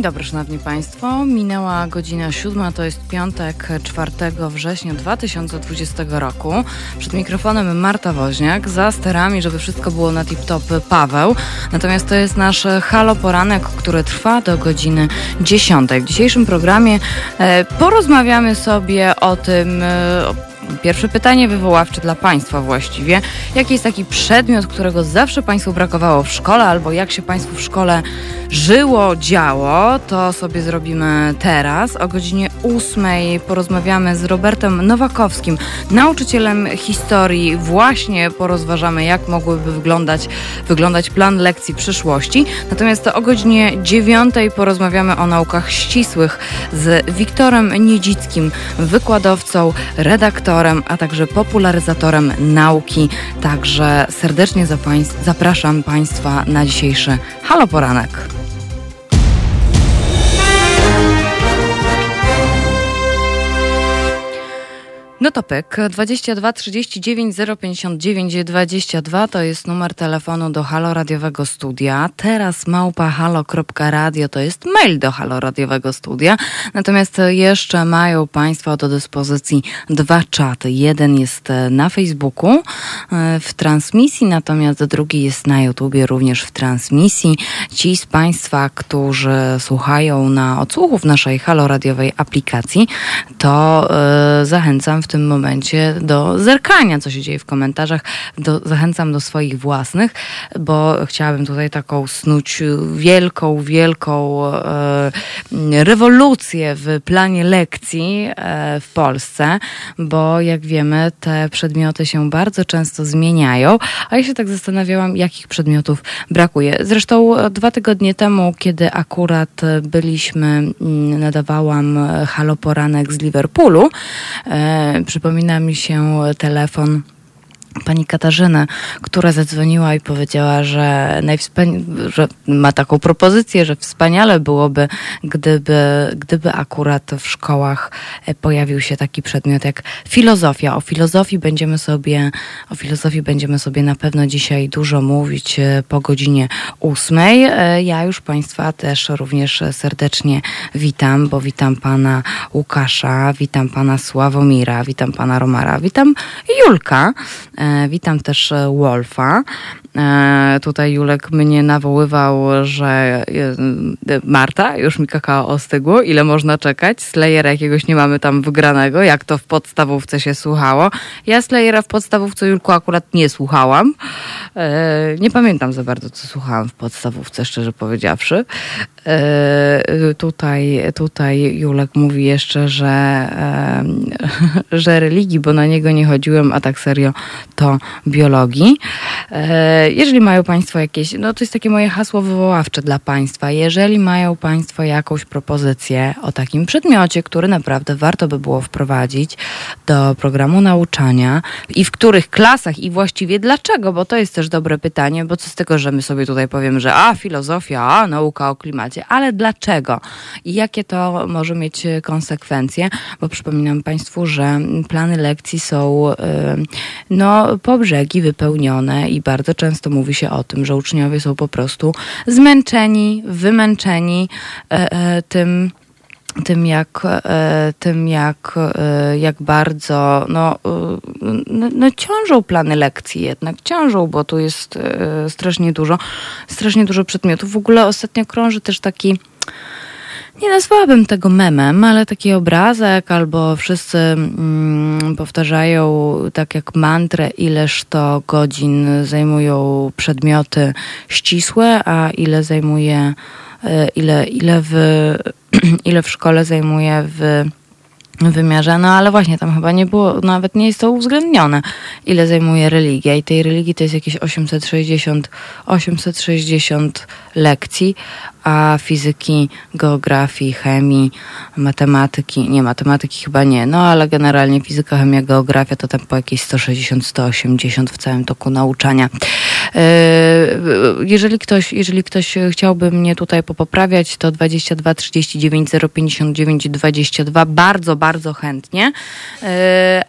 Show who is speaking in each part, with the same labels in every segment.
Speaker 1: Dzień dobry, szanowni państwo. Minęła godzina siódma, to jest piątek 4 września 2020 roku. Przed mikrofonem Marta Woźniak, za sterami, żeby wszystko było na tip-top Paweł. Natomiast to jest nasz halo poranek, który trwa do godziny 10. W dzisiejszym programie e, porozmawiamy sobie o tym, e, Pierwsze pytanie wywoławcze dla Państwa właściwie. Jaki jest taki przedmiot, którego zawsze Państwu brakowało w szkole, albo jak się Państwu w szkole żyło, działo? To sobie zrobimy teraz. O godzinie ósmej porozmawiamy z Robertem Nowakowskim, nauczycielem historii. Właśnie porozważamy, jak mogłyby wyglądać, wyglądać plan lekcji przyszłości. Natomiast o godzinie dziewiątej porozmawiamy o naukach ścisłych z Wiktorem Niedzickim, wykładowcą, redaktorem a także popularyzatorem nauki. Także serdecznie zapraszam Państwa na dzisiejszy Halo Poranek. No to pyk. 22 39 059 22 to jest numer telefonu do Halo Radiowego Studia. Teraz małpa halo.radio to jest mail do Halo Radiowego Studia. Natomiast jeszcze mają Państwo do dyspozycji dwa czaty. Jeden jest e, na Facebooku e, w transmisji, natomiast drugi jest na YouTubie również w transmisji. Ci z Państwa, którzy słuchają na odsłuchów naszej Halo Radiowej aplikacji, to yy, zachęcam w tym momencie do zerkania, co się dzieje w komentarzach. Do, zachęcam do swoich własnych, bo chciałabym tutaj taką snuć wielką, wielką e, rewolucję w planie lekcji e, w Polsce, bo jak wiemy, te przedmioty się bardzo często zmieniają, a ja się tak zastanawiałam, jakich przedmiotów brakuje. Zresztą dwa tygodnie temu, kiedy akurat byliśmy, mm, nadawałam Halo Poranek z Liverpoolu, e, przypomina mi się telefon pani Katarzyny, która zadzwoniła i powiedziała, że, że ma taką propozycję, że wspaniale byłoby, gdyby, gdyby akurat w szkołach e, pojawił się taki przedmiot jak filozofia. O filozofii będziemy sobie, o filozofii będziemy sobie na pewno dzisiaj dużo mówić e, po godzinie ósmej. E, ja już Państwa też również serdecznie witam, bo witam pana Łukasza, witam pana Sławomira, witam pana Romara, witam Julka. E, witam też e, Wolfa. E, tutaj Julek mnie nawoływał, że Marta, już mi kakao ostygło, ile można czekać? Slayera jakiegoś nie mamy tam wygranego, jak to w podstawówce się słuchało. Ja Slayera w podstawówce Julku akurat nie słuchałam. Nie pamiętam za bardzo, co słuchałam w podstawówce, szczerze powiedziawszy. Tutaj, tutaj Julek mówi jeszcze, że, że religii, bo na niego nie chodziłem, a tak serio to biologii. Jeżeli mają Państwo jakieś, no to jest takie moje hasło wywoławcze dla Państwa, jeżeli mają Państwo jakąś propozycję o takim przedmiocie, który naprawdę warto by było wprowadzić do programu nauczania i w których klasach i właściwie dlaczego, bo to jest też dobre pytanie, bo co z tego, że my sobie tutaj powiemy, że a filozofia, a nauka o klimacie, ale dlaczego? I jakie to może mieć konsekwencje, bo przypominam Państwu, że plany lekcji są no po brzegi wypełnione i bardzo często mówi się o tym, że uczniowie są po prostu zmęczeni, wymęczeni e, e, tym tym jak, e, tym jak, jak bardzo no, no, no, ciążą plany lekcji jednak, ciążą, bo tu jest strasznie dużo, strasznie dużo przedmiotów. W ogóle ostatnio krąży też taki nie nazwałabym tego memem, ale taki obrazek, albo wszyscy mm, powtarzają tak jak mantrę, ileż to godzin zajmują przedmioty ścisłe, a ile zajmuje, e, ile, ile, w, ile w szkole zajmuje w wymiarze, no ale właśnie tam chyba nie było, nawet nie jest to uwzględnione, ile zajmuje religia. I tej religii to jest jakieś 860, 860 lekcji, a fizyki, geografii, chemii, matematyki, nie, matematyki chyba nie, no ale generalnie fizyka, chemia, geografia to tam po jakieś 160-180 w całym toku nauczania. Jeżeli ktoś, jeżeli ktoś chciałby mnie tutaj poprawiać, to 22 39 059 22. Bardzo, bardzo chętnie.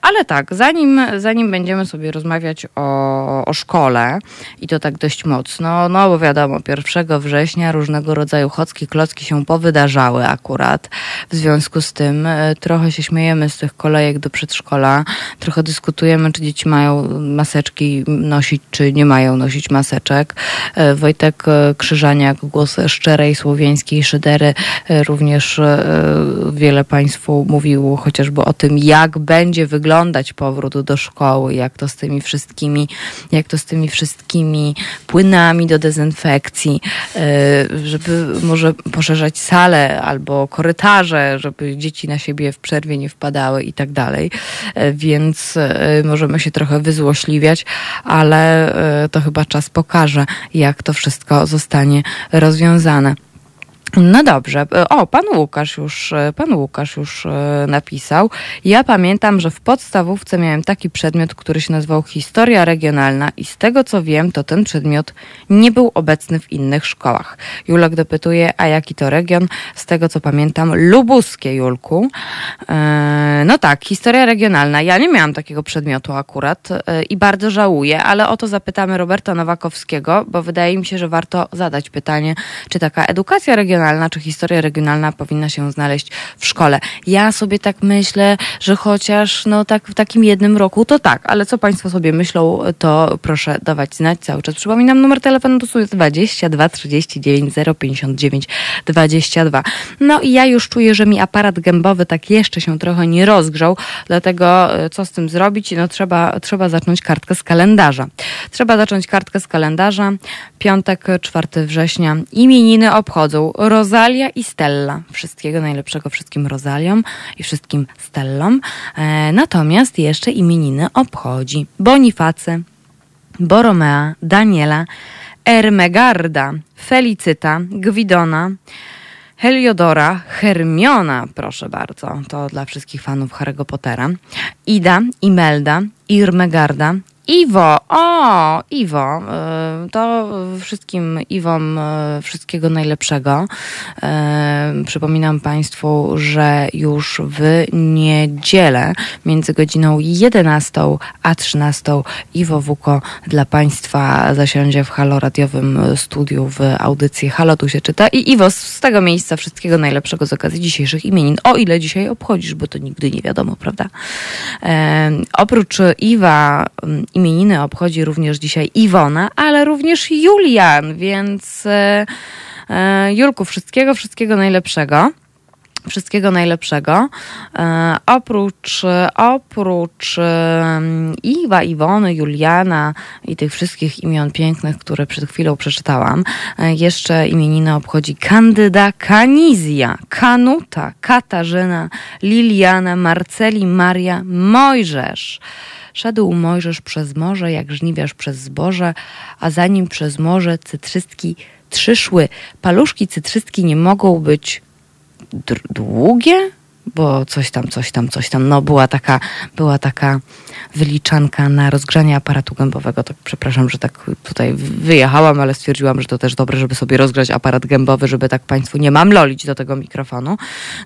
Speaker 1: Ale tak, zanim, zanim będziemy sobie rozmawiać o, o szkole i to tak dość mocno, no bo wiadomo, 1 września różnego rodzaju chocki, klocki się powydarzały akurat. W związku z tym trochę się śmiejemy z tych kolejek do przedszkola, trochę dyskutujemy, czy dzieci mają maseczki nosić, czy nie mają nosić maseczek. E, Wojtek e, Krzyżaniak, głos szczerej słowiańskiej szydery, e, również wiele Państwu mówił chociażby o tym, jak będzie wyglądać powrót do szkoły, jak to z tymi wszystkimi, jak to z tymi wszystkimi płynami do dezynfekcji, żeby może poszerzać sale albo korytarze, żeby dzieci na siebie w przerwie nie wpadały i tak dalej. Więc możemy się trochę wyzłośliwiać, ale e, to chyba czas pokaże, jak to wszystko zostanie rozwiązane. No dobrze. O, pan Łukasz już, pan Łukasz już e, napisał. Ja pamiętam, że w podstawówce miałem taki przedmiot, który się nazywał historia regionalna i z tego co wiem, to ten przedmiot nie był obecny w innych szkołach. Julek dopytuje, a jaki to region? Z tego co pamiętam, lubuskie, Julku. E, no tak, historia regionalna. Ja nie miałam takiego przedmiotu akurat e, i bardzo żałuję, ale o to zapytamy Roberta Nowakowskiego, bo wydaje mi się, że warto zadać pytanie, czy taka edukacja regionalna regionalna czy historia regionalna powinna się znaleźć w szkole. Ja sobie tak myślę, że chociaż no tak w takim jednym roku to tak, ale co Państwo sobie myślą, to proszę dawać znać cały czas. Przypominam, numer telefonu to jest 22 39 059 22. No i ja już czuję, że mi aparat gębowy tak jeszcze się trochę nie rozgrzał, dlatego e, co z tym zrobić? No trzeba, trzeba zacząć kartkę z kalendarza. Trzeba zacząć kartkę z kalendarza. Piątek, 4 września. Imieniny obchodzą Rosalia i Stella. Wszystkiego najlepszego wszystkim Rozaliom i wszystkim Stellom. E, natomiast jeszcze imieniny obchodzi Bonifacy, Boromea, Daniela, Ermegarda, Felicyta, Gwidona, Heliodora, Hermiona, proszę bardzo, to dla wszystkich fanów Harry'ego Pottera, Ida, Imelda, Irmegarda, Iwo, o, Iwo, y, to wszystkim Iwom y, wszystkiego najlepszego. Y, przypominam Państwu, że już w niedzielę między godziną 11 a 13 Iwo Wuko dla Państwa zasiądzie w halo radiowym studiu w audycji Halo Tu się czyta. I Iwo, z tego miejsca wszystkiego najlepszego z okazji dzisiejszych imienin. O ile dzisiaj obchodzisz, bo to nigdy nie wiadomo, prawda? Oprócz Iwa imieniny obchodzi również dzisiaj Iwona, ale również Julian, więc e, e, Julku, wszystkiego, wszystkiego najlepszego. Wszystkiego najlepszego. E, oprócz, oprócz e, Iwa, Iwony, Juliana i tych wszystkich imion pięknych, które przed chwilą przeczytałam, e, jeszcze imieniny obchodzi Kandyda, Kanizja, Kanuta, Katarzyna, Liliana, Marceli, Maria, Mojżesz. Szedł Mojżesz przez morze, jak żniwiarz przez zboże, a za nim przez morze cytrzystki trzy szły. Paluszki cytrzystki nie mogą być długie, bo coś tam, coś tam, coś tam. No była taka, była taka wyliczanka na rozgrzanie aparatu gębowego. Tak, przepraszam, że tak tutaj wyjechałam, ale stwierdziłam, że to też dobre, żeby sobie rozgrzać aparat gębowy, żeby tak Państwu nie mam lolić do tego mikrofonu.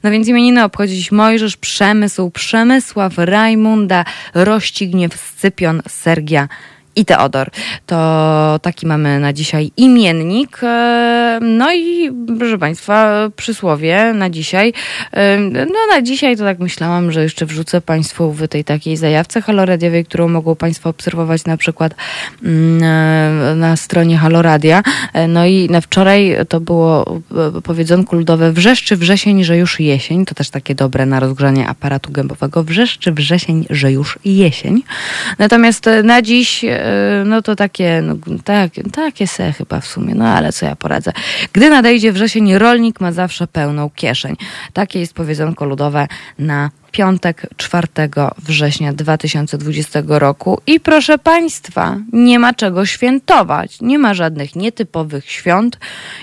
Speaker 1: No więc imieniny obchodzi dziś Mojżesz, Przemysł, Przemysław, Rajmunda, Rościgniew, Scypion, Sergia, i Teodor. To taki mamy na dzisiaj imiennik. E, no i proszę Państwa, przysłowie na dzisiaj. E, no na dzisiaj to tak myślałam, że jeszcze wrzucę Państwu w tej takiej zajawce haloradiowej, którą mogą Państwo obserwować na przykład mm, e, na stronie Haloradia. No i na wczoraj to było powiedzonku ludowe wrzeszczy wrzesień, że już jesień. To też takie dobre na rozgrzanie aparatu gębowego. Wrzeszczy wrzesień, że już jesień. Natomiast na dziś no to takie, no, tak, takie se chyba w sumie, no ale co ja poradzę. Gdy nadejdzie wrzesień, rolnik ma zawsze pełną kieszeń. Takie jest powiedzonko ludowe na piątek 4 września 2020 roku. I proszę Państwa, nie ma czego świętować. Nie ma żadnych nietypowych świąt.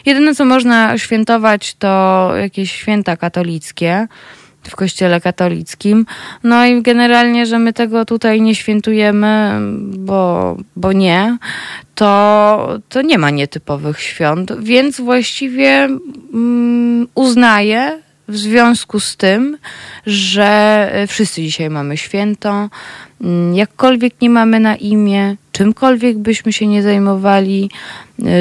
Speaker 1: Jedyne, co można świętować, to jakieś święta katolickie w kościele katolickim. No i generalnie, że my tego tutaj nie świętujemy, bo, bo nie, to, to nie ma nietypowych świąt, więc właściwie mm, uznaję w związku z tym, że wszyscy dzisiaj mamy święto, jakkolwiek nie mamy na imię, czymkolwiek byśmy się nie zajmowali,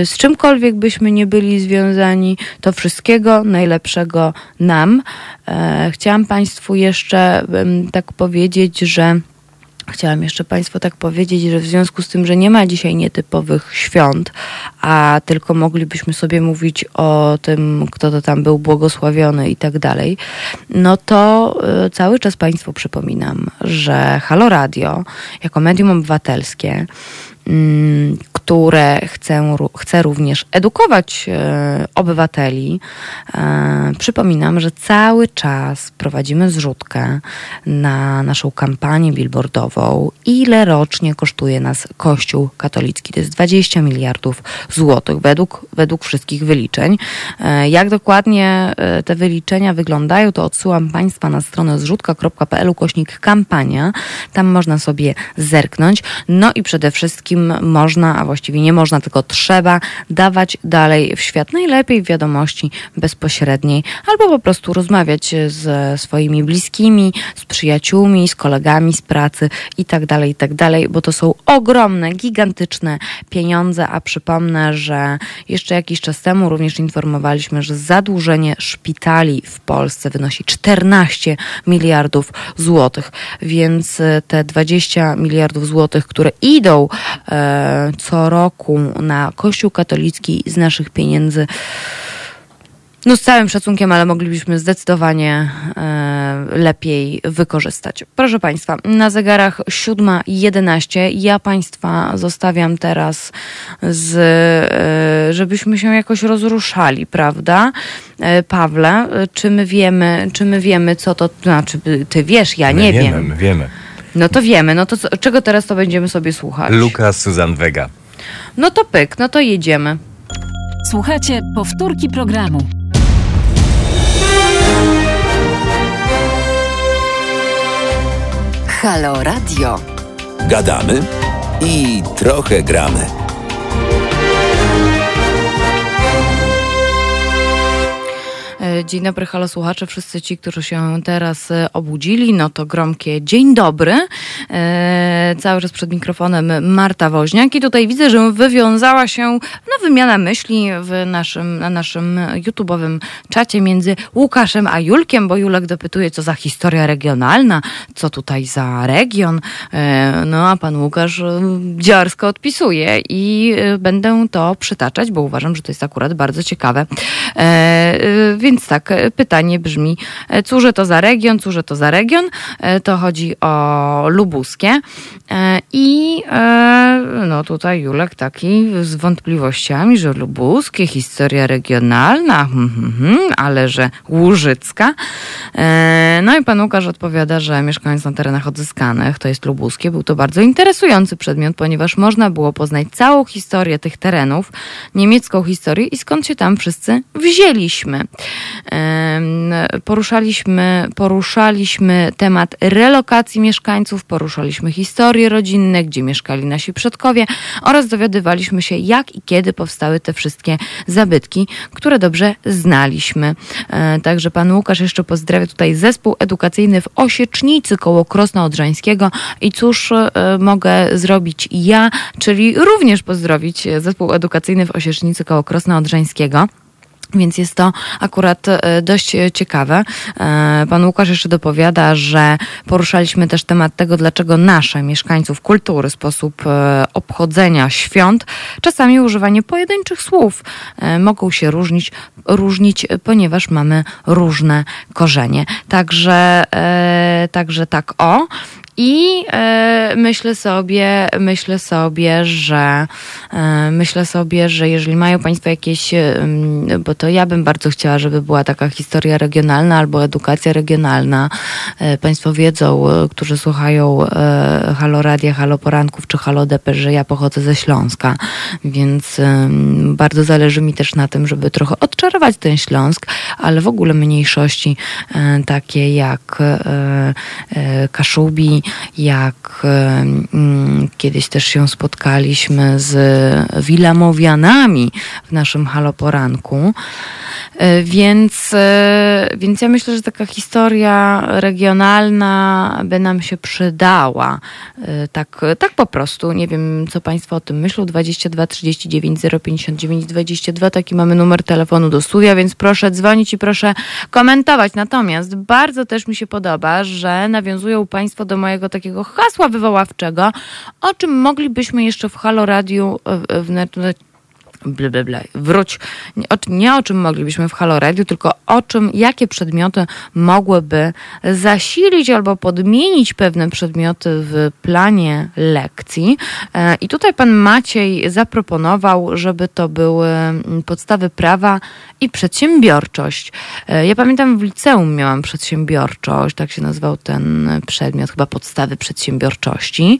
Speaker 1: y, z czymkolwiek byśmy nie byli związani, to wszystkiego najlepszego nam. E, chciałam Państwu jeszcze tak powiedzieć, że Chciałam jeszcze Państwu tak powiedzieć, że w związku z tym, że nie ma dzisiaj nietypowych świąt, a tylko moglibyśmy sobie mówić o tym, kto to tam był błogosławiony i tak dalej, no to y, cały czas Państwu przypominam, że Halo Radio jako medium obywatelskie które chcę, chcę również edukować e, obywateli. E, przypominam, że cały czas prowadzimy zrzutkę na naszą kampanię billboardową. Ile rocznie kosztuje nas Kościół katolicki? To jest 20 miliardów złotych według, według wszystkich wyliczeń. E, jak dokładnie te wyliczenia wyglądają, to odsyłam Państwa na stronę zrzutka.pl kośnik kampania. Tam można sobie zerknąć. No i przede wszystkim można, a właściwie nie można, tylko trzeba dawać dalej w świat. Najlepiej wiadomości bezpośredniej, albo po prostu rozmawiać ze swoimi bliskimi, z przyjaciółmi, z kolegami z pracy i tak dalej, i tak bo to są ogromne, gigantyczne pieniądze, a przypomnę, że jeszcze jakiś czas temu również informowaliśmy, że zadłużenie szpitali w Polsce wynosi 14 miliardów złotych, więc te 20 miliardów złotych, które idą E, co roku na Kościół katolicki z naszych pieniędzy. No z całym szacunkiem, ale moglibyśmy zdecydowanie e, lepiej wykorzystać. Proszę Państwa, na zegarach 7.11 ja Państwa zostawiam teraz z, e, żebyśmy się jakoś rozruszali, prawda? E, Pawle, czy my wiemy, czy my wiemy, co to, znaczy ty wiesz, ja
Speaker 2: my
Speaker 1: nie
Speaker 2: wiemy,
Speaker 1: wiem.
Speaker 2: My wiemy.
Speaker 1: No to wiemy, no to co, czego teraz to będziemy sobie słuchać?
Speaker 2: Luka Susan Vega.
Speaker 1: No to pyk, no to jedziemy.
Speaker 3: Słuchajcie powtórki programu.
Speaker 4: Halo Radio.
Speaker 5: Gadamy i trochę gramy.
Speaker 1: Dzień dobry, halo słuchacze, wszyscy ci, którzy się teraz e, obudzili, no to gromkie dzień dobry. E, cały czas przed mikrofonem Marta Woźniak i tutaj widzę, że wywiązała się no, wymiana myśli w naszym, na naszym YouTube'owym czacie między Łukaszem a Julkiem, bo Julek dopytuje, co za historia regionalna, co tutaj za region. No a pan Łukasz dziarsko odpisuje i będę to przytaczać, bo uważam, że to jest akurat bardzo ciekawe. Więc więc tak, e, pytanie brzmi, e, cóże to za region, cóże to za region? E, to chodzi o lubuskie. I no tutaj Julek taki z wątpliwościami, że lubuskie, historia regionalna, hmm, hmm, hmm, ale że łużycka. No i pan Łukasz odpowiada, że mieszkając na terenach odzyskanych, to jest lubuskie, był to bardzo interesujący przedmiot, ponieważ można było poznać całą historię tych terenów, niemiecką historię i skąd się tam wszyscy wzięliśmy. Poruszaliśmy, poruszaliśmy temat relokacji mieszkańców, poruszaliśmy historie rodzinne, gdzie mieszkali nasi przodkowie oraz dowiadywaliśmy się, jak i kiedy powstały te wszystkie zabytki, które dobrze znaliśmy. E, także pan Łukasz jeszcze pozdrawia tutaj zespół edukacyjny w Osiecznicy koło Krosna Odrzańskiego i cóż e, mogę zrobić ja, czyli również pozdrowić zespół edukacyjny w Osiecznicy koło Krosna Odrzańskiego. Więc jest to akurat e, dość ciekawe. E, pan Łukasz jeszcze dopowiada, że poruszaliśmy też temat tego, dlaczego nasze mieszkańców kultury, sposób e, obchodzenia świąt, czasami używanie pojedynczych słów mogą się różnić, różnić ponieważ mamy różne korzenie. Także, także tak o. I e, myślę sobie, myślę sobie, że e, myślę sobie, że jeżeli mają Państwo jakieś, e, bo to ja bym bardzo chciała, żeby była taka historia regionalna albo edukacja regionalna. Państwo wiedzą, którzy słuchają Halo Radia, Halo Poranków czy Halo Depesz, że ja pochodzę ze Śląska, więc bardzo zależy mi też na tym, żeby trochę odczarować ten Śląsk, ale w ogóle mniejszości takie jak Kaszubi, jak mm, kiedyś też się spotkaliśmy z Wilamowianami w naszym haloporanku. E, więc, e, więc ja myślę, że taka historia regionalna by nam się przydała. E, tak, tak po prostu. Nie wiem, co Państwo o tym myślą. 22 39 059 22. Taki mamy numer telefonu do studia, więc proszę dzwonić i proszę komentować. Natomiast bardzo też mi się podoba, że nawiązują Państwo do mojego takiego hasła wywoławczego, o czym moglibyśmy jeszcze w Halo Radiu w, w, ble, ble, ble. wróć. Nie o, nie o czym moglibyśmy w Halo Radio, tylko o czym, jakie przedmioty mogłyby zasilić albo podmienić pewne przedmioty w planie lekcji. E, I tutaj pan Maciej zaproponował, żeby to były mm, podstawy prawa i przedsiębiorczość. E, ja pamiętam w liceum miałam przedsiębiorczość, tak się nazywał ten przedmiot, chyba podstawy przedsiębiorczości.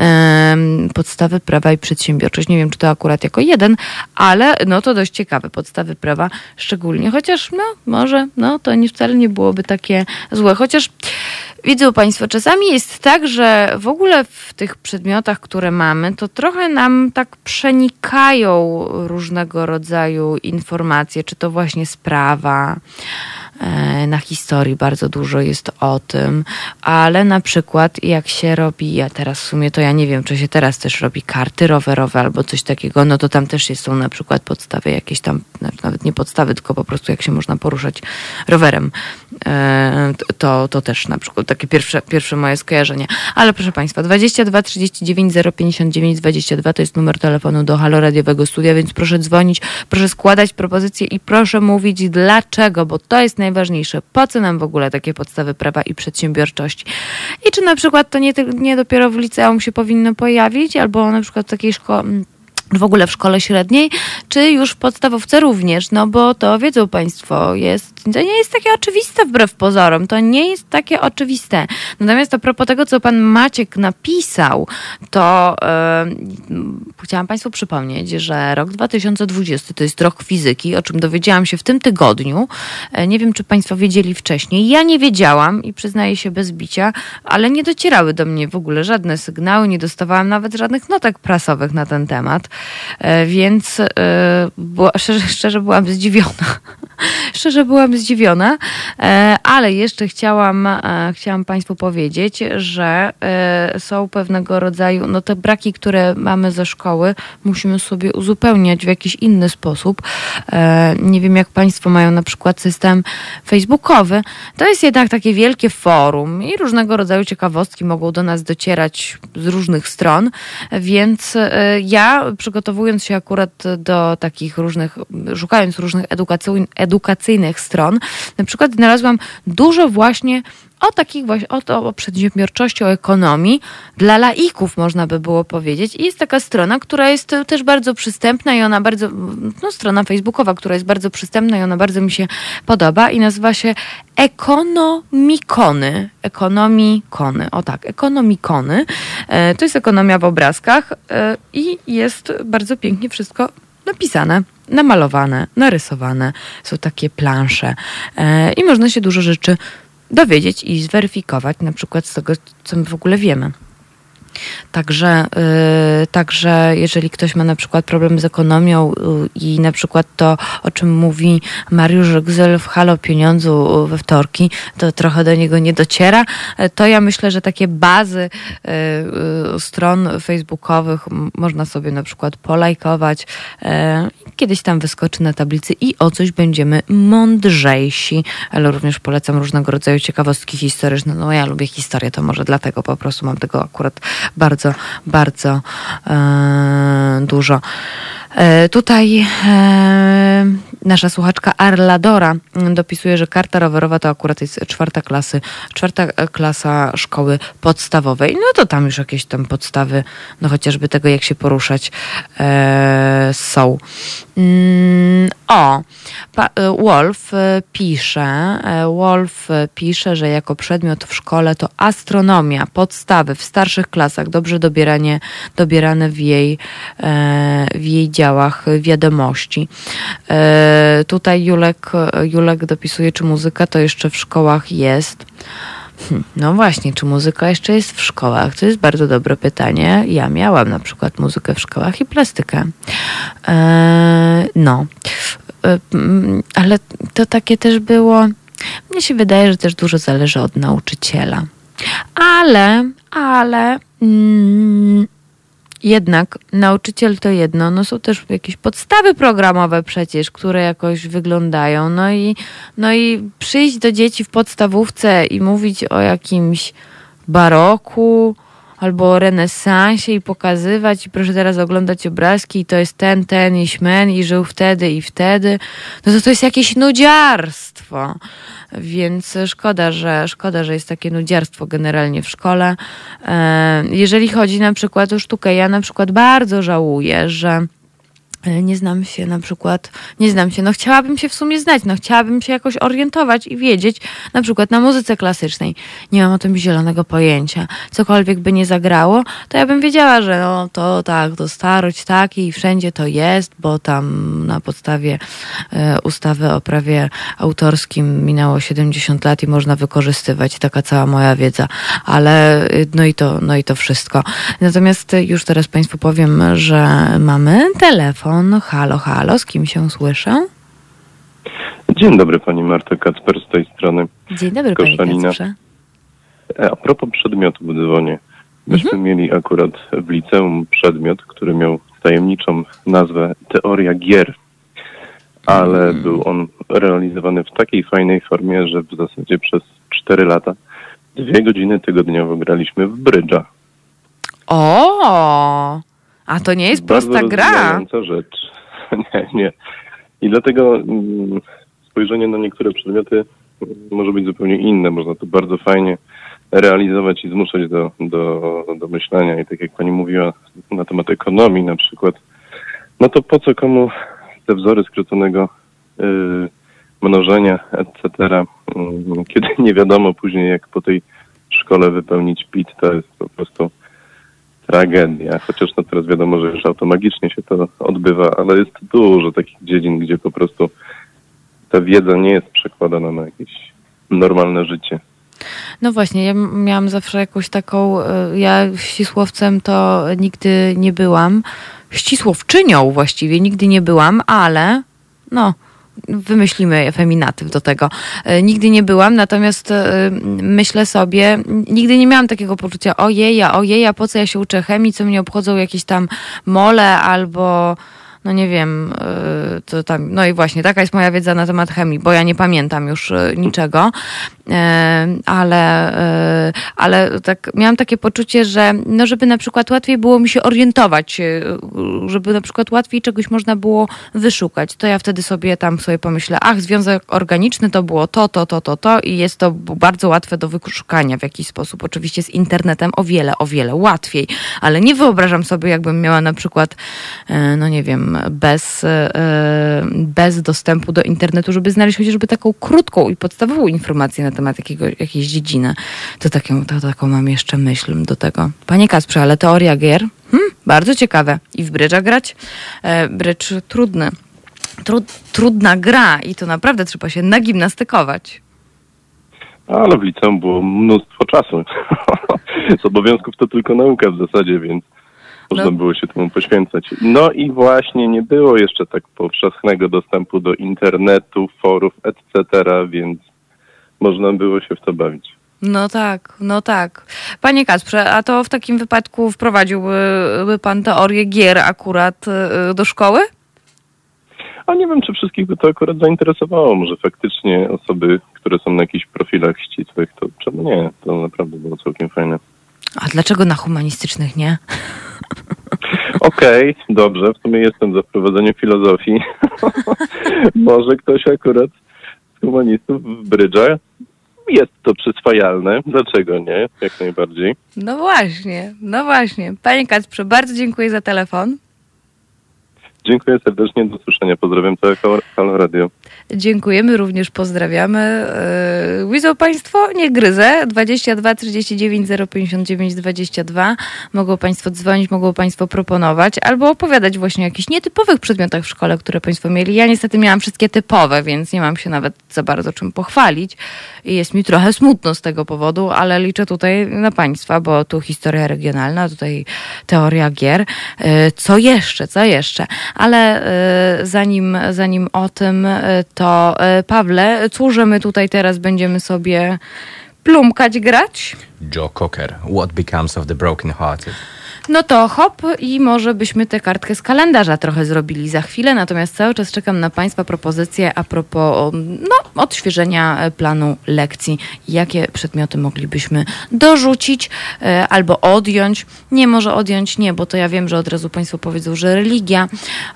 Speaker 1: E, podstawy prawa i przedsiębiorczość. Nie wiem, czy to akurat jako jeden, ale no to dość ciekawe, podstawy prawa szczególnie, chociaż no może, no to nie, wcale nie byłoby takie złe, chociaż widzą Państwo, czasami jest tak, że w ogóle w tych przedmiotach, które mamy, to trochę nam tak przenikają różnego rodzaju informacje, czy to właśnie sprawa, na historii bardzo dużo jest o tym, ale na przykład jak się robi, ja teraz w sumie to ja nie wiem, czy się teraz też robi karty rowerowe albo coś takiego, no to tam też są na przykład podstawy jakieś tam, nawet nie podstawy, tylko po prostu jak się można poruszać rowerem. E, to, to też na przykład takie pierwsze, pierwsze moje skojarzenie. Ale proszę Państwa, 22 39 059 22 to jest numer telefonu do Halo Radiowego Studia, więc proszę dzwonić, proszę składać propozycje i proszę mówić dlaczego, bo to jest najważniejsze. Po co nam w ogóle takie podstawy prawa i przedsiębiorczości? I czy na przykład to nie, nie dopiero w liceum się powinno pojawić, albo na przykład w takiej szkole w ogóle w szkole średniej, czy już w podstawówce również, no bo to wiedzą Państwo, jest, to nie jest takie oczywiste wbrew pozorom, to nie jest takie oczywiste. Natomiast a propos tego, co Pan Maciek napisał, to yy, chciałam Państwu przypomnieć, że rok 2020 to jest rok fizyki, o czym dowiedziałam się w tym tygodniu. E, nie wiem, czy Państwo wiedzieli wcześniej. Ja nie wiedziałam i przyznaję się bez bicia, ale nie docierały do mnie w ogóle żadne sygnały, nie dostawałam nawet żadnych notek prasowych na ten temat. E, więc e, szczerze, szczerze byłam zdziwiona. szczerze byłam zdziwiona, e, ale jeszcze chciałam, chciałam Państwu powiedzieć, że są pewnego rodzaju, no te braki, które mamy ze szkoły, musimy sobie uzupełniać w jakiś inny sposób. Nie wiem, jak Państwo mają na przykład system facebookowy. To jest jednak takie wielkie forum i różnego rodzaju ciekawostki mogą do nas docierać z różnych stron, więc ja przygotowując się akurat do takich różnych, szukając różnych edukacyjnych stron, na przykład znalazłam dużo właśnie o takich właśnie, o, to, o przedsiębiorczości, o ekonomii dla laików można by było powiedzieć. I jest taka strona, która jest też bardzo przystępna i ona bardzo, no strona facebookowa, która jest bardzo przystępna i ona bardzo mi się podoba i nazywa się Ekonomikony. Ekonomikony, o tak, Ekonomikony. E, to jest ekonomia w obrazkach e, i jest bardzo pięknie wszystko napisane namalowane, narysowane. Są takie plansze e, i można się dużo rzeczy dowiedzieć i zweryfikować, na przykład z tego, co my w ogóle wiemy. Także, yy, także jeżeli ktoś ma na przykład problem z ekonomią yy, i na przykład to, o czym mówi Mariusz Gzyl w Halo Pieniądzu we wtorki, to trochę do niego nie dociera, yy, to ja myślę, że takie bazy yy, stron facebookowych można sobie na przykład polajkować. Kiedyś tam wyskoczy na tablicy i o coś będziemy mądrzejsi, ale również polecam różnego rodzaju ciekawostki historyczne. No ja lubię historię, to może dlatego po prostu mam tego akurat bardzo, bardzo e, dużo. E, tutaj e, nasza słuchaczka Arladora dopisuje, że karta rowerowa to akurat jest czwarta klasy, czwarta klasa szkoły podstawowej. No to tam już jakieś tam podstawy, no chociażby tego, jak się poruszać e, są. Mm, O, Wolf pisze, Wolf pisze, że jako przedmiot w szkole to astronomia, podstawy w starszych klasach, dobrze dobieranie, dobierane w jej, w jej działach wiadomości. Tutaj Julek, Julek dopisuje, czy muzyka to jeszcze w szkołach jest. Hm, no właśnie, czy muzyka jeszcze jest w szkołach? To jest bardzo dobre pytanie. Ja miałam na przykład muzykę w szkołach i plastykę. Eee, no, eee, ale to takie też było. Mnie się wydaje, że też dużo zależy od nauczyciela. Ale, ale. Mm, jednak nauczyciel to jedno, no są też jakieś podstawy programowe przecież, które jakoś wyglądają. No i, no i przyjść do dzieci w podstawówce i mówić o jakimś baroku albo renesansie i pokazywać i proszę teraz oglądać obrazki i to jest ten, ten i śmen i żył wtedy i wtedy, no to to jest jakieś nudziarstwo. Więc szkoda, że szkoda, że jest takie nudziarstwo generalnie w szkole. E, jeżeli chodzi na przykład o sztukę, ja na przykład bardzo żałuję, że nie znam się na przykład, nie znam się, no chciałabym się w sumie znać, no chciałabym się jakoś orientować i wiedzieć, na przykład na muzyce klasycznej. Nie mam o tym zielonego pojęcia. Cokolwiek by nie zagrało, to ja bym wiedziała, że no to tak, to starość taki i wszędzie to jest, bo tam na podstawie e, ustawy o prawie autorskim minęło 70 lat i można wykorzystywać taka cała moja wiedza, ale e, no i to, no i to wszystko. Natomiast już teraz Państwu powiem, że mamy telefon telefon. Halo, halo, z kim się słyszę?
Speaker 2: Dzień dobry Pani Marta Kacper z tej strony.
Speaker 1: Dzień dobry Koszalina. Pani
Speaker 2: e, A propos przedmiotu w dzwonie. Myśmy mhm. mieli akurat w liceum przedmiot, który miał tajemniczą nazwę Teoria Gier, ale mhm. był on realizowany w takiej fajnej formie, że w zasadzie przez 4 lata dwie godziny tygodniowo graliśmy w brydża.
Speaker 1: O! A to nie jest
Speaker 2: Bardzo
Speaker 1: prosta gra.
Speaker 2: rzecz. nie, nie. I dlatego mm, spojrzenie na niektóre przedmioty mm, może być zupełnie inne. Można to bardzo fajnie realizować i zmuszać do, do, do myślenia. I tak jak pani mówiła na temat ekonomii na przykład, no to po co komu te wzory skróconego yy, mnożenia, etc., yy, kiedy nie wiadomo później, jak po tej szkole wypełnić PIT, to jest po prostu tragedia. Chociaż no teraz wiadomo, że już automagicznie się to odbywa, ale jest dużo takich dziedzin, gdzie po prostu ta wiedza nie jest przekładana na jakieś normalne życie.
Speaker 1: No właśnie, ja miałam zawsze jakąś taką, e, ja ścisłowcem to nigdy nie byłam, ścisłowczynią właściwie nigdy nie byłam, ale no wymyślimy feminatyw do tego. E, nigdy nie byłam, natomiast e, myślę sobie, nigdy nie miałam takiego poczucia, ojeja, ojeja, po co ja się uczę chemii, co mnie obchodzą jakieś tam mole albo no nie wiem, to tam, no i właśnie, taka jest moja wiedza na temat chemii, bo ja nie pamiętam już niczego, ale, ale tak, miałam takie poczucie, że no żeby na przykład łatwiej było mi się orientować, żeby na przykład łatwiej czegoś można było wyszukać, to ja wtedy sobie tam sobie pomyślę, ach, związek organiczny to było to, to, to, to, to i jest to bardzo łatwe do wyszukania w jakiś sposób, oczywiście z internetem o wiele, o wiele łatwiej, ale nie wyobrażam sobie, jakbym miała na przykład, no nie wiem, bez, e, bez dostępu do internetu, żeby znaleźć chociażby taką krótką i podstawową informację na temat jakiego, jakiejś dziedziny. To taką, to, taką mam jeszcze myśl do tego. Panie Kasprze, ale teoria gier? Hmm, bardzo ciekawe. I w brydża grać? E, brydż trudny. Trud, trudna gra i to naprawdę trzeba się nagimnastykować.
Speaker 2: Ale w liceum było mnóstwo czasu. Z obowiązków to tylko nauka w zasadzie, więc można no. było się temu poświęcać. No i właśnie nie było jeszcze tak powszechnego dostępu do internetu, forów, etc., więc można było się w to bawić.
Speaker 1: No tak, no tak. Panie Kasprze, a to w takim wypadku wprowadziłby pan teorię gier akurat y, do szkoły?
Speaker 2: A nie wiem, czy wszystkich by to akurat zainteresowało. Może faktycznie osoby, które są na jakichś profilach ścisłych, to czemu nie? To naprawdę było całkiem fajne.
Speaker 1: A dlaczego na humanistycznych nie?
Speaker 2: Okej, okay, dobrze. W sumie jestem za wprowadzenie filozofii. Może ktoś akurat humanistów w brydżach jest to przyswajalne. Dlaczego nie? Jak najbardziej.
Speaker 1: No właśnie, no właśnie. Panie Kacprze, bardzo dziękuję za telefon.
Speaker 2: Dziękuję serdecznie, do usłyszenia. Pozdrawiam całe Halo Radio.
Speaker 1: Dziękujemy, również pozdrawiamy. Yy, widzą Państwo, nie gryzę. 22 39 059 22. Mogą Państwo dzwonić, mogą Państwo proponować albo opowiadać właśnie o jakichś nietypowych przedmiotach w szkole, które Państwo mieli. Ja niestety miałam wszystkie typowe, więc nie mam się nawet za bardzo czym pochwalić. I jest mi trochę smutno z tego powodu, ale liczę tutaj na Państwa, bo tu historia regionalna, tutaj teoria gier. Yy, co jeszcze, co jeszcze? Ale yy, zanim, zanim o tym, to Pawle, cóż my tutaj teraz będziemy sobie plumkać, grać?
Speaker 4: Joe Cocker, What Becomes of the Broken Hearted.
Speaker 1: No to hop i może byśmy tę kartkę z kalendarza trochę zrobili za chwilę, natomiast cały czas czekam na Państwa propozycje a propos no, odświeżenia planu lekcji. Jakie przedmioty moglibyśmy dorzucić e, albo odjąć? Nie, może odjąć nie, bo to ja wiem, że od razu Państwo powiedzą, że religia,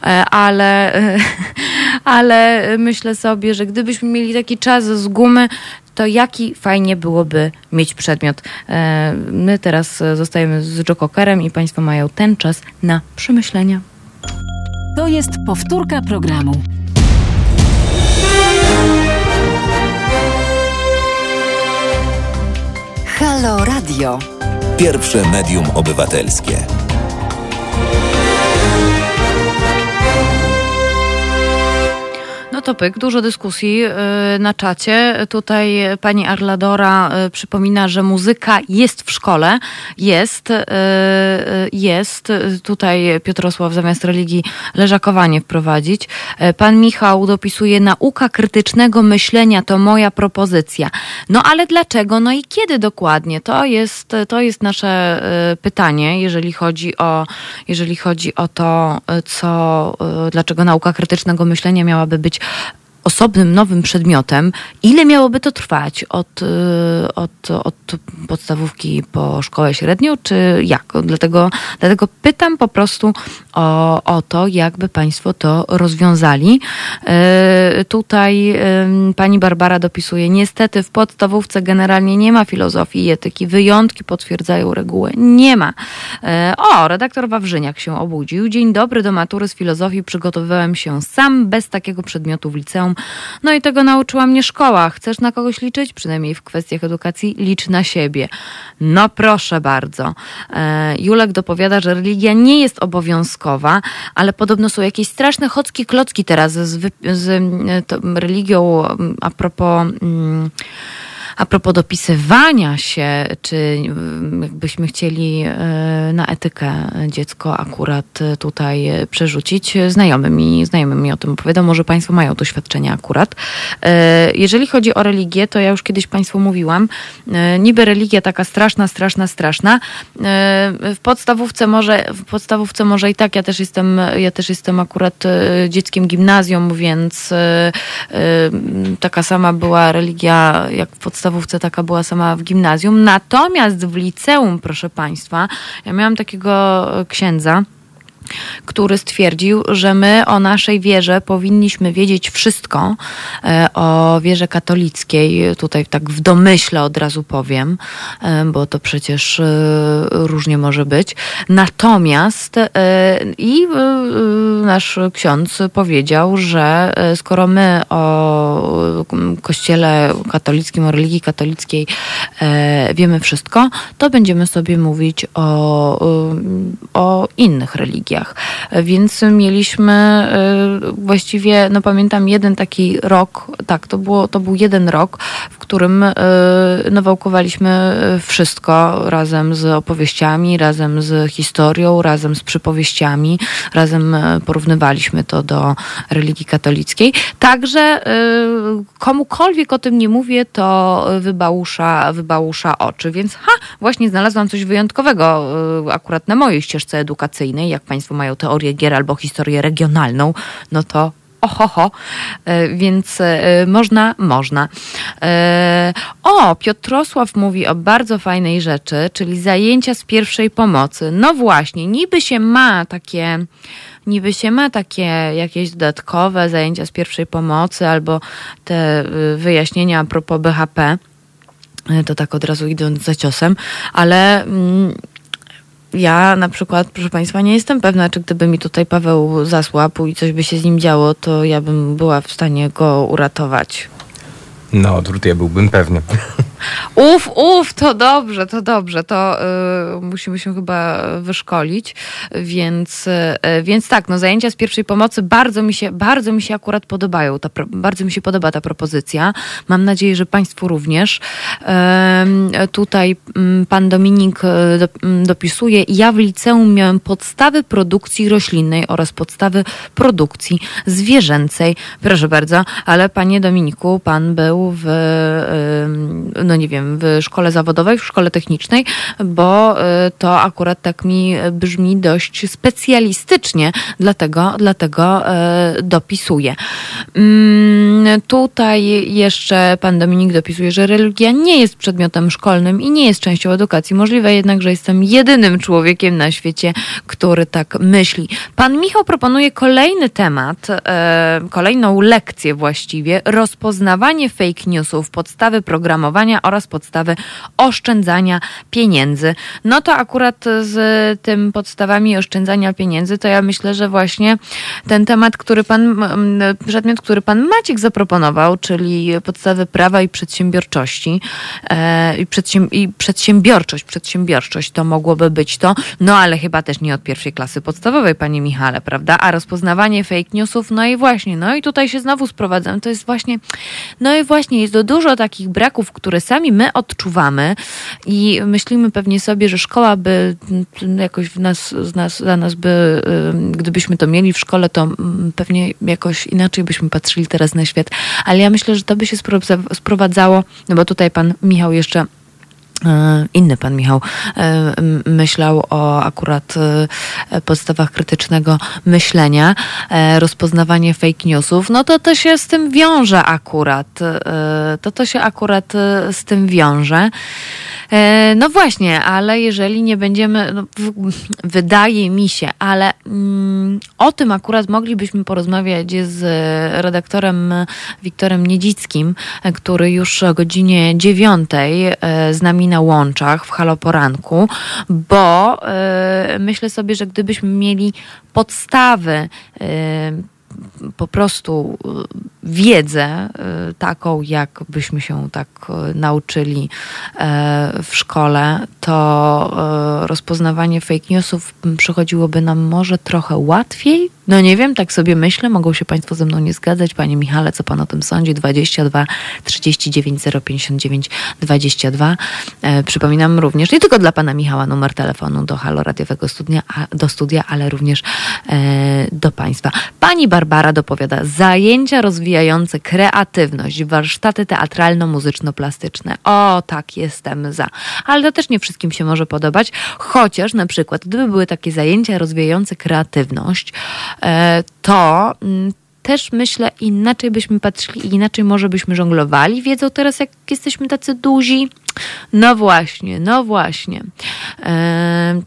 Speaker 1: e, ale, e, ale myślę sobie, że gdybyśmy mieli taki czas z gumy, to jaki fajnie byłoby mieć przedmiot. E, my teraz zostajemy z Joe Cockerem i Państwo mają ten czas na przemyślenia.
Speaker 3: To jest powtórka programu.
Speaker 5: Halo Radio. Pierwsze medium obywatelskie.
Speaker 1: No to pyk, dużo dyskusji y, na czacie. Tutaj pani Arladora y, przypomina, że muzyka jest w szkole. Jest, y, jest. Tutaj Piotrosław zamiast religii leżakowanie wprowadzić. Pan Michał dopisuje nauka krytycznego myślenia to moja propozycja. No ale dlaczego? No i kiedy dokładnie? To jest, to jest nasze pytanie, jeżeli chodzi o, jeżeli chodzi o to, co, dlaczego nauka krytycznego myślenia miałaby być osobnym, nowym przedmiotem, ile miałoby to trwać? Od, y, od, od podstawówki po szkołę średnią, czy jak? Dlatego, dlatego pytam po prostu o, o to, jakby Państwo to rozwiązali. Yy, tutaj yy, pani Barbara dopisuje, niestety w podstawówce generalnie nie ma filozofii i etyki. Wyjątki potwierdzają regułę. Nie ma. Yy, o, redaktor Wawrzyniak się obudził. Dzień dobry, do matury z filozofii przygotowywałem się sam, bez takiego przedmiotu w liceum. No i tego nauczyła mnie szkoła. Chcesz na kogoś liczyć? Przynajmniej w kwestiach edukacji licz na siebie. No proszę bardzo. Julek dopowiada, że religia nie jest obowiązkowa, ale podobno są jakieś straszne chocki klocki teraz z, z religią a propos... Mm, a propos dopisywania się, czy mm, jakbyśmy chcieli e, na etykę dziecko akurat tutaj przerzucić, znajomy mi, znajomy mi o tym opowiadał, może Państwo mają doświadczenia akurat. E, jeżeli chodzi o religię, to ja już kiedyś Państwu mówiłam, e, niby religia taka straszna, straszna, straszna. W podstawówce może, w podstawówce może i tak, ja też jestem, ja też jestem akurat dzieckiem gimnazjum, więc taka sama była religia jak w podstawówce podstawówce, taka była sama w gimnazjum. Natomiast w liceum, proszę Państwa, ja miałam takiego księdza, który stwierdził, że my o naszej wierze powinniśmy wiedzieć wszystko, e, o wierze katolickiej, tutaj tak w domyśle od razu powiem, e, bo to przecież e, różnie może być. Natomiast i nasz ksiądz powiedział, że skoro my o kościele katolickim, o religii katolickiej wiemy wszystko, to będziemy sobie mówić o, o innych religiach mediach. Więc mieliśmy e, właściwie, no pamiętam jeden taki rok, tak, to, było, to był jeden rok, w którym e, no, wałkowaliśmy wszystko razem z opowieściami, razem z historią, razem z przypowieściami, razem e, porównywaliśmy to do religii katolickiej. Także komukolwiek o tym nie mówię, to wybałusza, wybałusza oczy. Więc ha, właśnie znalazłam coś wyjątkowego akurat na mojej ścieżce edukacyjnej, jak Państwo mają teorię gier albo historię regionalną, no to ohoho, e, więc e, można, można. E, o, Piotrosław mówi o bardzo fajnej rzeczy, czyli zajęcia z pierwszej pomocy. No właśnie, niby się ma takie niby się ma takie jakieś dodatkowe zajęcia z pierwszej pomocy albo te wyjaśnienia a propos BHP, to tak od razu idąc za ciosem, ale mm, ja na przykład, proszę Państwa, nie jestem pewna, czy gdyby mi tutaj Paweł zasłapł i coś by się z nim działo, to ja bym była w stanie go uratować.
Speaker 4: No, tutaj byłbym pewny.
Speaker 1: Uf, uf, to dobrze, to dobrze, to y, musimy się chyba wyszkolić, więc, y, więc tak, no zajęcia z pierwszej pomocy bardzo mi się, bardzo mi się akurat podobają, ta, bardzo mi się podoba ta propozycja, mam nadzieję, że Państwu również. Y, tutaj mm, pan Dominik y, do, mm, dopisuje, ja w liceum miałem podstawy produkcji roślinnej oraz podstawy produkcji zwierzęcej. Proszę bardzo, ale panie Dominiku, pan był w no nie wiem, w szkole zawodowej, w szkole technicznej, bo y, to akurat tak mi brzmi dość specjalistycznie, dlatego, dlatego y, dopisuję. Mm, tutaj jeszcze pan Dominik dopisuje, że religia nie jest przedmiotem szkolnym i nie jest częścią edukacji. Możliwe jednak, że jestem jedynym człowiekiem na świecie, który tak myśli. Pan Michał proponuje kolejny temat, y, kolejną lekcję właściwie, rozpoznawanie fake newsów, podstawy programowania oraz podstawy oszczędzania pieniędzy. No to akurat z tym podstawami oszczędzania pieniędzy, to ja myślę, że właśnie ten temat, który pan, przedmiot, który pan Maciek zaproponował, czyli podstawy prawa i przedsiębiorczości e, i, przedsięb i przedsiębiorczość, przedsiębiorczość to mogłoby być to, no ale chyba też nie od pierwszej klasy podstawowej, panie Michale, prawda? A rozpoznawanie fake newsów, no i właśnie, no i tutaj się znowu sprowadzam, to jest właśnie, no i właśnie jest to dużo takich braków, które sami my odczuwamy i myślimy pewnie sobie, że szkoła by jakoś w nas, z nas, za nas by, gdybyśmy to mieli w szkole, to pewnie jakoś inaczej byśmy patrzyli teraz na świat. Ale ja myślę, że to by się sprowadzało, no bo tutaj pan Michał jeszcze inny pan Michał e, myślał o akurat e, podstawach krytycznego myślenia, rozpoznawanie fake newsów, no to to się z tym wiąże akurat. To to się akurat z tym wiąże. E, no właśnie, ale jeżeli nie będziemy, no, wydaje mi się, ale mm, o tym akurat moglibyśmy porozmawiać z redaktorem Wiktorem Niedzickim, który już o godzinie dziewiątej e, z nami na łączach w Haloporanku, bo e, myślę sobie, że gdybyśmy mieli podstawy po prostu y, wiedzę y, taką, jak byśmy się tak y, nauczyli w szkole, to rozpoznawanie fake newsów przychodziłoby nam może trochę łatwiej. No nie wiem, tak sobie myślę, mogą się Państwo ze mną nie zgadzać. Panie Michale, co Pan o tym sądzi? 22 39 059 22. E, przypominam również, nie tylko dla Pana Michała, numer telefonu do Halo Radiowego do studia, ale również e, do Państwa. Pani Barbara dopowiada, zajęcia rozwijające kreatywność, warsztaty teatralno-muzyczno-plastyczne. O, tak, jestem za. Ale to też nie wszystkim się może podobać, chociaż na przykład, gdyby były takie zajęcia rozwijające kreatywność, e, to mm, też myślę, inaczej byśmy patrzyli inaczej może byśmy żonglowali wiedzą teraz, jak jesteśmy tacy duzi. No właśnie, no właśnie. E,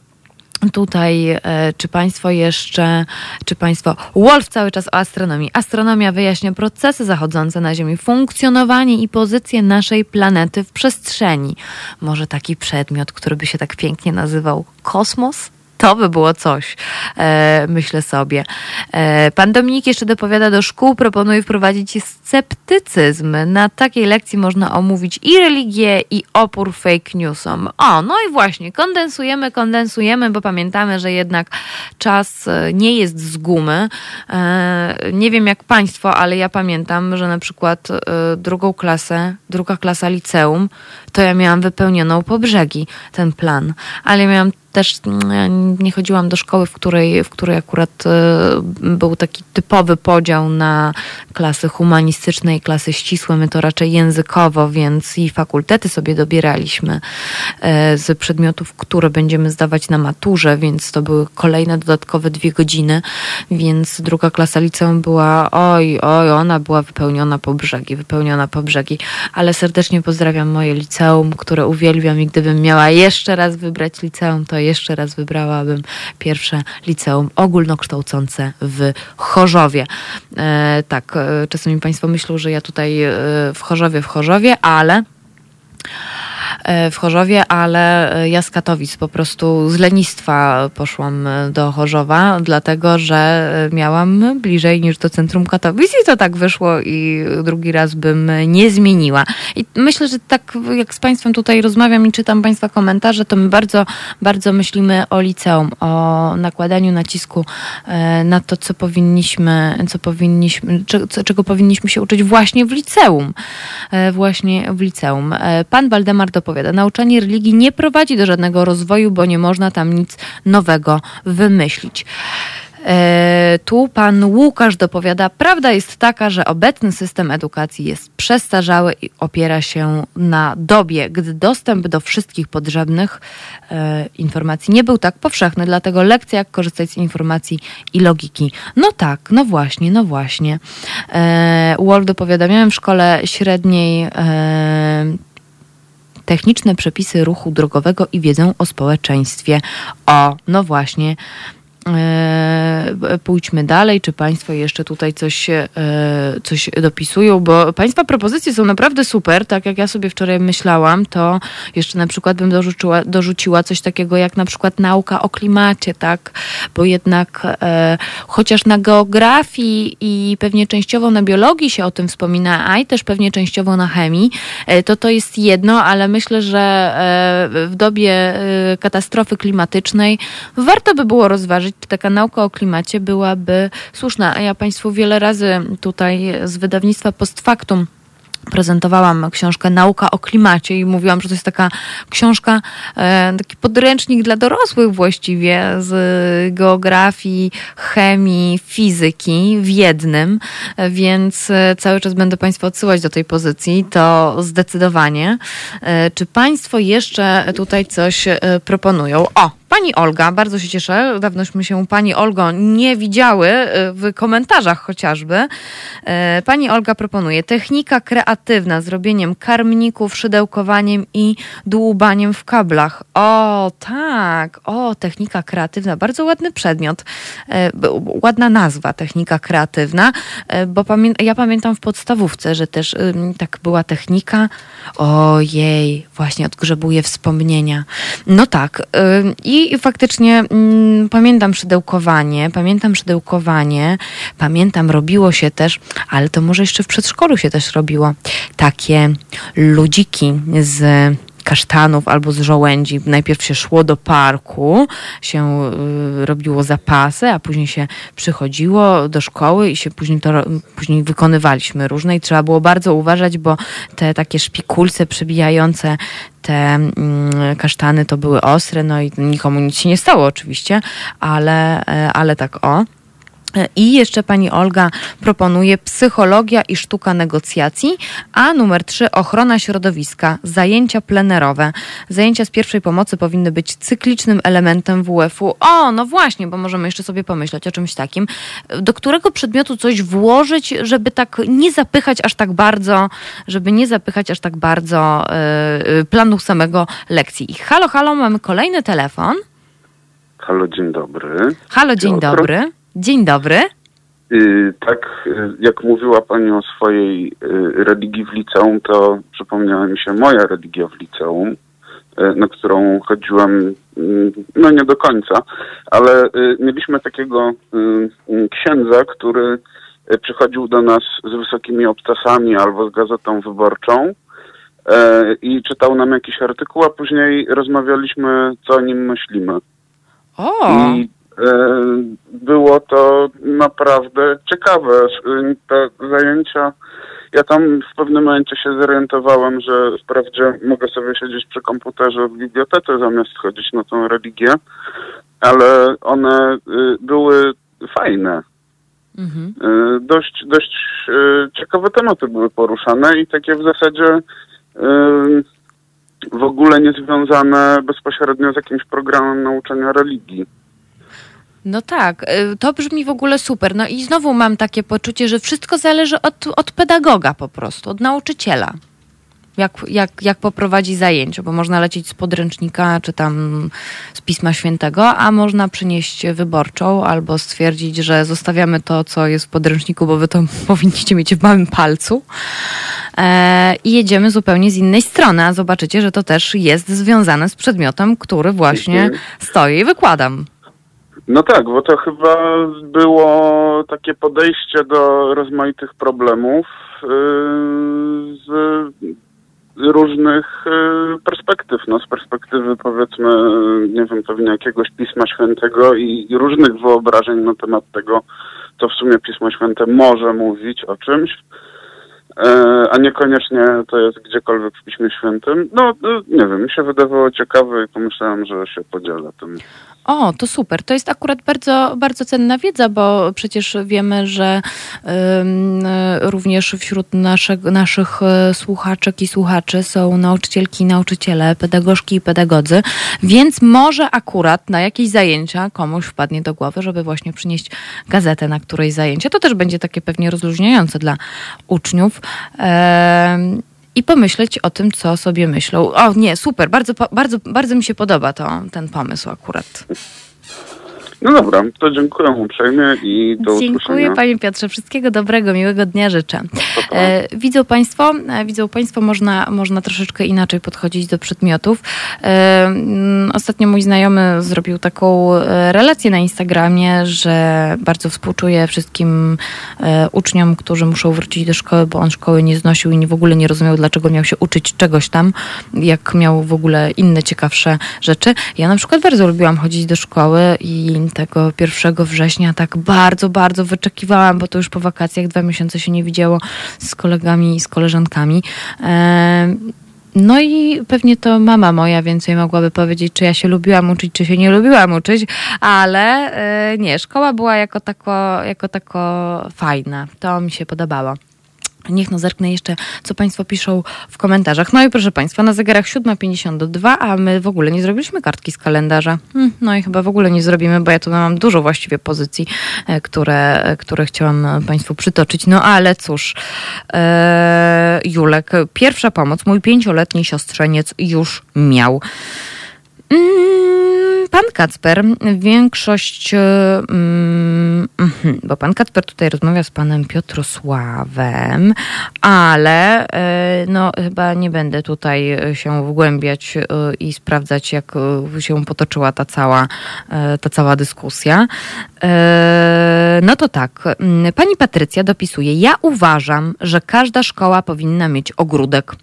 Speaker 1: Tutaj, e, czy Państwo jeszcze, czy Państwo, Wolf cały czas o astronomii. Astronomia wyjaśnia procesy zachodzące na Ziemi, funkcjonowanie i pozycję naszej planety w przestrzeni. Może taki przedmiot, który by się tak pięknie nazywał kosmos? To by było coś, e, myślę sobie. E, pan Dominik jeszcze dopowiada, do szkół proponuje wprowadzić sceptycyzm. Na takiej lekcji można omówić i religię, i opór fake newsom. O, no i właśnie, kondensujemy, kondensujemy, bo pamiętamy, że jednak czas e, nie jest z gumy. Nie wiem jak Państwo, ale ja pamiętam, że na przykład drugą klasę, druga klasa liceum, to ja miałam wypełnioną po brzegi ten plan, ale miałam też mm, nie chodziłam do szkoły, w której, w której akurat e, był taki typowy podział na klasy humanistyczne i klasy ścisłe. My to raczej językowo, więc i fakultety sobie dobieraliśmy e, z przedmiotów, które będziemy zdawać na maturze, więc to były kolejne dodatkowe dwie godziny, więc druga klasa liceum była, oj, oj, ona była wypełniona po brzegi, wypełniona po brzegi, ale serdecznie pozdrawiam moje liceum, które uwielbiam i gdybym miała jeszcze raz wybrać liceum, to jeszcze raz wybrałabym pierwsze liceum ogólnokształcące w Chorzowie. E, tak, e, czasami Państwo myślą, że ja tutaj e, w Chorzowie, w Chorzowie, ale w Chorzowie, ale ja z Katowic po prostu z lenistwa poszłam do Chorzowa, dlatego że miałam bliżej niż do centrum Katowic i to tak wyszło i drugi raz bym nie zmieniła. I myślę, że tak jak z Państwem tutaj rozmawiam i czytam Państwa komentarze, to my bardzo, bardzo myślimy o liceum, o nakładaniu nacisku na to, co powinniśmy, co powinniśmy, czego powinniśmy się uczyć właśnie w liceum. E, właśnie w liceum. E, pan Waldemar dopowiada, nauczanie religii nie prowadzi do żadnego rozwoju, bo nie można tam nic nowego wymyślić. E, tu pan Łukasz dopowiada, prawda jest taka, że obecny system edukacji jest przestarzały i opiera się na dobie, gdy dostęp do wszystkich potrzebnych e, informacji nie był tak powszechny, dlatego lekcja, jak korzystać z informacji i logiki. No tak, no właśnie, no właśnie. E, dopowiada, miałem w szkole średniej e, techniczne przepisy ruchu drogowego i wiedzę o społeczeństwie. O, no właśnie. E, pójdźmy dalej, czy Państwo jeszcze tutaj coś, e, coś dopisują, bo Państwa propozycje są naprawdę super, tak jak ja sobie wczoraj myślałam, to jeszcze na przykład bym dorzuciła, dorzuciła coś takiego jak na przykład nauka o klimacie, tak, bo jednak e, chociaż na geografii i pewnie częściowo na biologii się o tym wspomina, a i też pewnie częściowo na chemii, e, to to jest jedno, ale myślę, że w dobie katastrofy klimatycznej warto by było rozważyć taka nauka o klimacie byłaby słuszna. A ja Państwu wiele razy tutaj z wydawnictwa Post Factum prezentowałam książkę Nauka o klimacie i mówiłam, że to jest taka książka, e, taki podręcznik dla dorosłych właściwie z geografii, chemii, fizyki w jednym, więc e, cały czas będę Państwa odsyłać do tej pozycji, to zdecydowanie. E, czy Państwo jeszcze tutaj coś proponują? O, Pani Olga, bardzo się cieszę, dawnośmy się Pani Olgo nie widziały e, w komentarzach chociażby. E, pani Olga proponuje technika kreatywna z robieniem karmników, szydełkowaniem i dłubaniem w kablach. O, tak, o, technika kreatywna, bardzo ładny przedmiot, e, ładna nazwa, technika kreatywna, bo ja pamiętam w podstawówce, że też tak była technika, ojej, właśnie odgrzebuję wspomnienia. No tak, i i faktycznie mm, pamiętam szydełkowanie, pamiętam szydełkowanie, pamiętam robiło się też, ale to może jeszcze w przedszkolu się też robiło, takie ludziki z kasztanów albo z żołędzi. Najpierw się szło do parku, się y, robiło zapasy, a później się przychodziło do szkoły i się później to później wykonywaliśmy różne i trzeba było bardzo uważać, bo te takie szpikulce przybijające te mm, kasztany to były ostre, no i nikomu nic się nie stało oczywiście, ale, e, ale tak o. I jeszcze pani Olga proponuje psychologia i sztuka negocjacji, a numer trzy ochrona środowiska, zajęcia plenerowe. Zajęcia z pierwszej pomocy powinny być cyklicznym elementem WF-u. O, no właśnie, bo możemy jeszcze sobie pomyśleć o czymś takim. Do którego przedmiotu coś włożyć, żeby tak nie zapychać aż tak bardzo, żeby nie zapychać aż tak bardzo yy, planu samego lekcji. I halo, halo, mamy kolejny telefon.
Speaker 6: Halo, dzień dobry.
Speaker 1: Halo, dzień Piotr. dobry. Dzień dobry.
Speaker 6: Yy, tak, yy, jak mówiła Pani o swojej yy, religii w liceum, to przypomniała mi się moja religia w liceum, y, na którą chodziłem, y, no nie do końca, ale y, mieliśmy takiego księdza, który przychodził do nas z wysokimi obcasami albo z gazetą wyborczą i czytał nam jakiś artykuł, a później rozmawialiśmy, co o nim myślimy.
Speaker 1: O! I
Speaker 6: było to naprawdę ciekawe. Te zajęcia, ja tam w pewnym momencie się zorientowałem, że wprawdzie mogę sobie siedzieć przy komputerze w bibliotece zamiast chodzić na tą religię, ale one y, były fajne. Mhm. Y, dość, dość y, ciekawe tematy były poruszane i takie w zasadzie w ogóle nie związane bezpośrednio z jakimś programem nauczania religii.
Speaker 1: No tak, y, to brzmi w ogóle super. No i znowu mam takie poczucie, że wszystko zależy od, od pedagoga po prostu, od nauczyciela. jak, jak, jak poprowadzi zajęcia, bo można lecieć z podręcznika czy tam z Pisma Świętego, a można przynieść wyborczą albo stwierdzić, że zostawiamy to, co jest w podręczniku, bo wy to powinniście mieć w małym palcu e, i jedziemy zupełnie z innej strony, a zobaczycie, że to też jest związane z przedmiotem, który właśnie stoi i wykładam.
Speaker 6: No tak, bo to chyba było takie podejście do rozmaitych problemów yy, z różnych yy, perspektyw. No, z perspektywy powiedzmy, nie wiem, pewnie jakiegoś Pisma Świętego i, i różnych wyobrażeń na temat tego, co w sumie Pismo Święte może mówić o czymś. E, a niekoniecznie to jest gdziekolwiek w Piśmie Świętym. No, y, nie wiem, mi się wydawało ciekawe i pomyślałem, że się podzielę tym.
Speaker 1: O, to super. To jest akurat bardzo, bardzo cenna wiedza, bo przecież wiemy, że y, również wśród naszych, naszych y, słuchaczek i słuchaczy są nauczycielki, nauczyciele, pedagogzki i pedagodzy, więc może akurat na jakieś zajęcia komuś wpadnie do głowy, żeby właśnie przynieść gazetę na którejś zajęcia. To też będzie takie pewnie rozluźniające dla uczniów. Em, i pomyśleć o tym, co sobie myślą. O nie, super, bardzo, bardzo, bardzo mi się podoba to, ten pomysł akurat.
Speaker 6: No dobra, to dziękuję uprzejmie i do
Speaker 1: Dziękuję
Speaker 6: usłyszenia.
Speaker 1: Panie Piotrze, wszystkiego dobrego, miłego dnia życzę. E, widzą Państwo, e, widzą Państwo, można, można troszeczkę inaczej podchodzić do przedmiotów. E, mm, ostatnio mój znajomy zrobił taką e, relację na Instagramie, że bardzo współczuje wszystkim e, uczniom, którzy muszą wrócić do szkoły, bo on szkoły nie znosił i nie, w ogóle nie rozumiał, dlaczego miał się uczyć czegoś tam, jak miał w ogóle inne ciekawsze rzeczy. Ja na przykład bardzo lubiłam chodzić do szkoły i tego 1 września tak bardzo, bardzo wyczekiwałam, bo to już po wakacjach dwa miesiące się nie widziało z kolegami i z koleżankami. No i pewnie to mama moja więcej mogłaby powiedzieć, czy ja się lubiłam uczyć, czy się nie lubiłam uczyć, ale e, nie, szkoła była jako tako, jako tako fajna. To mi się podobało. Niech no zerknę jeszcze, co Państwo piszą w komentarzach. No i proszę Państwa, na zegarach 7.52, a my w ogóle nie zrobiliśmy kartki z kalendarza. Hmm, No i chyba w ogóle nie zrobimy, bo ja tu mam dużo właściwie pozycji, e, które, e, które chciałam e, Państwu przytoczyć. No ale cóż, Julek, pierwsza pomoc, mój pięcioletni siostrzeniec już miał. Mm, Pan Kacper, większość, e, mm, mhm, bo pan Kacper tutaj rozmawia z panem Piotrosławem, ale e, no chyba nie będę tutaj się wgłębiać e, i sprawdzać, jak się potoczyła ta cała, ta cała dyskusja. E, No to tak, mm, pani Patrycja dopisuje, ja uważam, że każda szkoła powinna mieć ogródek.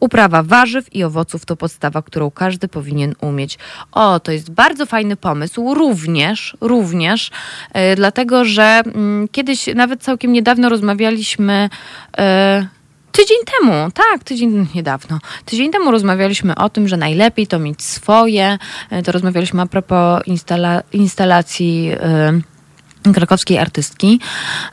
Speaker 1: Uprawa warzyw i owoców to podstawa, którą każdy powinien umieć. O, to jest bardzo fajny pomysł, również, również, e, dlatego że mm, kiedyś, nawet całkiem niedawno rozmawialiśmy. E, Tydzień temu, tak, tydzień niedawno. Tydzień temu rozmawialiśmy o tym, że najlepiej to mieć swoje. E, To rozmawialiśmy a propos instala- instalacji. e, krakowskiej artystki.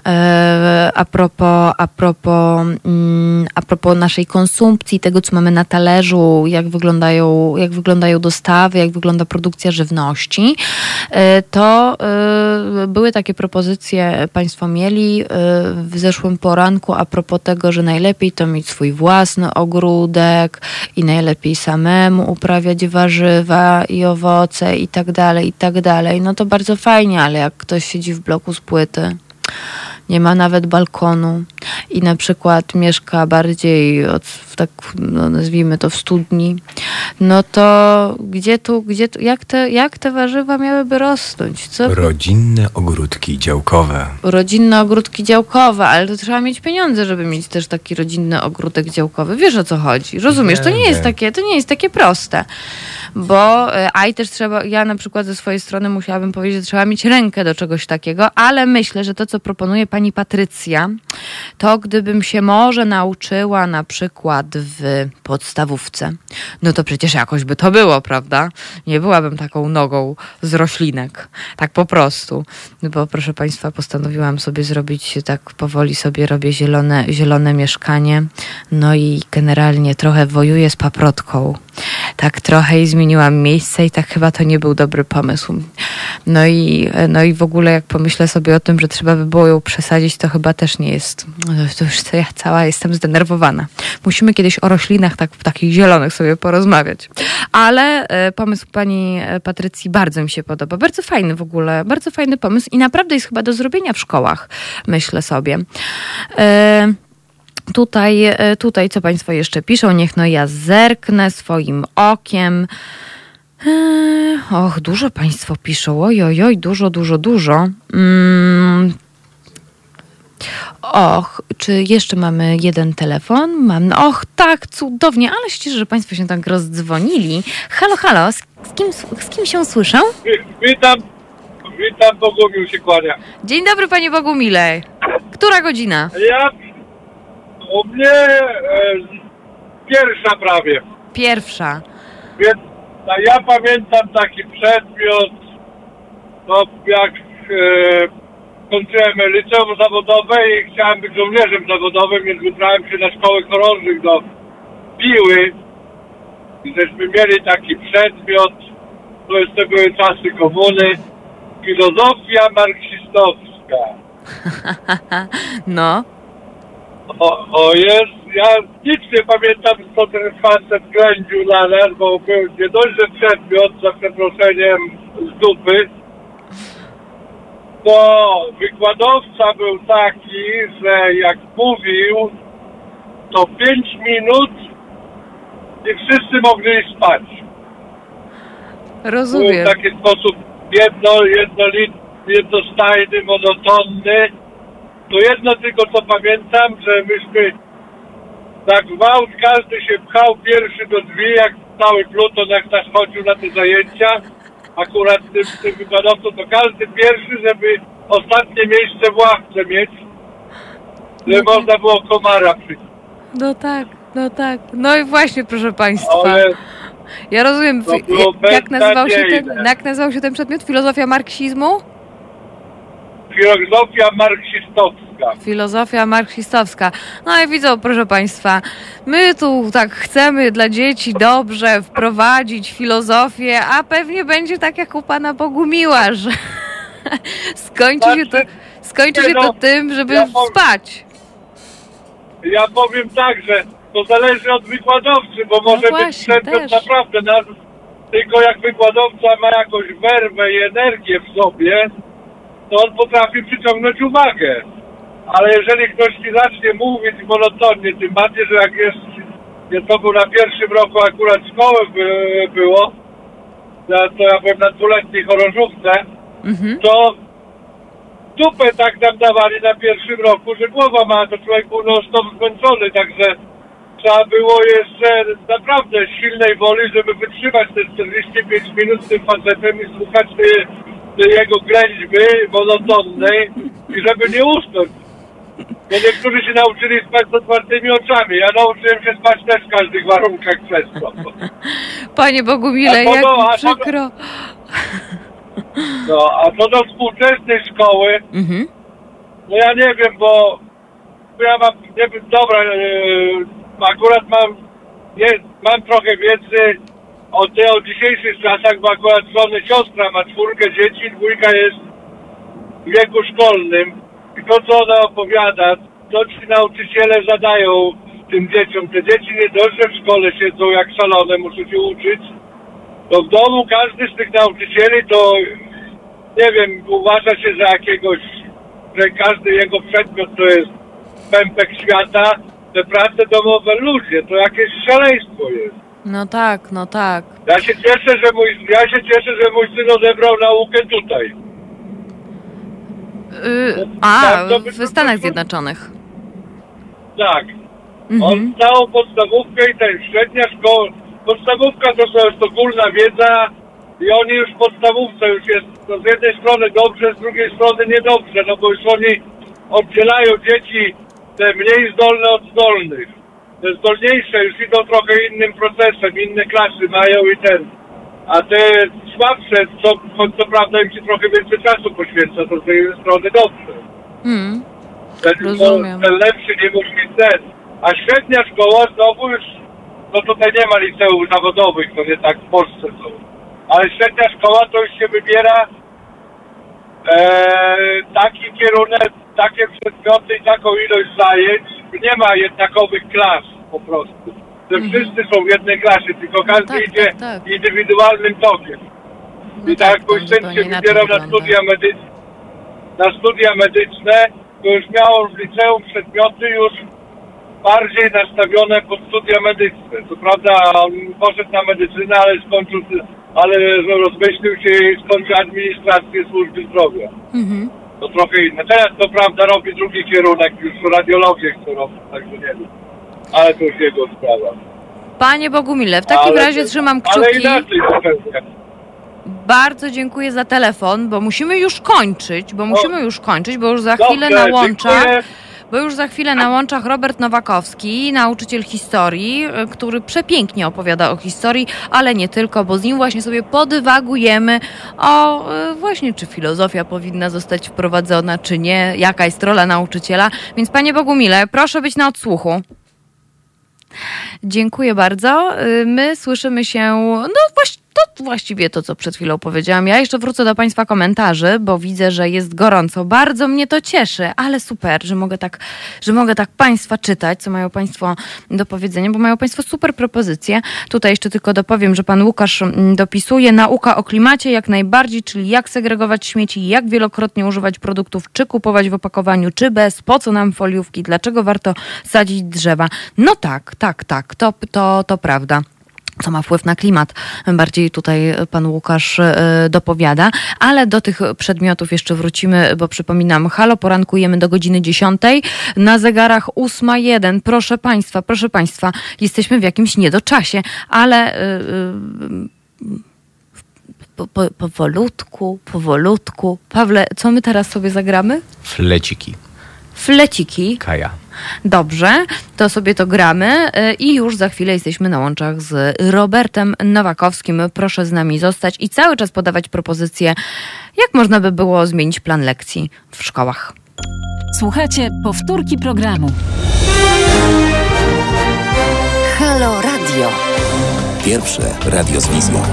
Speaker 1: E, A propos, a, propos, mm, a propos naszej konsumpcji, tego co mamy na talerzu, jak wyglądają, jak wyglądają dostawy, jak wygląda produkcja żywności, e, to e, były takie propozycje Państwo mieli w zeszłym poranku a propos tego, że najlepiej to mieć swój własny ogródek i najlepiej samemu uprawiać warzywa i owoce i tak dalej, i tak dalej. No to bardzo fajnie, ale jak ktoś siedzi w bloku z płyty, nie ma nawet balkonu i na przykład mieszka bardziej od, w tak, no nazwijmy to w studni, no to gdzie tu, gdzie tu, jak te, jak te warzywa miałyby rosnąć? Co
Speaker 4: Rodzinne ogródki działkowe.
Speaker 1: rodzinne ogródki działkowe, ale to trzeba mieć pieniądze, żeby mieć też taki rodzinny ogródek działkowy. Wiesz o co chodzi? Rozumiesz? To nie jest takie, to nie jest takie proste. Bo e, a i też trzeba, ja na przykład ze swojej strony musiałabym powiedzieć, że trzeba mieć rękę do czegoś takiego, ale myślę, że to, co proponuje pani Patrycja, to gdybym się może nauczyła na przykład w podstawówce, no to przecież jakoś by to było, prawda? Nie byłabym taką nogą z roślinek. Tak po prostu. Bo proszę Państwa, postanowiłam sobie zrobić tak powoli sobie robię zielone, zielone mieszkanie. No i generalnie trochę wojuję z paprotką. Tak trochę i zmieniłam miejsce i tak chyba to nie był dobry pomysł. No i, no i w ogóle jak pomyślę sobie o tym, że trzeba by było ją przesadzić, to chyba też nie jest, no to już ja cała jestem zdenerwowana. Musimy kiedyś o roślinach tak, takich zielonych sobie porozmawiać. Ale e, pomysł pani e, Patrycji bardzo mi się podoba. Bardzo fajny w ogóle, bardzo fajny pomysł i naprawdę jest chyba do zrobienia w szkołach, myślę sobie. E, Tutaj, e, tutaj co Państwo jeszcze piszą? Niech no ja zerknę swoim okiem. Eee, och, dużo Państwo piszą. Oj, oj, dużo, dużo, dużo. Mm. Och, czy jeszcze mamy jeden telefon? Mam. Och, tak, cudownie, ale się cieszę, że Państwo się tak rozdzwonili. Halo, halo, z, z, kim, z kim się słyszę?
Speaker 7: Witam, witam, Bogumił się kłania.
Speaker 1: Dzień dobry, Panie Bogumile. Która godzina?
Speaker 7: Ja, u mnie e, pierwsza prawie,
Speaker 1: Pierwsza.
Speaker 7: więc a ja pamiętam taki przedmiot, no jak e, kończyłem liceum zawodowe i chciałem być żołnierzem zawodowym, więc wybrałem się na szkołę chorążych do Piły i żeśmy mieli taki przedmiot, to jeszcze były czasy komuny, filozofia marksistowska.
Speaker 1: No.
Speaker 7: O, o jest, ja nic nie pamiętam, co ten facet ględził na nas, bo był nie dość, że przedmiot, za przeproszeniem, z dupy, to wykładowca był taki, że jak mówił, to 5 minut i wszyscy mogli spać. Był
Speaker 1: Rozumiem.
Speaker 7: w taki sposób jedno, jednolit, jednostajny, monotonny. To jedno tylko co pamiętam, że myśmy tak gwałt, każdy się pchał pierwszy do drzwi, jak cały Pluton jak nas chodził na te zajęcia. Akurat tym, tym wykładowcą to każdy pierwszy, żeby ostatnie miejsce w ławce mieć, żeby można było komara przyjść.
Speaker 1: No tak, no tak. No i właśnie, proszę Państwa.
Speaker 7: Ale
Speaker 1: Ja rozumiem, jak, nazywał się ten, jak nazywał się ten przedmiot? Filozofia marksizmu?
Speaker 7: Filozofia marksistowska.
Speaker 1: Filozofia marksistowska. No i widzą, proszę Państwa, my tu tak chcemy dla dzieci dobrze wprowadzić filozofię, a pewnie będzie tak jak u Pana Bogumiła, że skończy się to, skończy
Speaker 7: nie
Speaker 1: się to
Speaker 7: no,
Speaker 1: tym, żeby spać.
Speaker 7: Ja powiem tak, że to zależy od wykładowcy, bo może być
Speaker 1: No właśnie,
Speaker 7: przedmiot
Speaker 1: też.
Speaker 7: naprawdę na, tylko jak wykładowca ma jakąś werwę i energię w sobie, to on potrafi przyciągnąć uwagę. Ale jeżeli ktoś ci zacznie mówić monotonnie, tym bardziej, że jak jest, jest to był na pierwszym roku akurat szkoły by, było, to ja byłem na dwuletniej chorążówce,
Speaker 1: Mhm.
Speaker 7: to dupę tak nam dawali na pierwszym roku, że głowa ma, to człowiek był non stop zmęczony, także trzeba było jeszcze naprawdę silnej woli, żeby wytrzymać te 45 minut z tym facetem i słuchać jego ględźby monotonnej i żeby nie usnąć. Bo niektórzy się nauczyli spać z otwartymi oczami. Ja nauczyłem się spać też w każdych warunkach przez to.
Speaker 1: Panie Bogumile, jak
Speaker 7: no.
Speaker 1: przykro.
Speaker 7: No, a co do współczesnej szkoły,
Speaker 1: Mhm.
Speaker 7: No ja nie wiem, bo ja mam, nie wiem, dobra, yy, akurat mam, mam trochę wiedzy o, tej, o dzisiejszych czasach, bo akurat żony siostra ma czwórkę dzieci, dwójka jest w wieku szkolnym i to, co ona opowiada, to ci nauczyciele zadają tym dzieciom. Te dzieci nie dość, że w szkole siedzą jak szalone, muszą się uczyć, to w domu każdy z tych nauczycieli to, nie wiem, uważa się za jakiegoś że każdy jego przedmiot to jest pępek świata, te prace domowe ludzie, to jakieś szaleństwo jest.
Speaker 1: No tak, no tak.
Speaker 7: Ja się cieszę, że mój, ja się cieszę, że mój syn odebrał naukę tutaj.
Speaker 1: Y, a,
Speaker 7: Tak, to by-
Speaker 1: w Stanach Zjednoczonych.
Speaker 7: Tak.
Speaker 1: Mhm.
Speaker 7: On całą podstawówkę i ten średnia szkoła, podstawówka to, to jest ogólna wiedza i oni już w podstawówce już jest to z jednej strony dobrze, z drugiej strony niedobrze, no bo już oni oddzielają dzieci te mniej zdolne od zdolnych. Te zdolniejsze już idą trochę innym procesem, inne klasy mają i ten. A te słabsze, co, co prawda im się trochę więcej czasu poświęca, to z tej strony dobrze.
Speaker 1: Hmm.
Speaker 7: Ten,
Speaker 1: Rozumiem.
Speaker 7: ten lepszy nie musi ten. A średnia szkoła znowu już no tutaj nie ma liceów zawodowych, to nie tak w Polsce są. Ale średnia szkoła to już się wybiera e, taki kierunek, takie przedmioty i taką ilość zajęć. Nie ma jednakowych klas po prostu. Że wszyscy są w jednej klasie, tylko każdy
Speaker 1: tak,
Speaker 7: idzie
Speaker 1: tak, tak.
Speaker 7: indywidualnym tokiem.
Speaker 1: No
Speaker 7: I tak jak
Speaker 1: to
Speaker 7: mój syn
Speaker 1: zupełnie
Speaker 7: się
Speaker 1: inaczej
Speaker 7: wybierał na
Speaker 1: wygląda.
Speaker 7: studia, medy- na studia medyczne, to już miał w liceum przedmioty już bardziej nastawione pod studia medyczne. Co prawda on poszedł na medycynę, ale skończył, ale rozmyślił się i skończył administrację służby zdrowia.
Speaker 1: Mhm.
Speaker 7: To trochę inne. Teraz to prawda robi drugi kierunek, już radiologię chce robić, także nie wiem. Ale to już jego sprawa.
Speaker 1: Panie Bogumile, w takim
Speaker 7: ale,
Speaker 1: razie trzymam
Speaker 7: Ale
Speaker 1: kciuki.
Speaker 7: inaczej zupełnie.
Speaker 1: Bardzo dziękuję za telefon, bo musimy już kończyć, bo musimy już kończyć, bo już za chwilę
Speaker 7: Dobrze,
Speaker 1: na łączach.
Speaker 7: dziękuję.
Speaker 1: Bo już za chwilę na łączach Robert Nowakowski, nauczyciel historii, y, który przepięknie opowiada o historii, ale nie tylko, bo z nim właśnie sobie podywagujemy o y, właśnie, czy filozofia powinna zostać wprowadzona, czy nie, jaka jest rola nauczyciela. Więc panie Bogumile, proszę być na odsłuchu. Dziękuję bardzo. Y, My słyszymy się, no właśnie, to właściwie to, co przed chwilą powiedziałam. Ja jeszcze wrócę do Państwa komentarzy, bo widzę, że jest gorąco. Bardzo mnie to cieszy, ale super, że mogę tak, że mogę tak Państwa czytać, co mają Państwo do powiedzenia, bo mają Państwo super propozycje. Tutaj jeszcze tylko dopowiem, że Pan Łukasz mm, dopisuje nauka o klimacie jak najbardziej, czyli jak segregować śmieci, jak wielokrotnie używać produktów, czy kupować w opakowaniu, czy bez, po co nam foliówki, dlaczego warto sadzić drzewa. No tak, tak, tak, to, to, to prawda co ma wpływ na klimat. Bardziej tutaj pan Łukasz e, dopowiada, ale do tych przedmiotów jeszcze wrócimy, bo przypominam, halo, porankujemy do godziny 10. Na zegarach 8.1. Proszę państwa, proszę państwa, jesteśmy w jakimś niedoczasie, ale e, e, po, po, powolutku, powolutku. Pawle, co my teraz sobie zagramy?
Speaker 4: Fleciki.
Speaker 1: Fleciki.
Speaker 4: Kaja.
Speaker 1: Dobrze, to sobie to gramy y, i już za chwilę jesteśmy na łączach z Robertem Nowakowskim. Proszę z nami zostać i cały czas podawać propozycje, jak można by było zmienić plan lekcji w szkołach.
Speaker 3: Słuchajcie powtórki programu.
Speaker 5: Halo Radio. Pierwsze radio z wizją.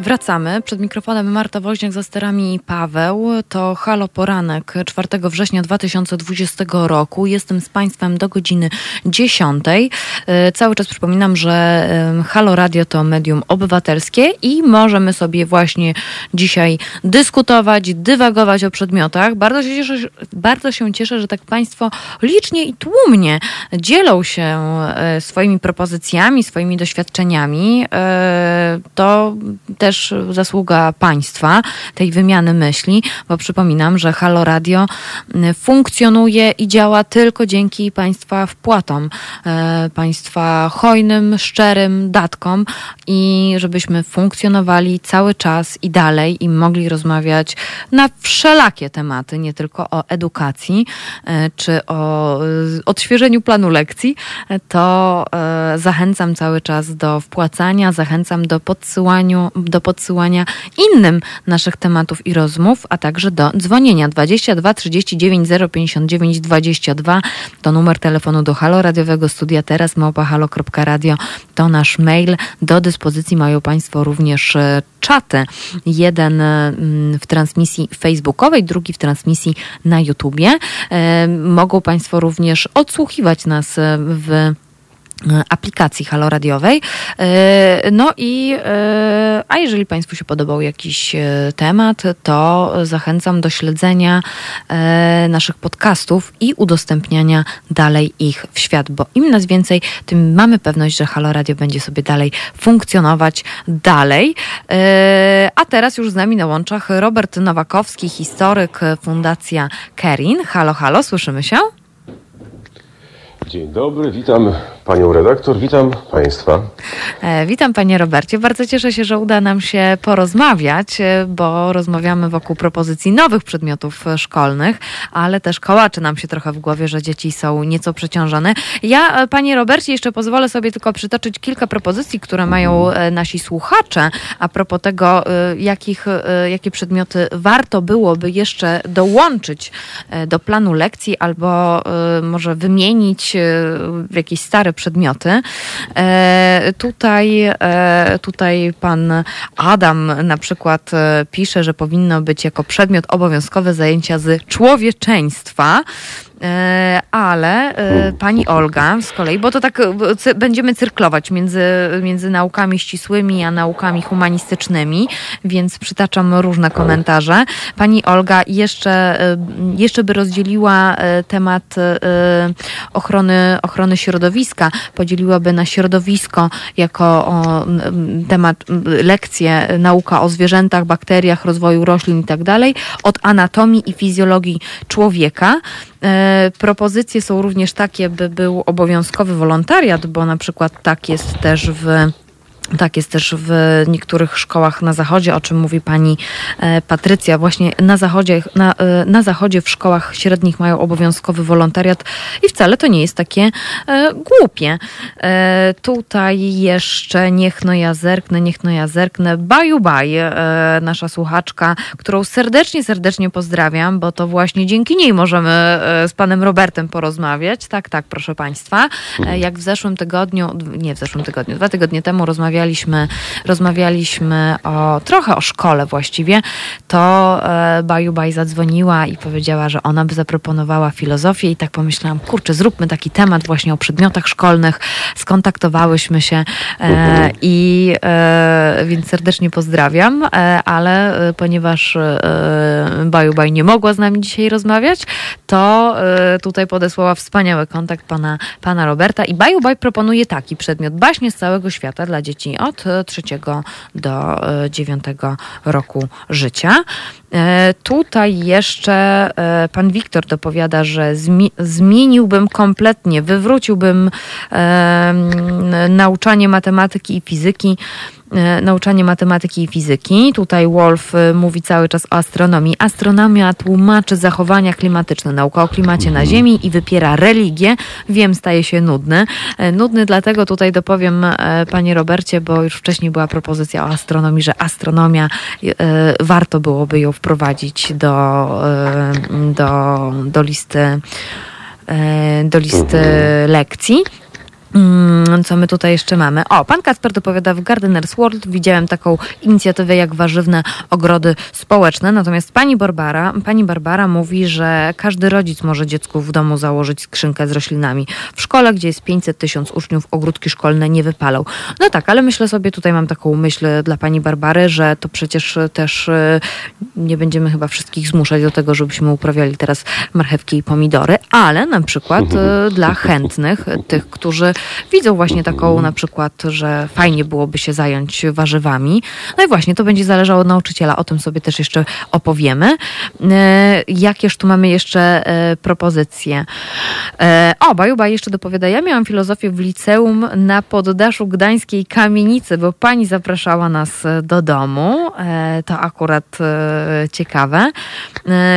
Speaker 1: Wracamy. Przed mikrofonem Marta Woźniak, za sterami Paweł. To Halo Poranek 4 września 2020 roku. Jestem z Państwem do godziny 10. E, Cały czas przypominam, że Halo Radio to medium obywatelskie i możemy sobie właśnie dzisiaj dyskutować, dywagować o przedmiotach. Bardzo się cieszę, bardzo się cieszę że tak Państwo licznie i tłumnie dzielą się e, swoimi propozycjami, swoimi doświadczeniami. E, To też zasługa państwa, tej wymiany myśli, bo przypominam, że Halo Radio m, funkcjonuje i działa tylko dzięki państwa wpłatom, e, państwa hojnym, szczerym datkom i żebyśmy funkcjonowali cały czas i dalej i mogli rozmawiać na wszelakie tematy, nie tylko o edukacji e, czy o odświeżeniu planu lekcji, e, to zachęcam cały czas do wpłacania, zachęcam do podsyłaniu, do podsyłania innym naszych tematów i rozmów, a także do dzwonienia 22 39 059 22 to numer telefonu do Halo Radiowego Studia teraz małpahalo.radio to nasz mail. Do dyspozycji mają Państwo również e, czaty. Jeden e, w transmisji facebookowej, drugi w transmisji na YouTubie. E, Mogą Państwo również odsłuchiwać nas w aplikacji Halo Radiowej. E, No i e, a jeżeli Państwu się podobał jakiś e, temat, to zachęcam do śledzenia e, naszych podcastów i udostępniania dalej ich w świat, bo im nas więcej, tym mamy pewność, że Halo Radio będzie sobie dalej funkcjonować dalej. E, A teraz już z nami na łączach Robert Nowakowski, historyk Fundacja Kerin. Halo, halo, słyszymy się?
Speaker 8: Dzień dobry, witam panią redaktor, witam państwa.
Speaker 1: E, witam panie Robercie. Bardzo cieszę się, że uda nam się porozmawiać, e, bo rozmawiamy wokół propozycji nowych przedmiotów szkolnych, ale też kołaczy nam się trochę w głowie, że dzieci są nieco przeciążone. Ja, e, panie Robercie, jeszcze pozwolę sobie tylko przytoczyć kilka propozycji, które mają nasi słuchacze a propos tego, jakich, jakie przedmioty warto byłoby jeszcze dołączyć do planu lekcji albo może wymienić w jakieś stare przedmioty. E, Tutaj, e, tutaj pan Adam na przykład e, pisze, że powinno być jako przedmiot obowiązkowe zajęcia z człowieczeństwa. Ale pani Olga z kolei, bo to tak będziemy cyrklować między, między naukami ścisłymi a naukami humanistycznymi, więc przytaczam różne komentarze. Pani Olga jeszcze, jeszcze by rozdzieliła temat ochrony, ochrony środowiska, podzieliłaby na środowisko jako o, temat, lekcje, nauka o zwierzętach, bakteriach, rozwoju roślin i tak od anatomii i fizjologii człowieka. E, propozycje są również takie, by był obowiązkowy wolontariat, bo na przykład tak jest też w tak jest też w niektórych szkołach na zachodzie, o czym mówi pani e, Patrycja. Właśnie na zachodzie, na, e, na zachodzie w szkołach średnich mają obowiązkowy wolontariat i wcale to nie jest takie e, głupie. E, tutaj jeszcze niech no ja zerknę, niech no ja zerknę. Baju Baj, e, nasza słuchaczka, którą serdecznie, serdecznie pozdrawiam, bo to właśnie dzięki niej możemy e, z panem Robertem porozmawiać. Tak, tak, proszę państwa. Jak w zeszłym tygodniu, nie w zeszłym tygodniu, dwa tygodnie temu rozmawialiśmy, rozmawialiśmy o, trochę o szkole właściwie, to e, Baju Baj zadzwoniła i powiedziała, że ona by zaproponowała filozofię i tak pomyślałam, kurczę, zróbmy taki temat właśnie o przedmiotach szkolnych. Skontaktowałyśmy się e, i e, więc serdecznie pozdrawiam, ale ponieważ Baju Baj nie mogła z nami dzisiaj rozmawiać, to tutaj podesłała wspaniały kontakt pana, pana Roberta i Baju Baj proponuje taki przedmiot, baśnie z całego świata dla dzieci od e, trzeciego do e, dziewiątego roku życia. E, Tutaj jeszcze e, pan Wiktor dopowiada, że zmi- zmieniłbym kompletnie, wywróciłbym e, nauczanie matematyki i fizyki e, nauczanie matematyki i fizyki. Tutaj Wolf mówi cały czas o astronomii. Astronomia tłumaczy zachowania klimatyczne, nauka o klimacie na Ziemi i wypiera religię. Wiem, staje się nudny. E, Nudny dlatego tutaj dopowiem panie Robercie, bo już wcześniej była propozycja o astronomii, że astronomia warto byłoby ją wprowadzić do, e, do, do listy e, do listy lekcji. Mm, Co my tutaj jeszcze mamy? O, pan Kacper dopowiada w Gardeners World. Widziałem taką inicjatywę jak warzywne ogrody społeczne. Natomiast pani Barbara, pani Barbara mówi, że każdy rodzic może dziecku w domu założyć skrzynkę z roślinami. W szkole, gdzie jest 500 tysięcy uczniów, ogródki szkolne nie wypalą. No tak, ale myślę sobie, tutaj mam taką myśl dla pani Barbary, że to przecież też e, nie będziemy chyba wszystkich zmuszać do tego, żebyśmy uprawiali teraz marchewki i pomidory, ale na przykład e, dla chętnych, tych, którzy widzą właśnie taką na przykład, że fajnie byłoby się zająć warzywami. No i właśnie to będzie zależało od nauczyciela, o tym sobie też jeszcze opowiemy. E, Jakież tu mamy jeszcze e, propozycje? E, O, Bajuba jeszcze dopowiada, ja miałam filozofię w liceum na poddaszu gdańskiej kamienicy, bo pani zapraszała nas do domu. To akurat ciekawe.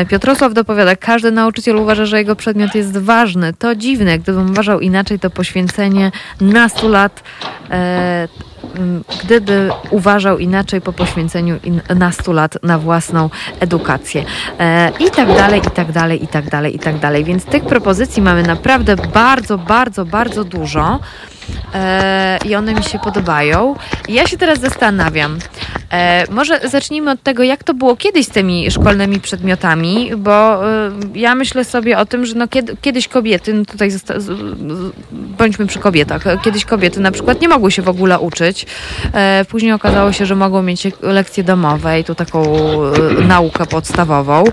Speaker 1: Piotrosław dopowiada, każdy nauczyciel uważa, że jego przedmiot jest ważny. To dziwne, gdybym uważał inaczej, to poświęcenie nastu lat e, gdyby uważał inaczej po poświęceniu nastu lat na własną edukację. E, I tak dalej, i tak dalej, i tak dalej, i tak dalej. Więc tych propozycji mamy naprawdę bardzo, bardzo, bardzo dużo. E, I one mi się podobają. Ja się teraz zastanawiam. E, może zacznijmy od tego, jak to było kiedyś z tymi szkolnymi przedmiotami, bo e, ja myślę sobie o tym, że no kiedy, kiedyś kobiety, no tutaj bądźmy przy kobietach, kiedyś kobiety na przykład nie mogły się w ogóle uczyć. Później okazało się, że mogą mieć lekcje domowe i tu taką naukę podstawową,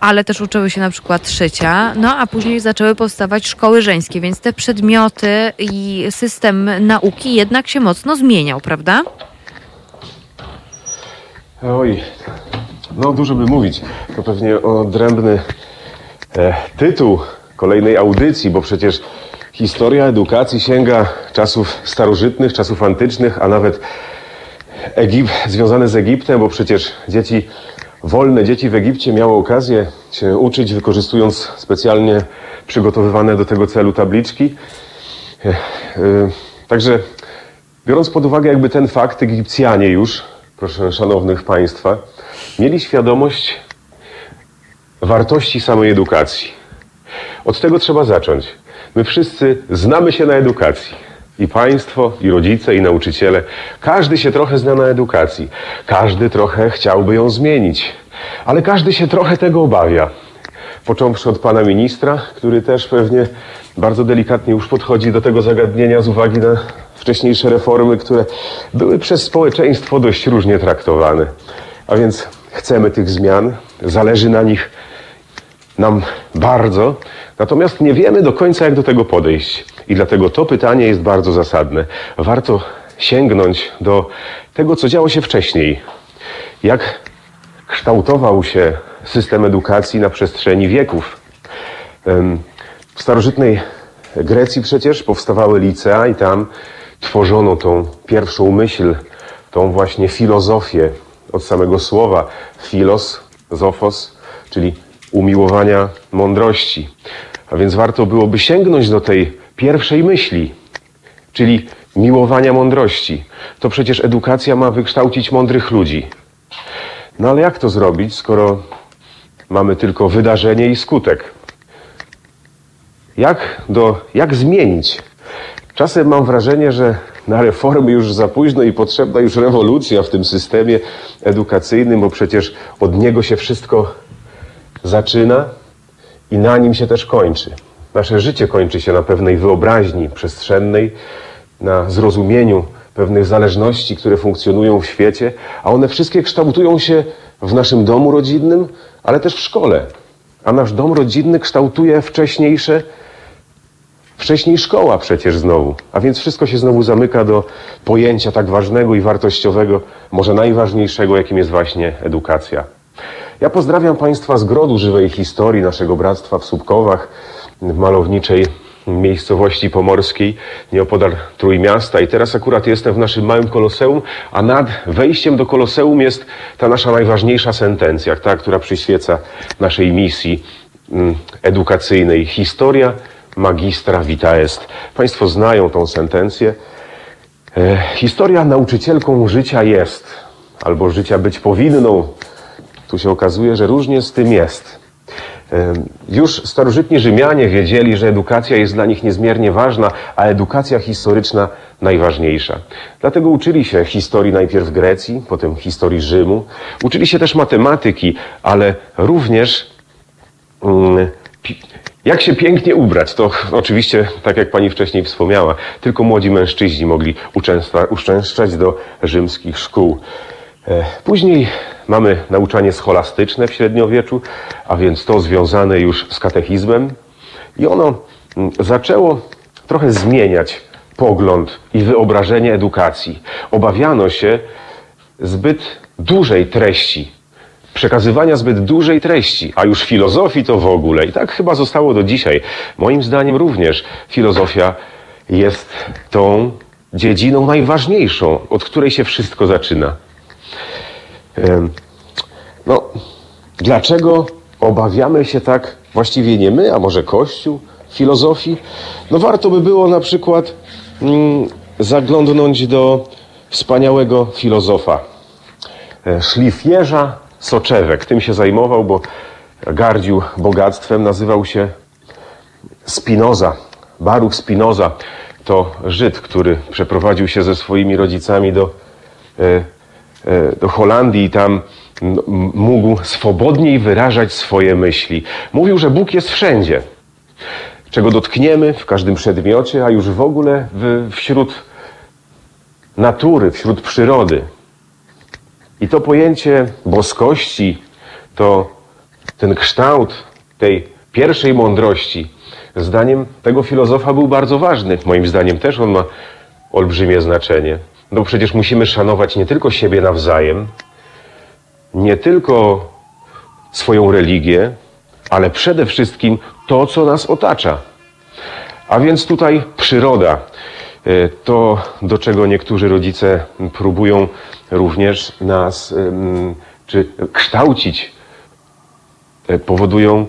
Speaker 1: ale też uczyły się na przykład szycia, no a później zaczęły powstawać szkoły żeńskie, więc te przedmioty i system nauki jednak się mocno zmieniał, prawda?
Speaker 8: Oj, no dużo by mówić. To pewnie odrębny e, tytuł kolejnej audycji, bo przecież Historia edukacji sięga czasów starożytnych, czasów antycznych, a nawet Egip, związane z Egiptem, bo przecież dzieci, wolne dzieci w Egipcie miały okazję się uczyć, wykorzystując specjalnie przygotowywane do tego celu tabliczki. E, e, Także biorąc pod uwagę jakby ten fakt, Egipcjanie już, proszę szanownych Państwa, mieli świadomość wartości samej edukacji. Od tego trzeba zacząć. My wszyscy znamy się na edukacji. I państwo, i rodzice, i nauczyciele. Każdy się trochę zna na edukacji. Każdy trochę chciałby ją zmienić. Ale każdy się trochę tego obawia. Począwszy od pana ministra, który też pewnie bardzo delikatnie już podchodzi do tego zagadnienia z uwagi na wcześniejsze reformy, które były przez społeczeństwo dość różnie traktowane. A więc chcemy tych zmian, zależy na nich nam bardzo, natomiast nie wiemy do końca, jak do tego podejść. I dlatego to pytanie jest bardzo zasadne. Warto sięgnąć do tego, co działo się wcześniej. Jak kształtował się system edukacji na przestrzeni wieków. W starożytnej Grecji przecież powstawały licea i tam tworzono tą pierwszą myśl, tą właśnie filozofię od samego słowa filos, zofos, czyli umiłowania mądrości. A więc warto byłoby sięgnąć do tej pierwszej myśli, czyli miłowania mądrości. To przecież edukacja ma wykształcić mądrych ludzi. No ale jak to zrobić, skoro mamy tylko wydarzenie i skutek? Jak, do, jak zmienić? Czasem mam wrażenie, że na reformy już za późno i potrzebna już rewolucja w tym systemie edukacyjnym, bo przecież od niego się wszystko zaczyna i na nim się też kończy. Nasze życie kończy się na pewnej wyobraźni przestrzennej, na zrozumieniu pewnych zależności, które funkcjonują w świecie, a one wszystkie kształtują się w naszym domu rodzinnym, ale też w szkole. A nasz dom rodzinny kształtuje wcześniejsze, wcześniej szkoła przecież znowu. A więc wszystko się znowu zamyka do pojęcia tak ważnego i wartościowego, może najważniejszego, jakim jest właśnie edukacja. Ja pozdrawiam Państwa z grodu żywej historii naszego bractwa w Słupkowach, w malowniczej miejscowości pomorskiej, nieopodal Trójmiasta. I teraz akurat jestem w naszym małym koloseum, a nad wejściem do koloseum jest ta nasza najważniejsza sentencja, ta, która przyświeca naszej misji mm, edukacyjnej. Historia magistra vita est. Państwo znają tą sentencję. E, historia nauczycielką życia jest, albo życia być powinną. Tu się okazuje, że różnie z tym jest. Już starożytni Rzymianie wiedzieli, że edukacja jest dla nich niezmiernie ważna, a edukacja historyczna najważniejsza. Dlatego uczyli się historii najpierw Grecji, potem historii Rzymu. Uczyli się też matematyki, ale również mm, jak się pięknie ubrać. To oczywiście, tak jak pani wcześniej wspomniała, tylko młodzi mężczyźni mogli uczęszcza- uczęszczać do rzymskich szkół. E, Później mamy nauczanie scholastyczne w średniowieczu, a więc to związane już z katechizmem. I ono mm, zaczęło trochę zmieniać pogląd i wyobrażenie edukacji. Obawiano się zbyt dużej treści, przekazywania zbyt dużej treści, a już filozofii to w ogóle. I tak chyba zostało do dzisiaj. Moim zdaniem również filozofia jest tą dziedziną najważniejszą, od której się wszystko zaczyna. No, dlaczego obawiamy się tak, właściwie nie my, a może Kościół, filozofii? No warto by było na przykład mm, zaglądnąć do wspaniałego filozofa, e, szlifierza soczewek. Tym się zajmował, bo gardził bogactwem, nazywał się Spinoza. Baruch Spinoza to Żyd, który przeprowadził się ze swoimi rodzicami do, e, e, do Holandii i tam mógł swobodniej wyrażać swoje myśli. Mówił, że Bóg jest wszędzie. Czego dotkniemy w każdym przedmiocie, a już w ogóle w, wśród natury, wśród przyrody. I to pojęcie boskości, to ten kształt tej pierwszej mądrości, zdaniem tego filozofa był bardzo ważny. Moim zdaniem też on ma olbrzymie znaczenie. No przecież musimy szanować nie tylko siebie nawzajem, nie tylko swoją religię, ale przede wszystkim to, co nas otacza. A więc tutaj przyroda. E, To, do czego niektórzy rodzice próbują również nas, czy kształcić, e, powodują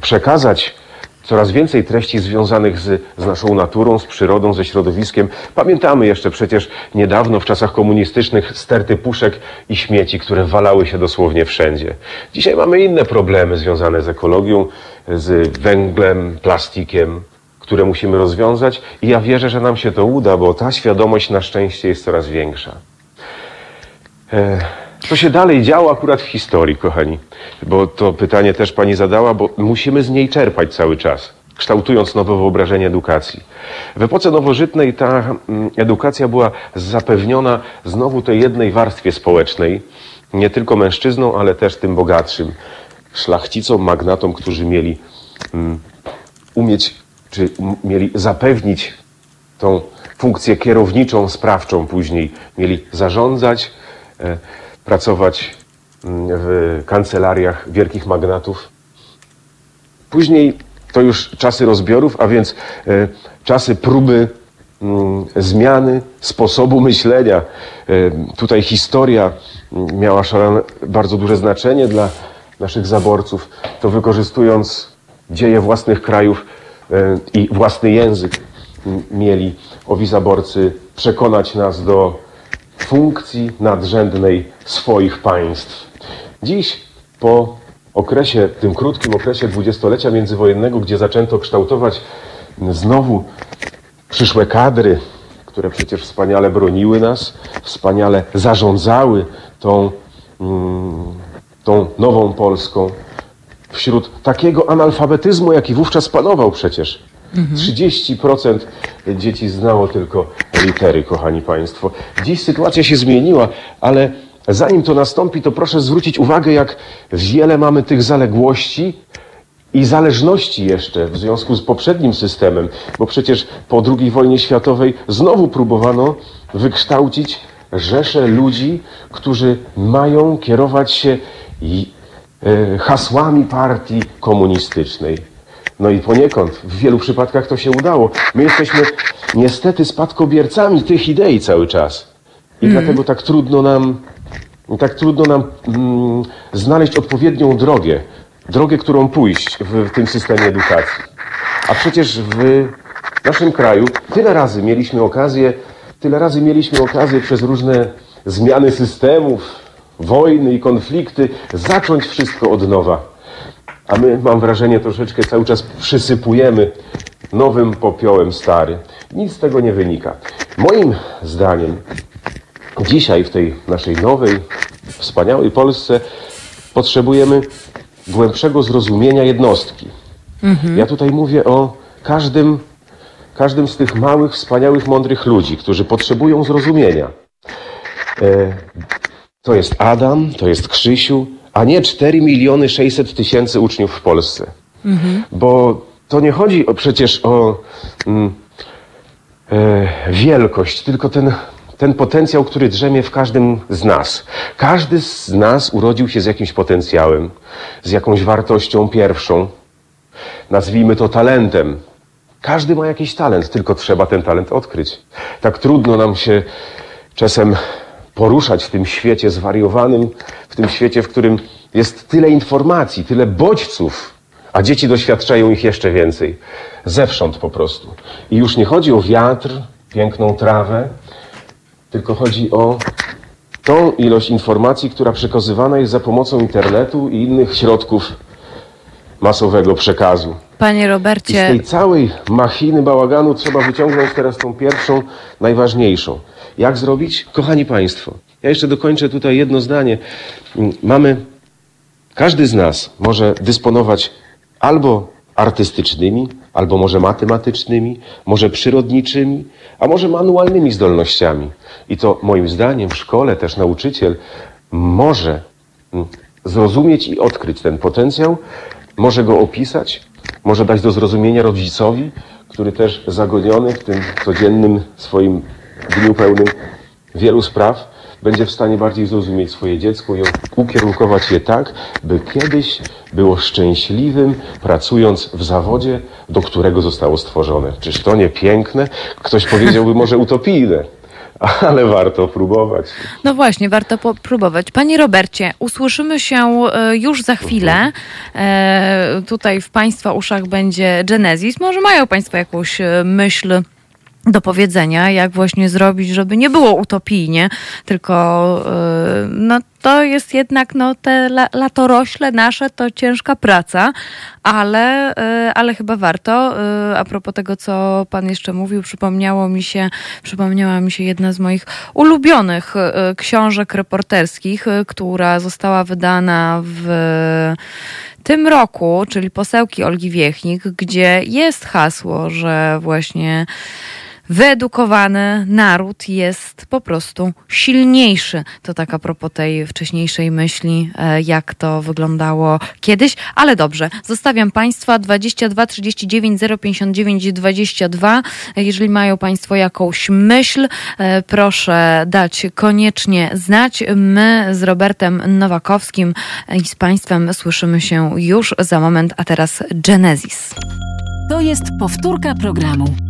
Speaker 8: przekazać coraz więcej treści związanych z, z naszą naturą, z przyrodą, ze środowiskiem. Pamiętamy jeszcze przecież niedawno w czasach komunistycznych sterty puszek i śmieci, które walały się dosłownie wszędzie. Dzisiaj mamy inne problemy związane z ekologią, z węglem, plastikiem, które musimy rozwiązać i ja wierzę, że nam się to uda, bo ta świadomość na szczęście jest coraz większa. E, Co się dalej działo akurat w historii, kochani? Bo to pytanie też pani zadała, bo musimy z niej czerpać cały czas, kształtując nowe wyobrażenie edukacji. W epoce nowożytnej ta mm, edukacja była zapewniona znowu tej jednej warstwie społecznej, nie tylko mężczyznom, ale też tym bogatszym, szlachcicom, magnatom, którzy mieli mm, umieć, czy mieli zapewnić tą funkcję kierowniczą, sprawczą później. Mieli zarządzać, e, pracować mm, w kancelariach wielkich magnatów. Później to już czasy rozbiorów, a więc e, czasy próby mm, zmiany sposobu myślenia. E, tutaj historia mm, miała szalone, bardzo duże znaczenie dla naszych zaborców. To wykorzystując dzieje własnych krajów i własny język mieli owi zaborcy przekonać nas do funkcji nadrzędnej swoich państw. Dziś po okresie, tym krótkim okresie dwudziestolecia międzywojennego, gdzie zaczęto kształtować znowu przyszłe kadry, które przecież wspaniale broniły nas, wspaniale zarządzały tą, mm, tą nową Polską, wśród takiego analfabetyzmu, jaki wówczas panował przecież. 30% dzieci znało tylko litery, kochani Państwo. Dziś sytuacja się zmieniła, ale zanim to nastąpi, to proszę zwrócić uwagę, jak wiele mamy tych zaległości i zależności jeszcze w związku z poprzednim systemem, bo przecież po II wojnie światowej znowu próbowano wykształcić rzesze ludzi, którzy mają kierować się hasłami partii komunistycznej. No i poniekąd w wielu przypadkach to się udało. My jesteśmy niestety spadkobiercami tych idei cały czas. I dlatego tak trudno nam, tak trudno nam mm, znaleźć odpowiednią drogę. Drogę, którą pójść w, w tym systemie edukacji. A przecież w naszym kraju tyle razy mieliśmy okazję, tyle razy mieliśmy okazję przez różne zmiany systemów, wojny i konflikty zacząć wszystko od nowa. A my, mam wrażenie, troszeczkę cały czas przysypujemy nowym popiołem stary. Nic z tego nie wynika. Moim zdaniem dzisiaj w tej naszej nowej, wspaniałej Polsce potrzebujemy głębszego zrozumienia jednostki. Ja tutaj mówię o każdym, każdym z tych małych, wspaniałych, mądrych ludzi, którzy potrzebują zrozumienia. E, to jest Adam, to jest Krzysiu, a nie 4 miliony 600 tysięcy uczniów w Polsce. Bo to nie chodzi o, przecież o mm, e, wielkość, tylko ten, ten potencjał, który drzemie w każdym z nas. Każdy z nas urodził się z jakimś potencjałem, z jakąś wartością pierwszą. Nazwijmy to talentem. Każdy ma jakiś talent, tylko trzeba ten talent odkryć. Tak trudno nam się czasem poruszać w tym świecie zwariowanym, w tym świecie, w którym jest tyle informacji, tyle bodźców, a dzieci doświadczają ich jeszcze więcej. Zewsząd po prostu. I już nie chodzi o wiatr, piękną trawę, tylko chodzi o tą ilość informacji, która przekazywana jest za pomocą internetu i innych środków masowego przekazu.
Speaker 1: Panie
Speaker 8: I z
Speaker 1: Robercie,
Speaker 8: tej całej machiny bałaganu trzeba wyciągnąć teraz tą pierwszą, najważniejszą. Jak zrobić? Kochani Państwo, ja jeszcze dokończę tutaj jedno zdanie. Mm, Mamy, każdy z nas może dysponować albo artystycznymi, albo może matematycznymi, może przyrodniczymi, a może manualnymi zdolnościami. I to moim zdaniem w szkole też nauczyciel może mm, zrozumieć i odkryć ten potencjał, może go opisać, może dać do zrozumienia rodzicowi, który też zagoniony w tym codziennym swoim dniu pełnym wielu spraw, będzie w stanie bardziej zrozumieć swoje dziecko i ukierunkować je tak, by kiedyś było szczęśliwym, pracując w zawodzie, do którego zostało stworzone. Czyż to nie piękne? Ktoś powiedziałby może utopijne. Ale warto próbować.
Speaker 1: No właśnie, warto próbować. Panie Robercie, usłyszymy się e, już za chwilę. E, tutaj w Państwa uszach będzie Genesis. Może mają Państwo jakąś e, myśl do powiedzenia, jak właśnie zrobić, żeby nie było utopijnie, tylko no, to jest jednak no, te latorośle nasze to ciężka praca, ale, ale chyba warto. A propos tego, co pan jeszcze mówił, przypomniało mi się, przypomniała mi się jedna z moich ulubionych książek reporterskich, która została wydana w tym roku, czyli posełki Olgi Wiechnik, gdzie jest hasło, że właśnie wyedukowany naród jest po prostu silniejszy. To tak a propos tej wcześniejszej myśli, e, jak to wyglądało kiedyś, ale dobrze. Zostawiam Państwa 22 39 059 22. Jeżeli mają Państwo jakąś myśl, e, proszę dać koniecznie znać. My z Robertem Nowakowskim i z Państwem słyszymy się już za moment, a teraz Genesis.
Speaker 3: To jest powtórka programu.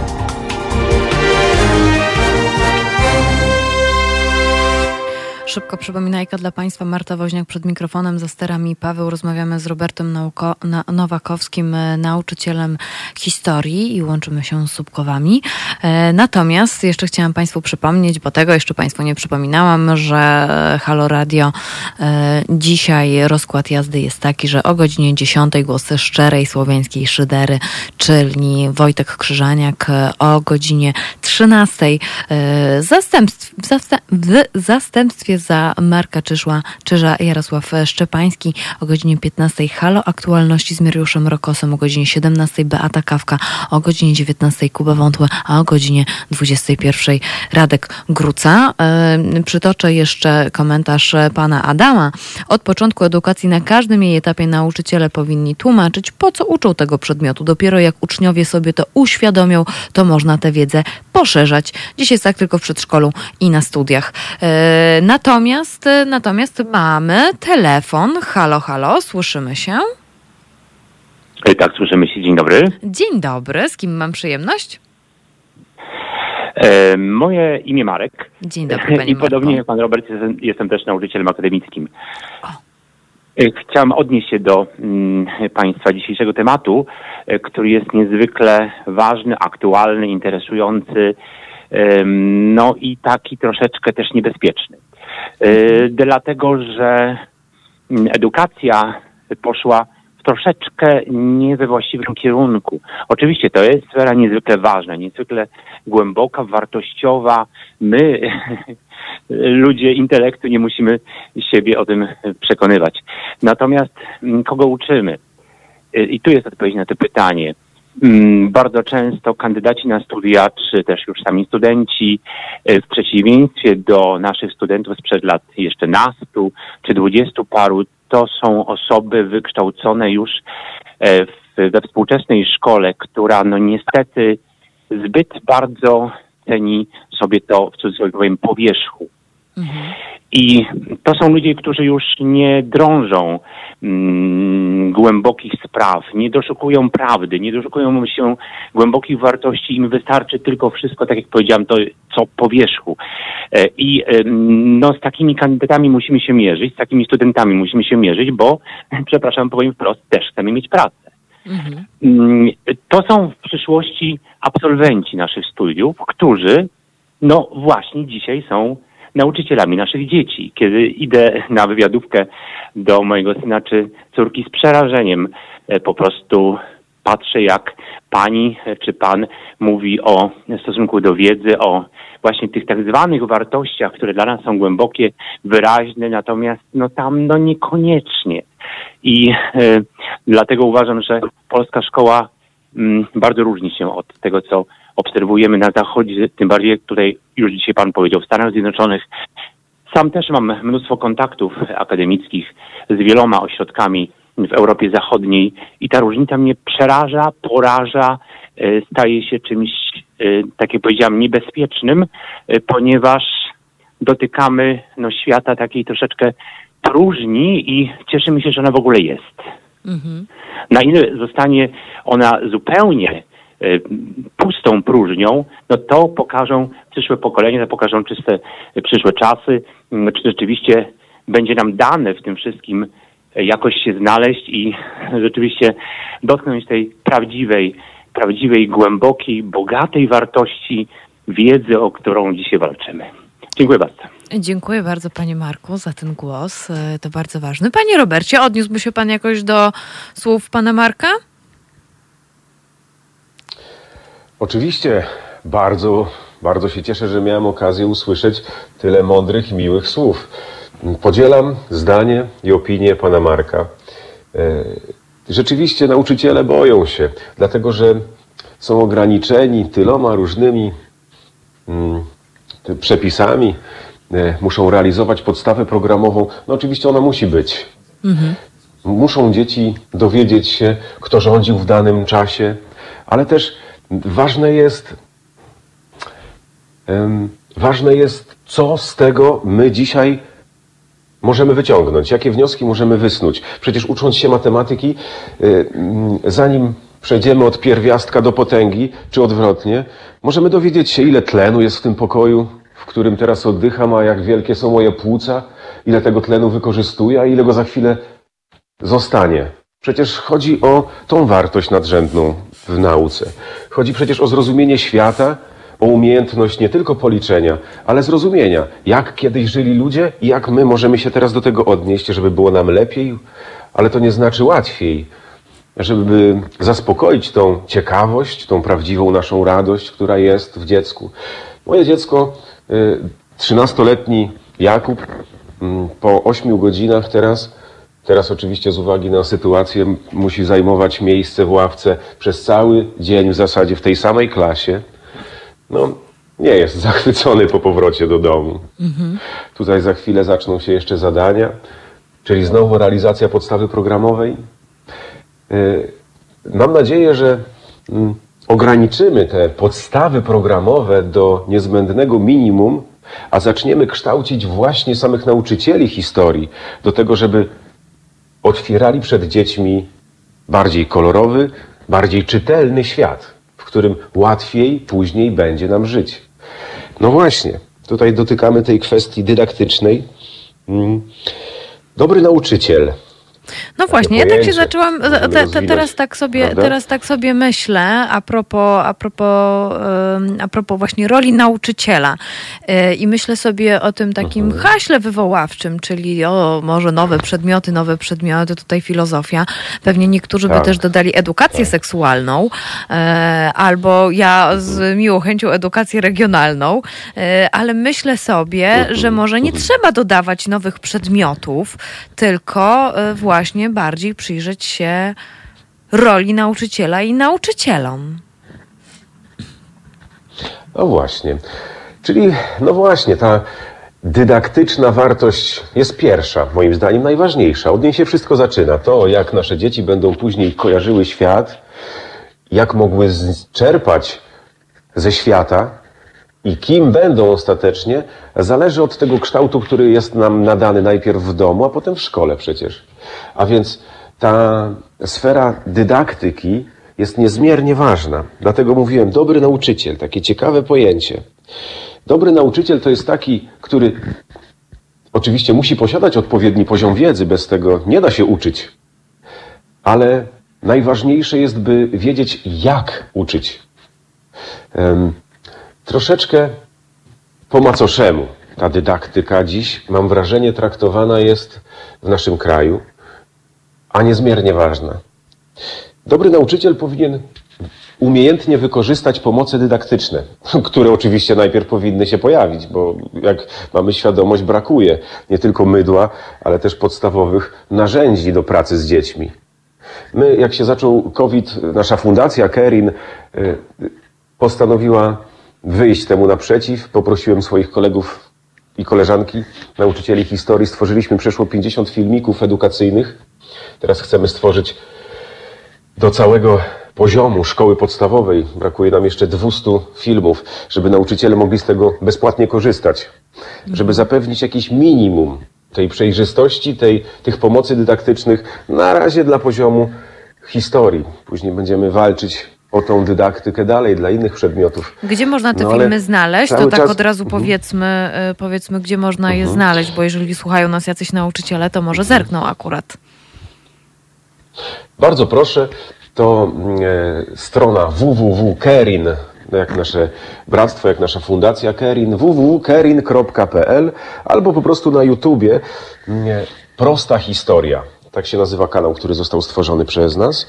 Speaker 1: Szybko przypominajka dla Państwa. Marta Woźniak przed mikrofonem za sterami Paweł. Rozmawiamy z Robertem Nauko na Nowakowskim, e, nauczycielem historii i łączymy się z Subkowami. E, natomiast jeszcze chciałam Państwu przypomnieć, bo tego jeszcze Państwu nie przypominałam, że Halo Radio e, dzisiaj rozkład jazdy jest taki, że o godzinie 10 głosy szczerej słowiańskiej szydery, czyli Wojtek Krzyżaniak o godzinie 13 zastępstw, w zastępstwie za Marka Czyżła, Czyża Jarosław Szczepański o godzinie 15 Halo Aktualności z Mariuszem Rokosem o godzinie 17 Beata Kawka, o godzinie 19 Kuba Wątłe, a o godzinie 21 Radek Gruca. Przytoczę jeszcze komentarz pana Adama. Od początku edukacji na każdym jej etapie nauczyciele powinni tłumaczyć, po co uczą tego przedmiotu. Dopiero jak uczniowie sobie to uświadomią, to można tę wiedzę poszerzać. Dziś jest tak tylko w przedszkolu i na studiach. Natomiast Natomiast, natomiast mamy telefon. Halo, halo, słyszymy się?
Speaker 9: E, tak, słyszymy się. Dzień dobry.
Speaker 1: Dzień dobry. Z kim mam przyjemność?
Speaker 9: E, moje imię Marek.
Speaker 1: Dzień dobry, panie
Speaker 9: I podobnie jak pan Robert, jestem, jestem też nauczycielem akademickim.
Speaker 1: O.
Speaker 9: E, chciałam odnieść się do mm, Państwa dzisiejszego tematu, e, który jest niezwykle ważny, aktualny, interesujący, no i taki troszeczkę też niebezpieczny. Y, dlatego że mm, edukacja poszła w troszeczkę nie we właściwym kierunku. Oczywiście to jest sfera niezwykle ważna, niezwykle głęboka, wartościowa. My, ludzie intelektu, nie musimy siebie o tym przekonywać. Natomiast mm, kogo uczymy? Y, I tu jest odpowiedź na to pytanie. Mm, bardzo często kandydaci na studia, czy też już sami studenci, e, w przeciwieństwie do naszych studentów sprzed lat jeszcze nastu czy dwudziestu paru, to są osoby wykształcone już e, we współczesnej szkole, która no niestety zbyt bardzo ceni sobie to, w cudzysłowie powiem, po wierzchu. Mhm. I to są ludzie, którzy już nie drążą mm, głębokich spraw, nie doszukują prawdy, nie doszukują się głębokich wartości. Im wystarczy tylko wszystko, tak jak powiedziałem, to co po wierzchu. E, I no, z takimi kandydatami musimy się mierzyć, z takimi studentami musimy się mierzyć, bo, przepraszam, powiem wprost, też chcemy mieć pracę. Mhm. Mm, to są w przyszłości absolwenci naszych studiów, którzy no właśnie dzisiaj są nauczycielami naszych dzieci. Kiedy idę na wywiadówkę do mojego syna czy córki z przerażeniem, e, po prostu patrzę, jak pani e, czy pan mówi o stosunku do wiedzy, o właśnie tych tak zwanych wartościach, które dla nas są głębokie, wyraźne, natomiast no tam no niekoniecznie. I y, dlatego uważam, że polska szkoła y, bardzo różni się od tego, co obserwujemy na Zachodzie, tym bardziej tutaj już dzisiaj Pan powiedział, w Stanach Zjednoczonych. Sam też mam mnóstwo kontaktów akademickich z wieloma ośrodkami w Europie Zachodniej i ta różnica mnie przeraża, poraża, e, staje się czymś, e, tak jak powiedziałam, niebezpiecznym, e, ponieważ dotykamy no, świata takiej troszeczkę próżni i cieszymy się, że ona w ogóle jest.
Speaker 1: Mhm.
Speaker 9: Na ile zostanie ona zupełnie pustą próżnią, no to pokażą przyszłe pokolenia, to pokażą czyste e, przyszłe czasy, m, czy rzeczywiście będzie nam dane w tym wszystkim e, jakoś się znaleźć i rzeczywiście dotknąć tej prawdziwej, prawdziwej, głębokiej, bogatej wartości wiedzy, o którą dzisiaj walczymy. Dziękuję bardzo.
Speaker 1: Dziękuję bardzo Panie Marku za ten głos. E, To bardzo ważne. Panie Robercie, odniósłby się Pan jakoś do słów Pana Marka?
Speaker 8: Oczywiście bardzo, bardzo się cieszę, że miałem okazję usłyszeć tyle mądrych i miłych słów. Podzielam zdanie i opinię pana Marka. E, Rzeczywiście nauczyciele boją się, dlatego że są ograniczeni tyloma różnymi mm, przepisami, e, muszą realizować podstawę programową. No oczywiście ona musi być. Muszą dzieci dowiedzieć się, kto rządził w danym czasie, ale też ważne jest, ważne jest, co z tego my dzisiaj możemy wyciągnąć, jakie wnioski możemy wysnuć. Przecież ucząc się matematyki, y, mm, zanim przejdziemy od pierwiastka do potęgi, czy odwrotnie, możemy dowiedzieć się, ile tlenu jest w tym pokoju, w którym teraz oddycham, a jak wielkie są moje płuca, ile tego tlenu wykorzystuję, a ile go za chwilę zostanie. Przecież chodzi o tą wartość nadrzędną w nauce. Chodzi przecież o zrozumienie świata, o umiejętność nie tylko policzenia, ale zrozumienia, jak kiedyś żyli ludzie i jak my możemy się teraz do tego odnieść, żeby było nam lepiej, ale to nie znaczy łatwiej, żeby zaspokoić tą ciekawość, tą prawdziwą naszą radość, która jest w dziecku. Moje dziecko, trzynastoletni Jakub, mm, po ośmiu godzinach teraz, teraz oczywiście z uwagi na sytuację musi zajmować miejsce w ławce przez cały dzień w zasadzie w tej samej klasie. No, nie jest zachwycony po powrocie do domu. Tutaj za chwilę zaczną się jeszcze zadania, czyli znowu realizacja podstawy programowej. Y, Mam nadzieję, że mm, ograniczymy te podstawy programowe do niezbędnego minimum, a zaczniemy kształcić właśnie samych nauczycieli historii do tego, żeby otwierali przed dziećmi bardziej kolorowy, bardziej czytelny świat, w którym łatwiej później będzie nam żyć. No właśnie, tutaj dotykamy tej kwestii dydaktycznej. Mm. Dobry nauczyciel
Speaker 1: No właśnie, ja tak się zaczęłam, te, te, teraz, tak sobie,
Speaker 8: prawda?
Speaker 1: teraz tak sobie myślę a propos, a propos, a propos właśnie roli nauczyciela E, i myślę sobie o tym takim
Speaker 8: Mhm.
Speaker 1: haśle wywoławczym, czyli o może nowe przedmioty, nowe przedmioty, tutaj filozofia. Pewnie niektórzy by
Speaker 8: Tak.
Speaker 1: też dodali edukację seksualną e, albo ja z miłą chęcią edukację regionalną, e, ale myślę sobie, że może nie trzeba dodawać nowych przedmiotów, tylko e, właśnie bardziej przyjrzeć się roli nauczyciela i nauczycielom.
Speaker 8: No właśnie. Czyli, no właśnie, ta dydaktyczna wartość jest pierwsza, moim zdaniem najważniejsza. Od niej się wszystko zaczyna. To, jak nasze dzieci będą później kojarzyły świat, jak mogły czerpać ze świata i kim będą ostatecznie, zależy od tego kształtu, który jest nam nadany najpierw w domu, a potem w szkole przecież. A więc ta sfera dydaktyki jest niezmiernie ważna. Dlatego mówiłem, dobry nauczyciel, takie ciekawe pojęcie. Dobry nauczyciel to jest taki, który oczywiście musi posiadać odpowiedni poziom wiedzy, bez tego nie da się uczyć. Ale najważniejsze jest, by wiedzieć, jak uczyć. Em, troszeczkę po macoszemu ta dydaktyka dziś, mam wrażenie, traktowana jest w naszym kraju, a niezmiernie ważna. Dobry nauczyciel powinien umiejętnie wykorzystać pomoce dydaktyczne, które oczywiście najpierw powinny się pojawić, bo jak mamy świadomość, brakuje nie tylko mydła, ale też podstawowych narzędzi do pracy z dziećmi. My, jak się zaczął COVID, nasza fundacja Kerin y, postanowiła wyjść temu naprzeciw. Poprosiłem swoich kolegów i koleżanki, nauczycieli historii. Stworzyliśmy przeszło 50 filmików edukacyjnych Teraz chcemy stworzyć do całego poziomu szkoły podstawowej, brakuje nam jeszcze 200 filmów, żeby nauczyciele mogli z tego bezpłatnie korzystać, żeby zapewnić jakieś minimum tej przejrzystości, tej, tych pomocy dydaktycznych na razie dla poziomu historii. Później będziemy walczyć o tą dydaktykę dalej dla innych przedmiotów.
Speaker 1: Gdzie można te
Speaker 8: No,
Speaker 1: filmy znaleźć? To tak
Speaker 8: czas-
Speaker 1: od razu
Speaker 8: Mhm.
Speaker 1: powiedzmy, y, powiedzmy, gdzie można je znaleźć, bo jeżeli słuchają nas jacyś nauczyciele, to może zerkną akurat.
Speaker 8: Bardzo proszę, to e, strona www.kerin, jak nasze bractwo, jak nasza fundacja Kerin, www.kerin.pl albo po prostu na YouTubie mm, e, Prosta Historia. Tak się nazywa kanał, który został stworzony przez nas.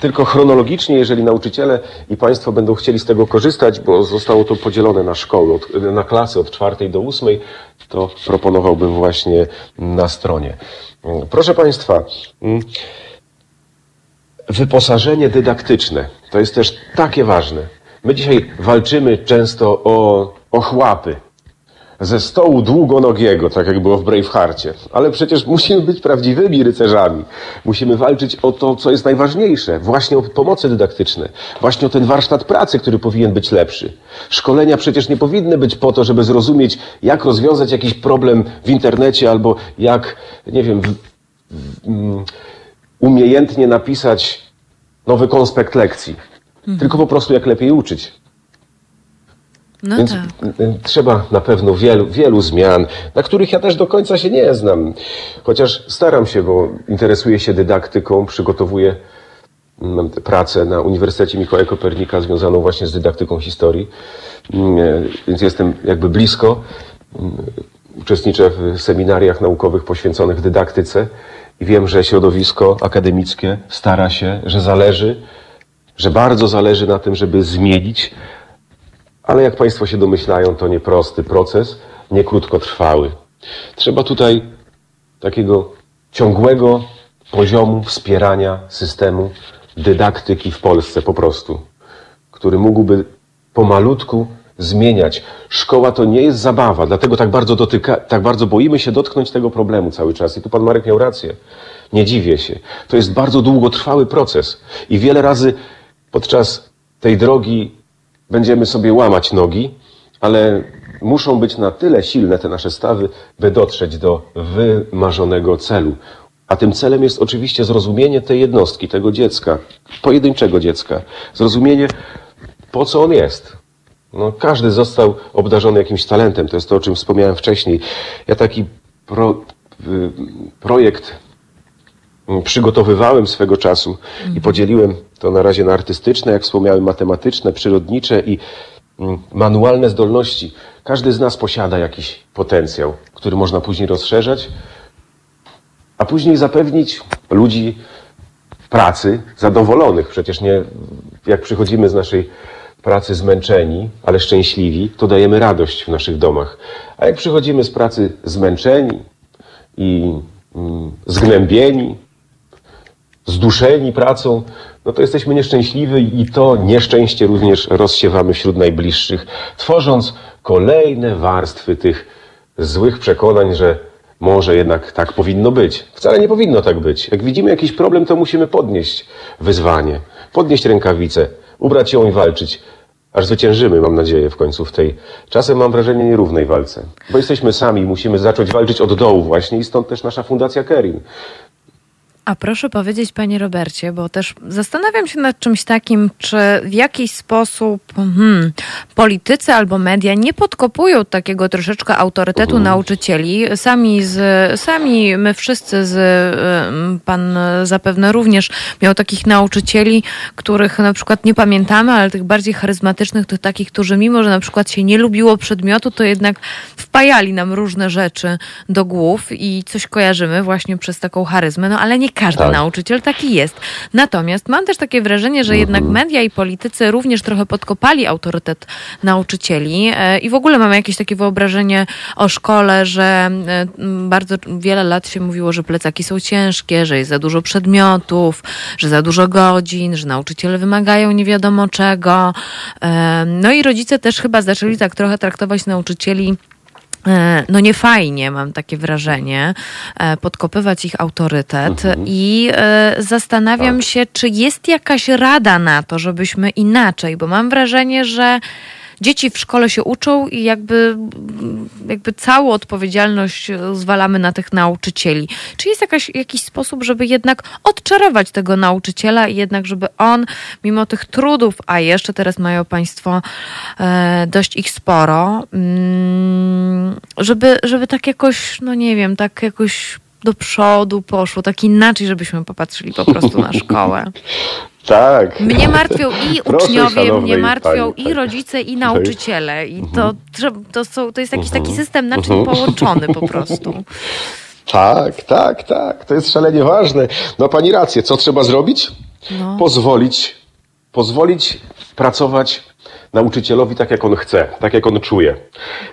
Speaker 8: Tylko chronologicznie, jeżeli nauczyciele i Państwo będą chcieli z tego korzystać, bo zostało to podzielone na szkoły, na klasy od czwartej do ósmej, to proponowałbym właśnie na stronie. Mm, Proszę Państwa, mm, wyposażenie dydaktyczne to jest też takie ważne. My dzisiaj walczymy często o, o chłapy ze stołu długonogiego, tak jak było w Bravehearcie. Ale przecież musimy być prawdziwymi rycerzami. Musimy walczyć o to, co jest najważniejsze. Właśnie o pomocy dydaktyczne. Właśnie o ten warsztat pracy, który powinien być lepszy. Szkolenia przecież nie powinny być po to, żeby zrozumieć, jak rozwiązać jakiś problem w internecie albo jak, nie wiem, w, w, mm, umiejętnie napisać nowy konspekt lekcji. Tylko po prostu jak lepiej uczyć.
Speaker 1: No
Speaker 8: Więc
Speaker 1: tak.
Speaker 8: y, trzeba na pewno wielu, wielu zmian, na których ja też do końca się nie znam. Chociaż staram się, bo interesuję się dydaktyką, przygotowuję mm, pracę na Uniwersytecie Mikołaja Kopernika związaną właśnie z dydaktyką historii. Mm, e, Więc jestem jakby blisko. Mm, Uczestniczę w seminariach naukowych poświęconych dydaktyce i wiem, że środowisko akademickie stara się, że zależy, że bardzo zależy na tym, żeby zmienić ale jak Państwo się domyślają, to nieprosty proces, nie krótkotrwały. Trzeba tutaj takiego ciągłego poziomu wspierania systemu dydaktyki w Polsce po prostu, który mógłby pomalutku zmieniać. Szkoła to nie jest zabawa, dlatego tak bardzo dotyka, tak bardzo boimy się dotknąć tego problemu cały czas. I tu pan Marek miał rację. Nie dziwię się. To jest bardzo długotrwały proces i wiele razy podczas tej drogi będziemy sobie łamać nogi, ale muszą być na tyle silne te nasze stawy, by dotrzeć do wymarzonego celu. A tym celem jest oczywiście zrozumienie tej jednostki, tego dziecka, pojedynczego dziecka. Zrozumienie, po co on jest. No, każdy został obdarzony jakimś talentem, to jest to, o czym wspomniałem wcześniej. Ja taki pro, y, projekt przygotowywałem swego czasu i podzieliłem to na razie na artystyczne, jak wspomniałem, matematyczne, przyrodnicze i mm, manualne zdolności. Każdy z nas posiada jakiś potencjał, który można później rozszerzać, a później zapewnić ludzi pracy zadowolonych. Przecież nie, jak przychodzimy z naszej pracy zmęczeni, ale szczęśliwi, to dajemy radość w naszych domach. A jak przychodzimy z pracy zmęczeni i mm, zgnębieni, zduszeni pracą, no to jesteśmy nieszczęśliwi i to nieszczęście również rozsiewamy wśród najbliższych, tworząc kolejne warstwy tych złych przekonań, że może jednak tak powinno być. Wcale nie powinno tak być. Jak widzimy jakiś problem, to musimy podnieść wyzwanie, podnieść rękawice, ubrać ją i walczyć. Aż zwyciężymy, mam nadzieję, w końcu w tej czasem mam wrażenie nierównej walce. Bo jesteśmy sami, musimy zacząć walczyć od dołu właśnie i stąd też nasza Fundacja Kerin.
Speaker 1: A proszę powiedzieć, panie Robercie, bo też zastanawiam się nad czymś takim, czy w jakiś sposób hmm, politycy albo media nie podkopują takiego troszeczkę autorytetu nauczycieli. Sami, z, sami my wszyscy, z, pan zapewne również miał takich nauczycieli, których na przykład nie pamiętamy, ale tych bardziej charyzmatycznych, tych takich, którzy mimo, że na przykład się nie lubiło przedmiotu, to jednak wpajali nam różne rzeczy do głów i coś kojarzymy właśnie przez taką charyzmę, no ale nie każdy
Speaker 8: Tak.
Speaker 1: nauczyciel taki jest. Natomiast mam też takie wrażenie, że jednak media i politycy również trochę podkopali autorytet nauczycieli e, i w ogóle mamy jakieś takie wyobrażenie o szkole, że e, bardzo wiele lat się mówiło, że plecaki są ciężkie, że jest za dużo przedmiotów, że za dużo godzin, że nauczyciele wymagają nie wiadomo czego. E, No i rodzice też chyba zaczęli tak trochę traktować nauczycieli e, no niefajnie, mam takie wrażenie, e, podkopywać ich autorytet
Speaker 8: Mhm.
Speaker 1: i e, zastanawiam
Speaker 8: Tak.
Speaker 1: się, czy jest jakaś rada na to, żebyśmy inaczej, bo mam wrażenie, że dzieci w szkole się uczą i jakby, jakby całą odpowiedzialność zwalamy na tych nauczycieli. Czy jest jakaś, jakiś sposób, żeby jednak odczarować tego nauczyciela i jednak, żeby on, mimo tych trudów, a jeszcze teraz mają Państwo e, dość ich sporo, mm, żeby, żeby tak jakoś, no nie wiem, tak jakoś do przodu poszło, tak inaczej, żebyśmy popatrzyli po prostu na szkołę.
Speaker 8: Tak.
Speaker 1: Mnie martwią i
Speaker 8: Proszę,
Speaker 1: uczniowie, mnie martwią
Speaker 8: pani,
Speaker 1: i
Speaker 8: tak.
Speaker 1: rodzice, i nauczyciele. I to, trze- to, są, to jest jakiś taki
Speaker 8: Mhm.
Speaker 1: system naczyń
Speaker 8: Mhm.
Speaker 1: połączony po prostu.
Speaker 8: Tak, tak, tak. To jest szalenie ważne. Ma pani rację. Co trzeba zrobić?
Speaker 1: No.
Speaker 8: Pozwolić, pozwolić pracować nauczycielowi tak, jak on chce, tak, jak on czuje.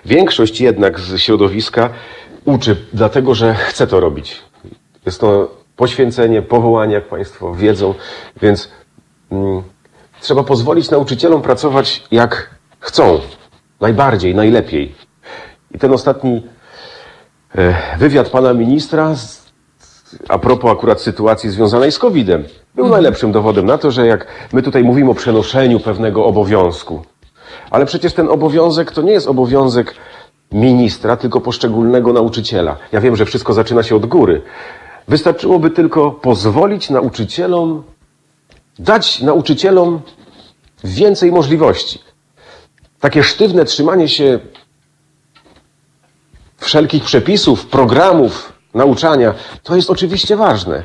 Speaker 8: Większość jednak z środowiska uczy, dlatego że chce to robić. Jest to poświęcenie, powołanie, jak Państwo wiedzą, więc mm, trzeba pozwolić nauczycielom pracować jak chcą. Najbardziej, najlepiej. I ten ostatni e, wywiad pana ministra a propos akurat sytuacji związanej z COVID-em był najlepszym dowodem na to, że jak my tutaj mówimy o przenoszeniu pewnego obowiązku, ale przecież ten obowiązek to nie jest obowiązek ministra, tylko poszczególnego nauczyciela. Ja wiem, że wszystko zaczyna się od góry. Wystarczyłoby tylko pozwolić nauczycielom, dać nauczycielom więcej możliwości. Takie sztywne trzymanie się wszelkich przepisów, programów nauczania, to jest oczywiście ważne.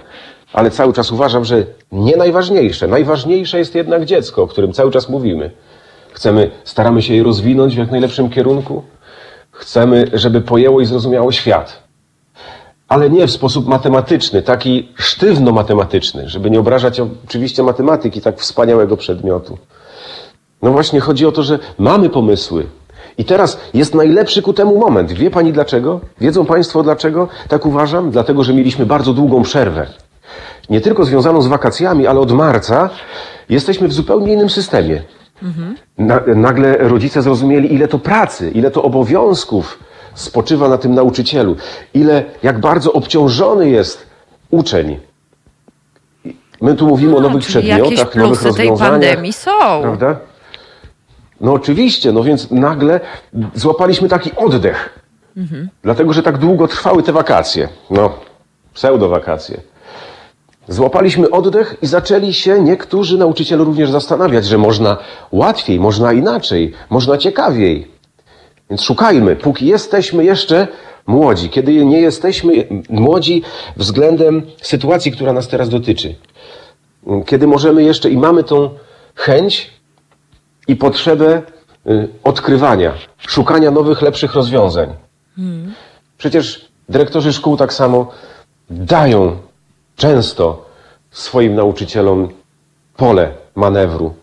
Speaker 8: Ale cały czas uważam, że nie najważniejsze. Najważniejsze jest jednak dziecko, o którym cały czas mówimy. Chcemy, staramy się je rozwinąć w jak najlepszym kierunku. Chcemy, żeby pojęło i zrozumiało świat. Ale nie w sposób matematyczny, taki sztywno matematyczny, żeby nie obrażać oczywiście matematyki, tak wspaniałego przedmiotu. No właśnie chodzi o to, że mamy pomysły. I teraz jest najlepszy ku temu moment. Wie pani dlaczego? Wiedzą państwo dlaczego? Tak uważam? Dlatego, że mieliśmy bardzo długą przerwę. Nie tylko związaną z wakacjami, ale od marca jesteśmy w zupełnie innym systemie. Na, nagle rodzice zrozumieli, ile to pracy, ile to obowiązków spoczywa na tym nauczycielu, ile, jak bardzo obciążony jest uczeń. My tu mówimy o nowych
Speaker 1: Czyli jakieś
Speaker 8: przedmiotach, nowych
Speaker 1: plusy tej
Speaker 8: rozwiązaniach.
Speaker 1: pandemii są.
Speaker 8: Prawda? No oczywiście, no więc nagle złapaliśmy taki oddech. Dlatego, że tak długo trwały te wakacje. No, pseudo-wakacje. Złapaliśmy oddech i zaczęli się niektórzy nauczyciele również zastanawiać, że można łatwiej, można inaczej, można ciekawiej. Więc szukajmy, póki jesteśmy jeszcze młodzi, kiedy nie jesteśmy młodzi względem sytuacji, która nas teraz dotyczy. Kiedy możemy jeszcze i mamy tą chęć i potrzebę y, odkrywania, szukania nowych, lepszych rozwiązań. Przecież dyrektorzy szkół tak samo dają często swoim nauczycielom pole manewru.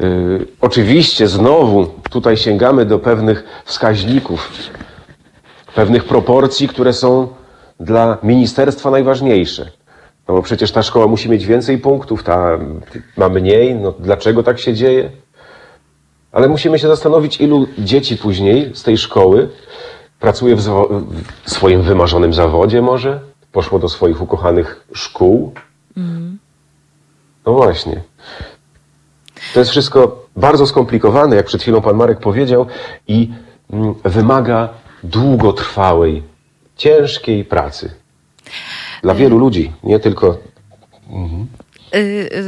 Speaker 8: Yy, oczywiście znowu tutaj sięgamy do pewnych wskaźników, pewnych proporcji, które są dla ministerstwa najważniejsze. No bo przecież ta szkoła musi mieć więcej punktów, ta ma mniej. No dlaczego tak się dzieje? Ale musimy się zastanowić, ilu dzieci później z tej szkoły pracuje w, w swoim wymarzonym zawodzie może, poszło do swoich ukochanych szkół. No właśnie. To jest wszystko bardzo skomplikowane, jak przed chwilą pan Marek powiedział, i mm, wymaga długotrwałej, ciężkiej pracy. Dla wielu ludzi, nie tylko.
Speaker 1: Y, y,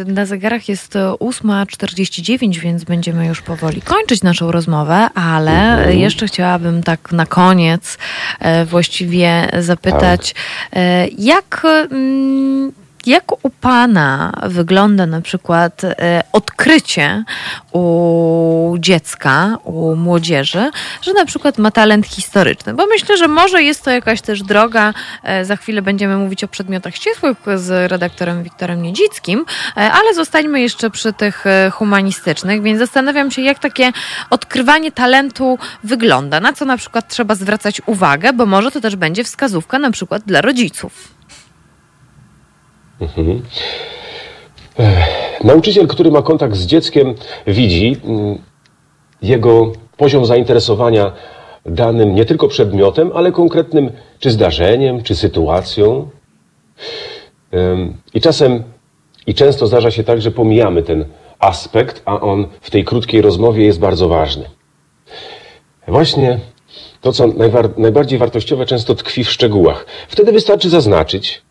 Speaker 1: Na zegarach jest e, 8.49, więc będziemy już powoli kończyć naszą rozmowę, ale jeszcze chciałabym tak na koniec e, właściwie zapytać, e, jak. Jak u Pana wygląda na przykład e, odkrycie u dziecka, u młodzieży, że na przykład ma talent historyczny? Bo myślę, że może jest to jakaś też droga. e, Za chwilę będziemy mówić o przedmiotach ścisłych z redaktorem Wiktorem Niedzickim, e, ale zostańmy jeszcze przy tych humanistycznych, więc zastanawiam się, jak takie odkrywanie talentu wygląda, na co na przykład trzeba zwracać uwagę, bo może to też będzie wskazówka na przykład dla rodziców.
Speaker 8: Mhm. Nauczyciel, który ma kontakt z dzieckiem, widzi mm, jego poziom zainteresowania danym nie tylko przedmiotem, ale konkretnym czy zdarzeniem, czy sytuacją. I czasem, i często zdarza się tak, że pomijamy ten aspekt, a on w tej krótkiej rozmowie jest bardzo ważny. Właśnie to, co najbardziej wartościowe, często tkwi w szczegółach. Wtedy wystarczy zaznaczyć,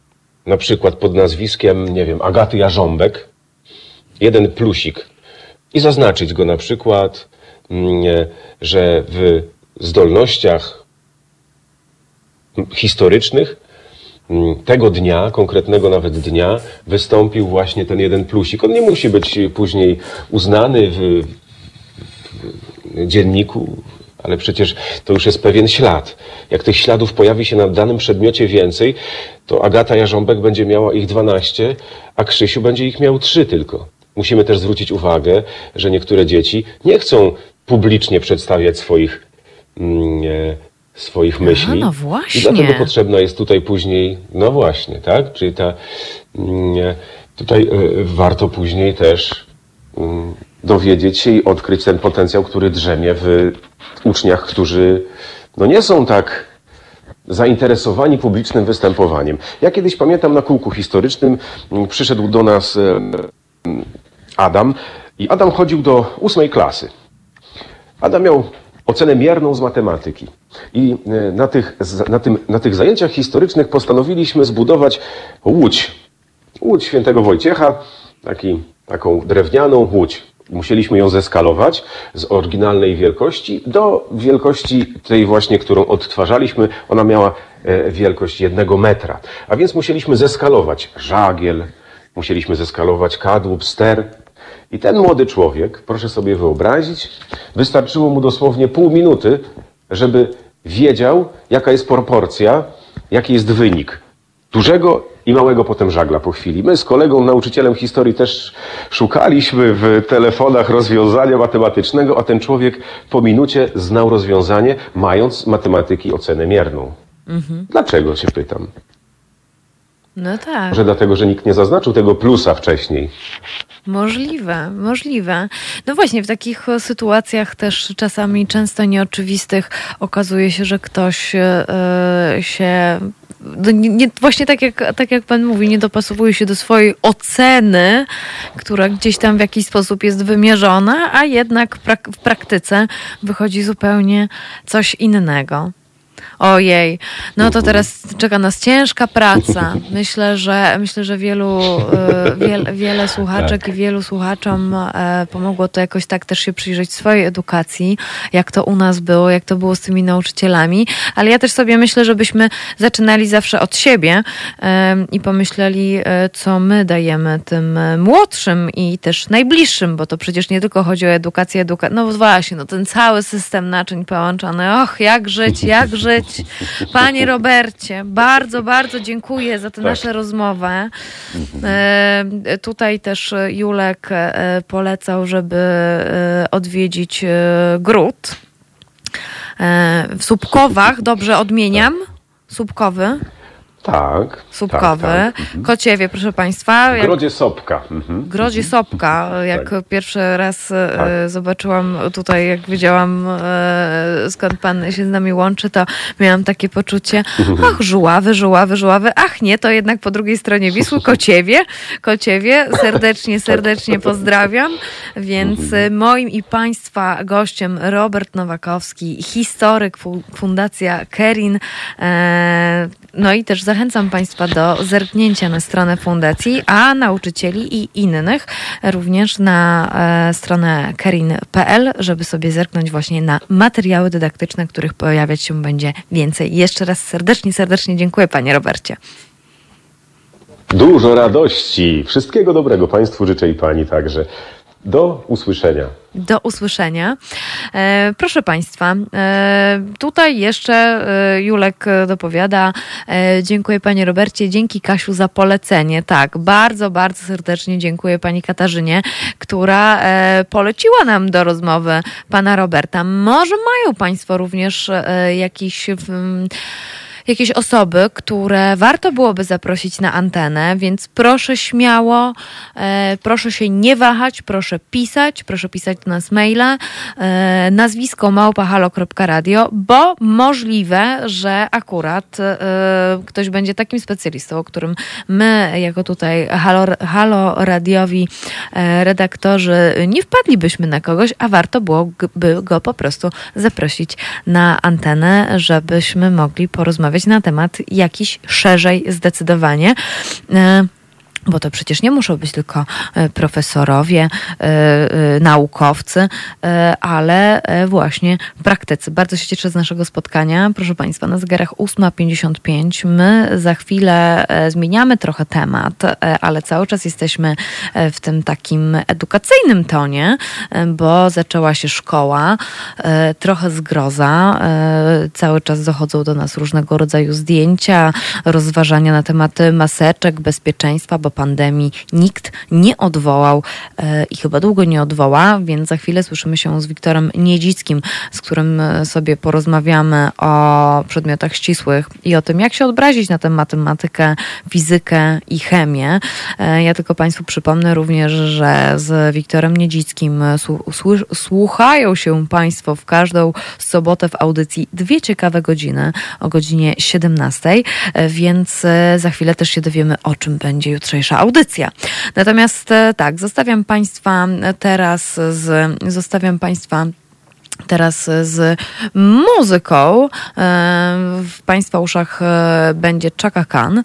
Speaker 8: na przykład pod nazwiskiem, nie wiem, Agaty Jarząbek, jeden plusik i zaznaczyć go na przykład, mm, że w zdolnościach historycznych mm, tego dnia, konkretnego nawet dnia, wystąpił właśnie ten jeden plusik. On nie musi być później uznany w, w dzienniku, ale przecież to już jest pewien ślad. Jak tych śladów pojawi się na danym przedmiocie więcej, to Agata Jarząbek będzie miała ich 12, a Krzysiu będzie ich miał 3 tylko. Musimy też zwrócić uwagę, że niektóre dzieci nie chcą publicznie przedstawiać swoich, mm, e, swoich myśli.
Speaker 1: no właśnie.
Speaker 8: I dlatego potrzebna jest tutaj później, no właśnie, tak? Czyli ta, mm, e, tutaj e, warto później też mm, dowiedzieć się i odkryć ten potencjał, który drzemie w uczniach, którzy no nie są tak zainteresowani publicznym występowaniem. Ja kiedyś pamiętam na kółku historycznym mm, przyszedł do nas Adam i Adam chodził do ósmej klasy. Adam miał ocenę mierną z matematyki. I e, na tych, na, tym, na tych zajęciach historycznych postanowiliśmy zbudować łódź. Łódź świętego Wojciecha, taki, taką drewnianą łódź. Musieliśmy ją zeskalować z oryginalnej wielkości do wielkości tej właśnie, którą odtwarzaliśmy. Ona miała e, wielkość jednego metra. A więc musieliśmy zeskalować żagiel, musieliśmy zeskalować kadłub, ster. I ten młody człowiek, proszę sobie wyobrazić, wystarczyło mu dosłownie pół minuty, żeby wiedział, jaka jest proporcja, jaki jest wynik dużego i małego potem żagla po chwili. My z kolegą, nauczycielem historii też szukaliśmy w telefonach rozwiązania matematycznego, a ten człowiek po minucie znał rozwiązanie, mając z matematyki ocenę mierną. Mhm. Dlaczego się pytam?
Speaker 1: No tak.
Speaker 8: Może dlatego, że nikt nie zaznaczył tego plusa wcześniej.
Speaker 1: Możliwe, możliwe. No właśnie, w takich sytuacjach też czasami często nieoczywistych okazuje się, że ktoś yy, się. No nie, nie, właśnie tak jak, tak jak pan mówi, nie dopasowuje się do swojej oceny, która gdzieś tam w jakiś sposób jest wymierzona, a jednak prak w praktyce wychodzi zupełnie coś innego. Ojej, no to teraz czeka nas ciężka praca. Myślę, że myślę, że wielu, e, wiele, wiele słuchaczek tak. i wielu słuchaczom e, pomogło to jakoś tak też się przyjrzeć swojej edukacji, jak to u nas było, jak to było z tymi nauczycielami. Ale ja też sobie myślę, żebyśmy zaczynali zawsze od siebie i pomyśleli, e, co my dajemy tym młodszym i też najbliższym, bo to przecież nie tylko chodzi o edukację, edukację. No właśnie, no ten cały system naczyń połączony. Och, jak żyć, jak żyć Panie Robercie, bardzo, bardzo dziękuję za tę tak. naszą rozmowę. E, tutaj też Julek e, polecał, żeby e, odwiedzić gród e, w Słupkowach. Dobrze odmieniam? Słupkowy.
Speaker 8: Tak.
Speaker 1: Słupkowy. Tak, tak. Mhm. Kociewie, proszę Państwa.
Speaker 8: Jak... Grodzie Sopka. Mhm.
Speaker 1: Grodzie Sopka. Jak tak. pierwszy raz e, tak. zobaczyłam tutaj, jak wiedziałam e, skąd Pan się z nami łączy, to miałam takie poczucie, mhm. ach, żuławy, żuławy, żuławy. Ach nie, to jednak po drugiej stronie Wisły, Kociewie. Kociewie, serdecznie, serdecznie pozdrawiam. Więc mhm. moim i Państwa gościem Robert Nowakowski, historyk Fundacja Kerin, e, no i też zachęcam Państwa do zerknięcia na stronę fundacji, a nauczycieli i innych również na e, stronę kerin.pl, żeby sobie zerknąć właśnie na materiały dydaktyczne, których pojawiać się będzie więcej. Jeszcze raz serdecznie, serdecznie dziękuję Panie Robercie.
Speaker 8: Dużo radości. Wszystkiego dobrego Państwu życzę i Pani także. Do usłyszenia.
Speaker 1: Do usłyszenia. E, proszę Państwa, e, tutaj jeszcze e, Julek dopowiada. E, dziękuję Panie Robercie, dzięki Kasiu za polecenie. Tak, bardzo, bardzo serdecznie dziękuję Pani Katarzynie, która e, poleciła nam do rozmowy Pana Roberta. Może mają Państwo również e, jakiś jakieś osoby, które warto byłoby zaprosić na antenę, więc proszę śmiało, e, proszę się nie wahać, proszę pisać, proszę pisać do nas maile, e, nazwisko małpahalo.radio, bo możliwe, że akurat e, ktoś będzie takim specjalistą, o którym my, jako tutaj Halo, Halo Radiowi e, redaktorzy, nie wpadlibyśmy na kogoś, a warto byłoby go po prostu zaprosić na antenę, żebyśmy mogli porozmawiać na temat jakiś szerzej zdecydowanie. Bo to przecież nie muszą być tylko e, profesorowie, e, e, naukowcy, ale właśnie praktycy. Bardzo się cieszę z naszego spotkania. Proszę Państwa, na zegarach 8.55. My za chwilę zmieniamy trochę temat, ale cały czas jesteśmy w tym takim edukacyjnym tonie, bo zaczęła się szkoła, trochę zgroza. Cały czas dochodzą do nas różnego rodzaju zdjęcia, rozważania na temat maseczek, bezpieczeństwa, bo pandemii nikt nie odwołał e, i chyba długo nie odwoła, więc za chwilę słyszymy się z Wiktorem Niedzickim, z którym e, sobie porozmawiamy o przedmiotach ścisłych i o tym, jak się odbrazić na tę matematykę, fizykę i chemię. E, ja tylko Państwu przypomnę również, że z Wiktorem Niedzickim słuchają się Państwo w każdą sobotę w audycji dwie ciekawe godziny o godzinie 17, więc za chwilę też się dowiemy, o czym będzie jutrzejsza dzisiejsza audycja. Natomiast e, tak, zostawiam Państwa teraz z, zostawiam Państwa teraz z muzyką. E, w Państwa uszach e, będzie Chaka Khan.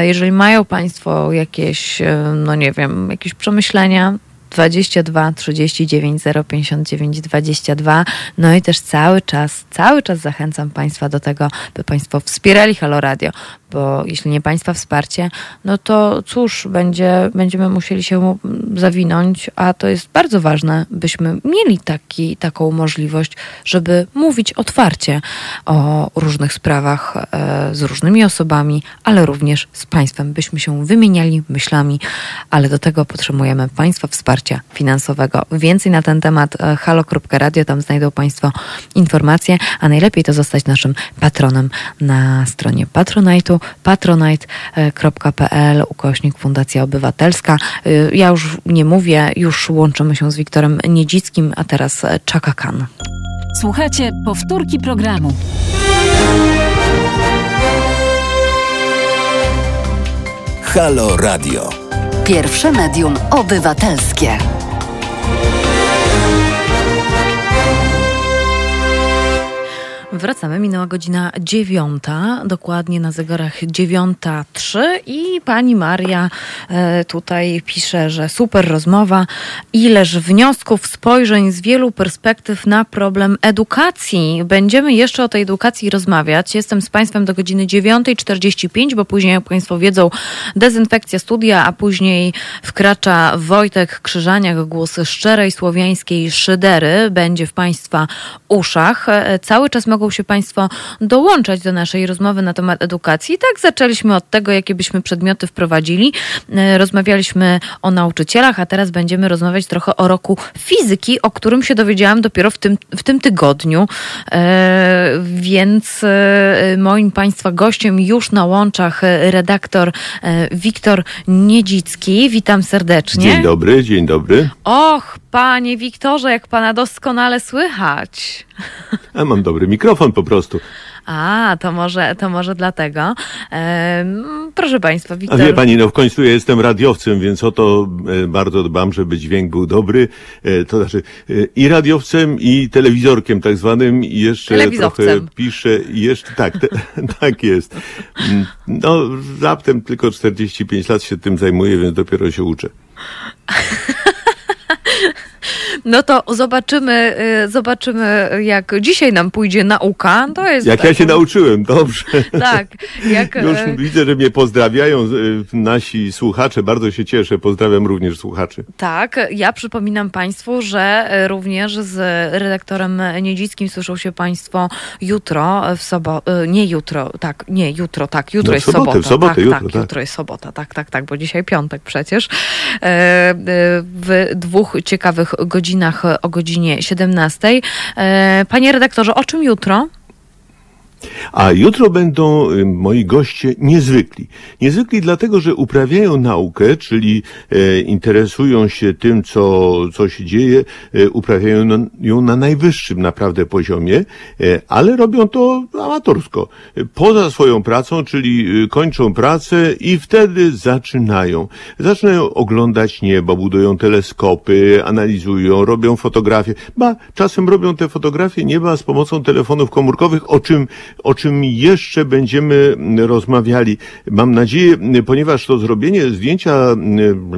Speaker 1: Jeżeli mają Państwo jakieś, no nie wiem, jakieś przemyślenia, 22 39 059 22. No i też cały czas, cały czas zachęcam Państwa do tego, by Państwo wspierali Halo Radio, bo jeśli nie Państwa wsparcie, no to cóż, będzie, będziemy musieli się zawinąć, a to jest bardzo ważne, byśmy mieli taki, taką możliwość, żeby mówić otwarcie o różnych sprawach e, z różnymi osobami, ale również z Państwem, byśmy się wymieniali myślami, ale do tego potrzebujemy Państwa wsparcia finansowego. Więcej na ten temat e, halo.radio, tam znajdą Państwo informacje, a najlepiej to zostać naszym patronem na stronie Patronite'u patronite.pl ukośnik Fundacja Obywatelska. Y, ja już nie mówię, już łączymy się z Wiktorem Niedzickim, a teraz Czaka Khan.
Speaker 3: Słuchajcie powtórki programu.
Speaker 5: Halo Radio.
Speaker 3: Pierwsze medium obywatelskie.
Speaker 1: Wracamy, minęła godzina dziewiąta, dokładnie na zegarach dziewiąta trzy i pani Maria e, tutaj pisze, że super rozmowa, ileż wniosków, spojrzeń z wielu perspektyw na problem edukacji. Będziemy jeszcze o tej edukacji rozmawiać. Jestem z Państwem do godziny 9.45, bo później, jak Państwo wiedzą, dezynfekcja studia, a później wkracza Wojtek Krzyżaniak, głos szczerej słowiańskiej szydery, będzie w Państwa uszach. E, cały czas mogą się Państwo dołączać do naszej rozmowy na temat edukacji. tak zaczęliśmy od tego, jakie byśmy przedmioty wprowadzili. E, rozmawialiśmy o nauczycielach, a teraz będziemy rozmawiać trochę o roku fizyki, o którym się dowiedziałam dopiero w tym, w tym tygodniu. E, więc e, moim Państwa gościem już na łączach redaktor Wiktor Niedzicki. Witam serdecznie.
Speaker 10: Dzień dobry, dzień dobry.
Speaker 1: Och, panie Wiktorze, jak pana doskonale słychać.
Speaker 10: A mam dobry mikrofon po prostu.
Speaker 1: A, to może, to może dlatego. Ehm, proszę Państwa, Wiktor...
Speaker 10: A wie Pani, no w końcu ja jestem radiowcem, więc o to e, bardzo dbam, żeby dźwięk był dobry. E, to znaczy e, i radiowcem, i telewizorkiem tak zwanym, i jeszcze trochę piszę, i jeszcze, tak, te, tak jest. Mm, no, raptem tylko 45 lat się tym zajmuję, więc dopiero się uczę.
Speaker 1: No to zobaczymy, y, zobaczymy, jak dzisiaj nam pójdzie nauka. To jest
Speaker 10: jak ja się nauczyłem, dobrze.
Speaker 1: Tak. Jak...
Speaker 10: Już y, widzę, że mnie pozdrawiają y, nasi słuchacze. Bardzo się cieszę. Pozdrawiam również słuchaczy.
Speaker 1: Tak. Ja przypominam Państwu, że również z redaktorem Niedzickim słyszą się Państwo jutro w sobotę. Nie jutro, tak, nie jutro, tak. Jutro no, jest sobotę, sobota.
Speaker 10: W sobotę,
Speaker 1: tak,
Speaker 10: jutro,
Speaker 1: tak,
Speaker 10: tak.
Speaker 1: Jutro jest sobota, tak, tak, tak, bo dzisiaj piątek przecież. E, w dwóch ciekawych godzinach o godzinie 17. E, panie redaktorze, o czym jutro?
Speaker 10: A jutro będą moi goście niezwykli. Niezwykli dlatego, że uprawiają naukę, czyli e, interesują się tym, co, co się dzieje, e, uprawiają ją na najwyższym naprawdę poziomie, e, ale robią to amatorsko. Poza swoją pracą, czyli kończą pracę i wtedy zaczynają. Zaczynają oglądać niebo, budują teleskopy, analizują, robią fotografie. Ba, czasem robią te fotografie nieba z pomocą telefonów komórkowych, o czym o czym jeszcze będziemy rozmawiali. Mam nadzieję, ponieważ to zrobienie zdjęcia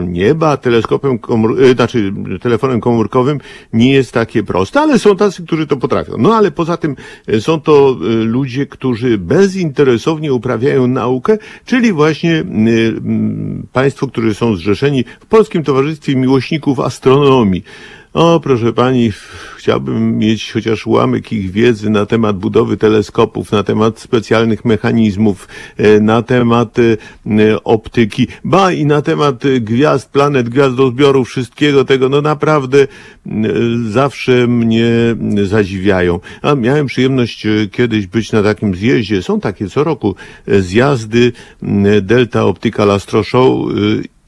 Speaker 10: nieba teleskopem, komór, e, znaczy telefonem komórkowym nie jest takie proste, ale są tacy, którzy to potrafią. No ale poza tym e, są to e, ludzie, którzy bezinteresownie uprawiają naukę, czyli właśnie państwo, którzy są zrzeszeni w Polskim Towarzystwie Miłośników Astronomii. O, proszę pani, chciałbym mieć chociaż ułamek ich wiedzy na temat budowy teleskopów, na temat specjalnych mechanizmów, e, na temat e, optyki, ba i na temat gwiazd, planet, gwiazdozbioru, wszystkiego tego, no naprawdę zawsze mnie zadziwiają. A miałem przyjemność e, kiedyś być na takim zjeździe, są takie co roku zjazdy Delta Optical Astro Show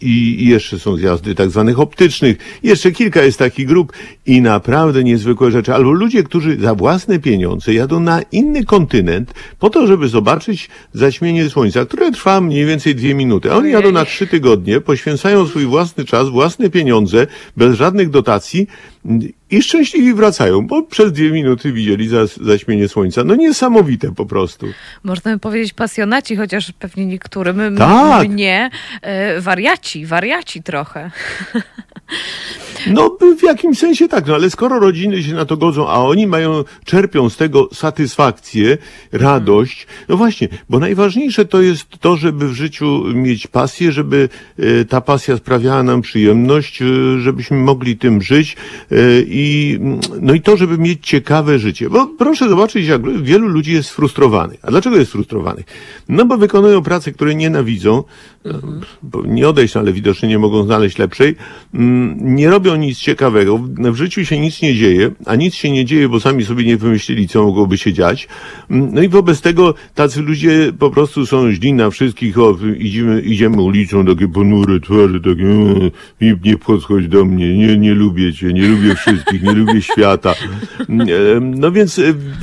Speaker 10: i, jeszcze są zjazdy tak zwanych optycznych. Jeszcze kilka jest takich grup i naprawdę niezwykłe rzeczy. Albo ludzie, którzy za własne pieniądze jadą na inny kontynent po to, żeby zobaczyć zaćmienie słońca, które trwa mniej więcej dwie minuty. A oni jadą na trzy tygodnie, poświęcają swój własny czas, własne pieniądze, bez żadnych dotacji i szczęśliwi wracają, bo przez dwie minuty widzieli zaćmienie słońca. No niesamowite po prostu.
Speaker 1: Można by powiedzieć pasjonaci, chociaż pewnie niektórym tak. mnie e, wariaci, wariaci trochę.
Speaker 10: No w jakimś sensie tak, no ale skoro rodziny się na to godzą, a oni mają, czerpią z tego satysfakcję, radość, no właśnie, bo najważniejsze to jest to, żeby w życiu mieć pasję, żeby e, ta pasja sprawiała nam przyjemność, e, żebyśmy mogli tym żyć i no i to, żeby mieć ciekawe życie. Bo proszę zobaczyć, jak wielu ludzi jest sfrustrowanych. A dlaczego jest sfrustrowanych? No bo wykonują pracę, które nienawidzą, mhm. nie odejść, ale widocznie nie mogą znaleźć lepszej, mm, nie robią nic ciekawego, w życiu się nic nie dzieje, a nic się nie dzieje, bo sami sobie nie wymyślili, co mogłoby się dziać. No i wobec tego tacy ludzie po prostu są źli na wszystkich, o, idziemy, idziemy ulicą, takie ponury twarze, takie, nie, nie podchodź do mnie, nie, nie lubię cię, nie lubię wszystkich, nie lubię świata. No więc,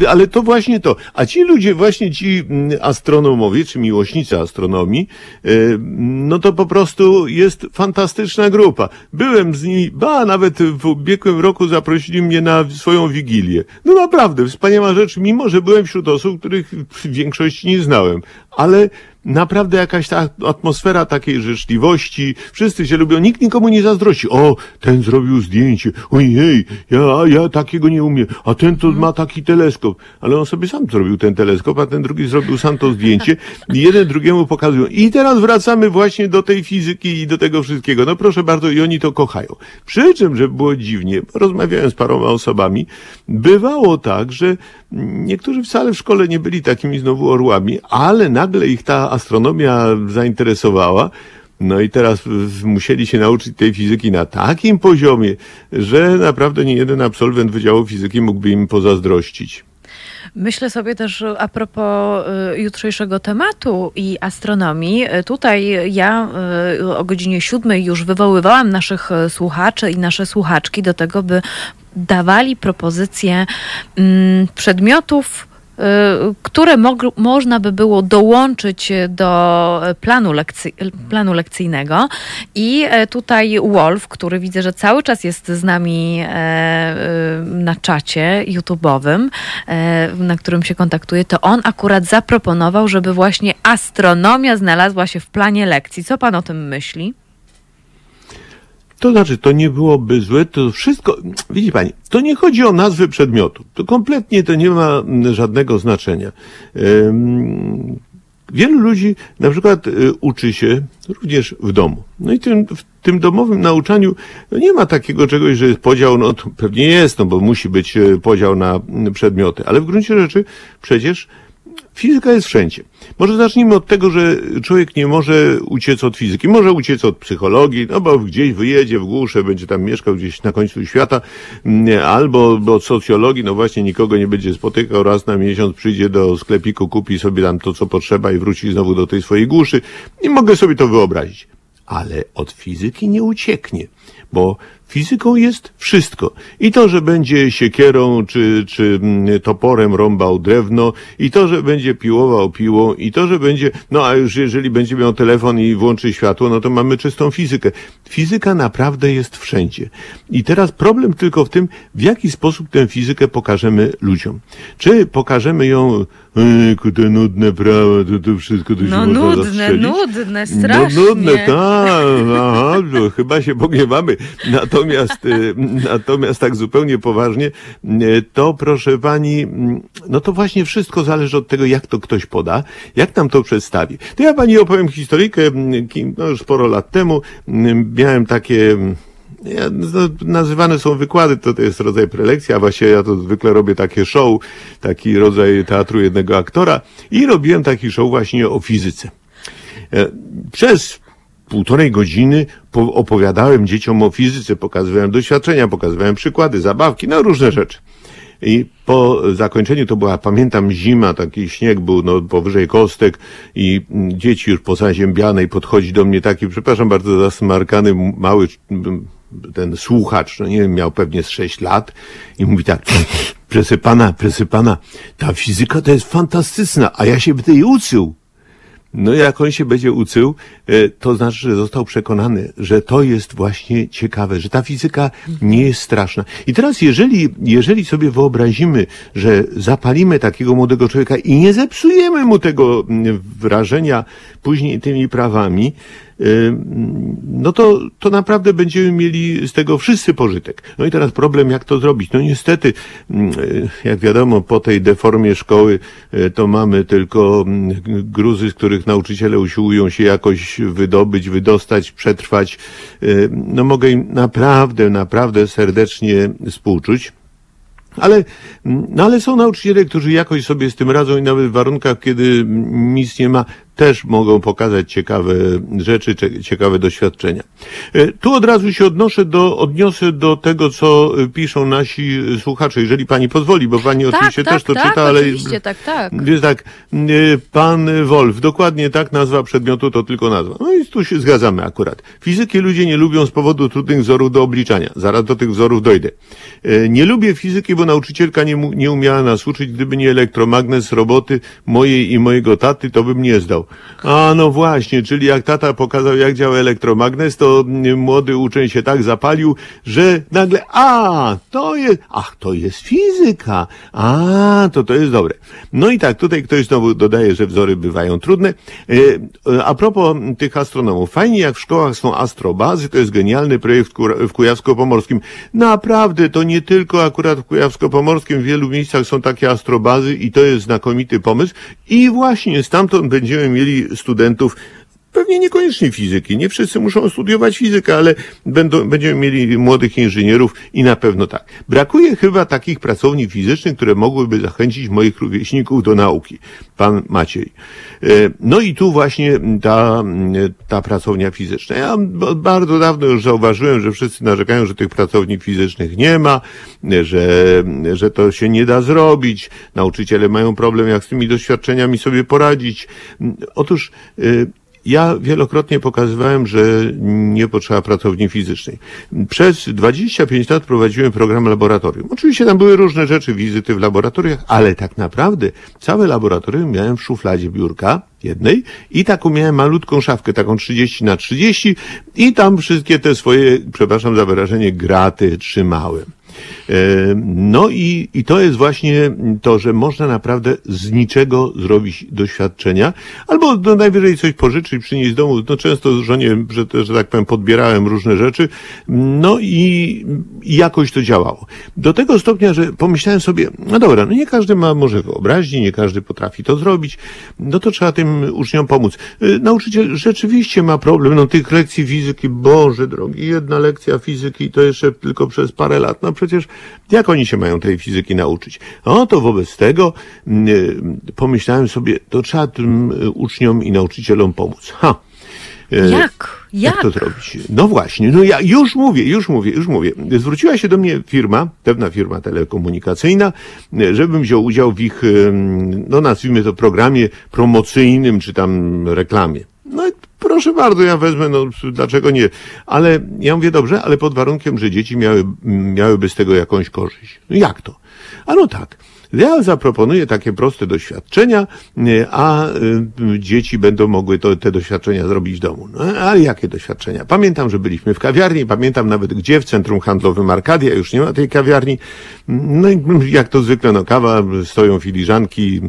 Speaker 10: ale to właśnie to. A ci ludzie, właśnie ci astronomowie, czy miłośnicy astronomii, no to po prostu jest fantastyczna grupa. Byłem z nimi, ba, nawet w ubiegłym roku zaprosili mnie na swoją wigilię. No naprawdę, wspaniała rzecz, mimo że byłem wśród osób, których w większości nie znałem. Ale naprawdę jakaś ta atmosfera takiej życzliwości, wszyscy się lubią, nikt nikomu nie zazdrości. O, ten zrobił zdjęcie, ojej, ja, ja takiego nie umiem, a ten to ma taki teleskop. Ale on sobie sam zrobił ten teleskop, a ten drugi zrobił sam to zdjęcie i jeden drugiemu pokazują. I teraz wracamy właśnie do tej fizyki i do tego wszystkiego. No proszę bardzo, i oni to kochają. Przy czym, że było dziwnie, rozmawiałem z paroma osobami, bywało tak, że niektórzy wcale w szkole nie byli takimi znowu orłami, ale nagle ich ta astronomia zainteresowała. No i teraz musieli się nauczyć tej fizyki na takim poziomie, że naprawdę nie jeden absolwent Wydziału Fizyki mógłby im pozazdrościć.
Speaker 1: Myślę sobie też a propos y, jutrzejszego tematu i astronomii. Tutaj ja y, o godzinie siódmej już wywoływałam naszych słuchaczy i nasze słuchaczki do tego, by dawali propozycje mm, przedmiotów, y, które można by było dołączyć do planu, lekcy planu lekcyjnego. I e, tutaj Wolf, który widzę, że cały czas jest z nami e, e, na czacie YouTube'owym, na którym się kontaktuje, to on akurat zaproponował, żeby właśnie astronomia znalazła się w planie lekcji. Co pan o tym myśli?
Speaker 10: To znaczy, to nie byłoby złe, to wszystko, widzi pani, to nie chodzi o nazwy przedmiotu. To kompletnie to nie ma żadnego znaczenia. Wielu ludzi na przykład y, uczy się również w domu. No i tym, w tym domowym nauczaniu no nie ma takiego czegoś, że jest podział, no to pewnie jest, no bo musi być y, podział na przedmioty, ale w gruncie rzeczy przecież Fizyka jest wszędzie. Może zacznijmy od tego, że człowiek nie może uciec od fizyki. Może uciec od psychologii, no bo gdzieś wyjedzie w głusze, będzie tam mieszkał gdzieś na końcu świata, mm, albo od socjologii, no właśnie nikogo nie będzie spotykał, raz na miesiąc przyjdzie do sklepiku, kupi sobie tam to, co potrzeba i wróci znowu do tej swojej głuszy. I mogę sobie to wyobrazić. Ale od fizyki nie ucieknie, bo Fizyką jest wszystko. I to, że będzie siekierą czy, czy mm, toporem rąbał drewno, i to, że będzie piłował piłą, i to, że będzie, no a już jeżeli będzie miał telefon i włączy światło, no to mamy czystą fizykę. Fizyka naprawdę jest wszędzie. I teraz problem tylko w tym, w jaki sposób tę fizykę pokażemy ludziom. Czy pokażemy ją, ejku, te nudne prawa, to, to wszystko to się
Speaker 1: No
Speaker 10: można
Speaker 1: nudne,
Speaker 10: zastrzelić?
Speaker 1: nudne, strasznie.
Speaker 10: No nudne, tak, aha, no, chyba się pogniewamy. Natomiast, y, natomiast tak zupełnie poważnie, y, to proszę pani, mm, no to właśnie wszystko zależy od tego, jak to ktoś poda, jak nam to przedstawi. To ja pani opowiem historyjkę, mm, no już sporo lat temu, mm, miałem takie, ja, no, nazywane są wykłady, to, to jest rodzaj prelekcji, a właściwie ja to zwykle robię takie show, taki rodzaj teatru jednego aktora i robiłem taki show właśnie o fizyce. E, Przez półtorej godziny po- opowiadałem dzieciom o fizyce, pokazywałem doświadczenia, pokazywałem przykłady, zabawki, no różne rzeczy. I po zakończeniu to była, pamiętam, zima, taki śnieg był no, powyżej kostek i mm, dzieci już pozaziębiane i podchodzi do mnie taki, przepraszam bardzo, zasmarkany, mały m, ten słuchacz, no nie wiem, miał pewnie z sześć lat i mówi tak, proszę pana, ta fizyka to jest fantastyczna, a ja się by tej uczył. No jak on się będzie uczył, e, to znaczy, że został przekonany, że to jest właśnie ciekawe, że ta fizyka nie jest straszna. I teraz jeżeli, jeżeli sobie wyobrazimy, że zapalimy takiego młodego człowieka i nie zepsujemy mu tego mm, wrażenia później tymi prawami, no to, to naprawdę będziemy mieli z tego wszyscy pożytek. No i teraz problem, jak to zrobić? No niestety, e, jak wiadomo, po tej deformie szkoły e, to mamy tylko gruzy, z których nauczyciele usiłują się jakoś wydobyć, wydostać, przetrwać. No mogę im naprawdę, naprawdę serdecznie współczuć. Ale, no ale są nauczyciele, którzy jakoś sobie z tym radzą i nawet w warunkach, kiedy nic nie ma, też mogą pokazać ciekawe rzeczy, cie- ciekawe doświadczenia. E, Tu od razu się odnoszę do, odniosę do tego, co e, piszą nasi słuchacze, jeżeli pani pozwoli, bo pani oczywiście
Speaker 1: tak,
Speaker 10: też to
Speaker 1: tak,
Speaker 10: czyta, ale
Speaker 1: oczywiście, tak, tak.
Speaker 10: Więc tak, e, pan Wolf, dokładnie tak nazwa przedmiotu to tylko nazwa. No i tu się zgadzamy akurat. Fizyki ludzie nie lubią z powodu trudnych wzorów do obliczania. Zaraz do tych wzorów dojdę. Nie lubię fizyki, bo nauczycielka nie, nie umiała nas uczyć. Gdyby nie elektromagnes roboty mojej i mojego taty, to bym nie zdał. A no właśnie, czyli jak tata pokazał, jak działa elektromagnes, to mm, młody uczeń się tak zapalił, że nagle, a, to jest, ach, to jest fizyka. A, to to jest dobre. No i tak, tutaj ktoś znowu dodaje, że wzory bywają trudne. E, A propos tych astronomów, fajnie jak w szkołach są astrobazy, to jest genialny projekt w Kujawsko-Pomorskim. Naprawdę, to nie tylko akurat w Kujawsko-Pomorskim, w wielu miejscach są takie astrobazy i to jest znakomity pomysł. I właśnie stamtąd będziemy mieli studentów Pewnie niekoniecznie fizyki. Nie wszyscy muszą studiować fizykę, ale będą, będziemy mieli młodych inżynierów i na pewno tak. Brakuje chyba takich pracowni fizycznych, które mogłyby zachęcić moich rówieśników do nauki. Pan Maciej. E, No i tu właśnie ta, ta pracownia fizyczna. Ja bardzo dawno już zauważyłem, że wszyscy narzekają, że tych pracowni fizycznych nie ma, że, że to się nie da zrobić. Nauczyciele mają problem, jak z tymi doświadczeniami sobie poradzić. Otóż, e, ja wielokrotnie pokazywałem, że nie potrzeba pracowni fizycznej. Przez 25 lat prowadziłem program laboratorium. Oczywiście tam były różne rzeczy, wizyty w laboratoriach, ale tak naprawdę całe laboratorium miałem w szufladzie biurka jednej i taką miałem malutką szafkę, taką 30 na 30 i tam wszystkie te swoje, przepraszam za wyrażenie, graty trzymałem. E, No i, i to jest właśnie to, że można naprawdę z niczego zrobić doświadczenia, albo no najwyżej coś pożyczyć, przynieść z domu. No często żonie, że, że tak powiem, podbierałem różne rzeczy, no i, i jakoś to działało. Do tego stopnia, że pomyślałem sobie, no dobra, no nie każdy ma może wyobraźni, nie każdy potrafi to zrobić, no to trzeba tym uczniom pomóc. Y, Nauczyciel rzeczywiście ma problem, no tych lekcji fizyki, Boże drogi, jedna lekcja fizyki to jeszcze tylko przez parę lat, naprawdę przecież jak oni się mają tej fizyki nauczyć? No to wobec tego pomyślałem sobie, to trzeba tym uczniom i nauczycielom pomóc. Ha!
Speaker 1: Jak? Jak?
Speaker 10: Jak to zrobić? No właśnie, no ja już mówię, już mówię, już mówię. Zwróciła się do mnie firma, pewna firma telekomunikacyjna, żebym wziął udział w ich, no nazwijmy to programie promocyjnym, czy tam reklamie. No i proszę bardzo, ja wezmę, no dlaczego nie? Ale ja mówię, dobrze, ale pod warunkiem, że dzieci miały, miałyby z tego jakąś korzyść. No jak to? A no tak. Ja zaproponuję takie proste doświadczenia, a y, dzieci będą mogły to, te doświadczenia zrobić w domu. No, ale jakie doświadczenia? Pamiętam, że byliśmy w kawiarni, pamiętam nawet gdzie, w centrum handlowym Arkadia, już nie ma tej kawiarni. No i jak to zwykle, no kawa, stoją filiżanki.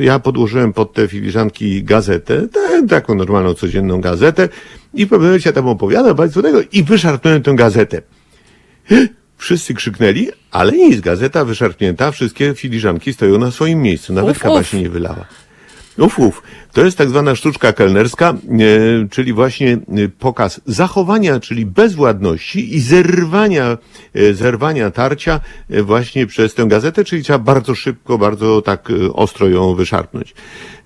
Speaker 10: Ja podłożyłem pod te filiżanki gazetę, taką normalną, codzienną gazetę i w pewnym momencie tam opowiadam Państwu tego i wyszarpnąłem tę gazetę. Wszyscy krzyknęli, ale nic, gazeta wyszarpnięta, wszystkie filiżanki stoją na swoim miejscu, nawet uf, kawa uf. się nie wylała. Uf, uf. To jest tak zwana sztuczka kelnerska, e, czyli właśnie e, pokaz zachowania, czyli bezwładności i zerwania, e, zerwania tarcia e, właśnie przez tę gazetę, czyli trzeba bardzo szybko, bardzo tak e, ostro ją wyszarpnąć.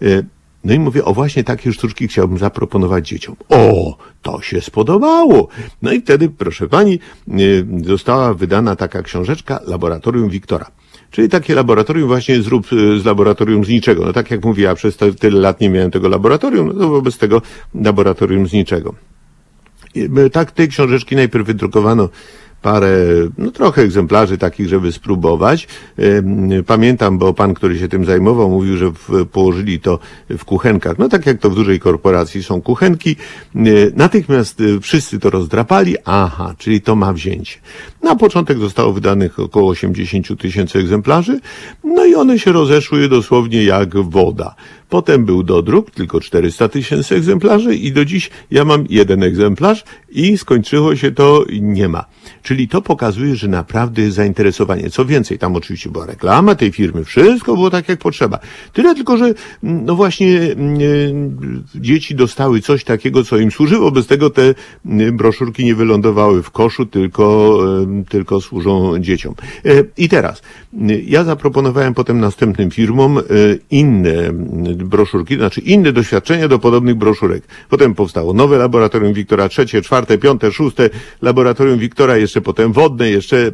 Speaker 10: E, no i mówię, o właśnie takie sztuczki chciałbym zaproponować dzieciom. O, to się spodobało. No i wtedy, proszę pani, y, została wydana taka książeczka Laboratorium Wiktora. Czyli takie laboratorium właśnie zrób y, z laboratorium z niczego. No tak jak mówię, ja przez tyle lat nie miałem tego laboratorium, no to wobec tego laboratorium z niczego. Y, tak, tej książeczki najpierw wydrukowano parę, no trochę egzemplarzy takich, żeby spróbować. Pamiętam, bo pan, który się tym zajmował, mówił, że położyli to w kuchenkach. No tak jak to w dużej korporacji są kuchenki. Natychmiast y, wszyscy to rozdrapali. Aha, czyli to ma wzięcie. Na początek zostało wydanych około 80 tysięcy egzemplarzy. No i one się rozeszły dosłownie jak woda. Potem był dodruk, tylko 400 tysięcy egzemplarzy i do dziś ja mam jeden egzemplarz i skończyło się to nie ma. Czyli to pokazuje, że naprawdę jest zainteresowanie. Co więcej, tam oczywiście była reklama tej firmy, wszystko było tak jak potrzeba. Tyle tylko, że mm, no właśnie mm, e, dzieci dostały coś takiego, co im służyło. Bez tego te mm, broszurki nie wylądowały w koszu, tylko, e, tylko służą dzieciom. E, I teraz, ja zaproponowałem potem następnym firmom inne broszurki, znaczy inne doświadczenia do podobnych broszurek. Potem powstało nowe laboratorium Wiktora, trzecie, czwarte, piąte, szóste laboratorium Wiktora, jeszcze potem wodne, jeszcze,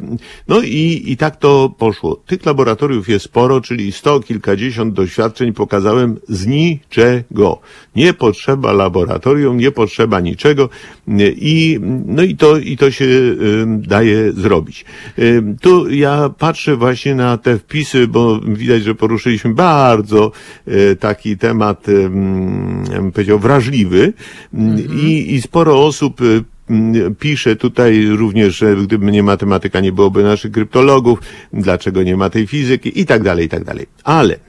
Speaker 10: no i, i tak to poszło. Tych laboratoriów jest sporo, czyli sto kilkadziesiąt doświadczeń pokazałem z niczego. Nie potrzeba laboratorium, nie potrzeba niczego i, no i to, i to się y, daje zrobić. Y, tu ja patrzę właśnie na te wpisy, bo widać, że poruszyliśmy bardzo taki temat, bym powiedział, wrażliwy mhm. i, i sporo osób pisze tutaj również, że gdyby nie matematyka, nie byłoby naszych kryptologów, dlaczego nie ma tej fizyki i tak dalej, i tak dalej. Ale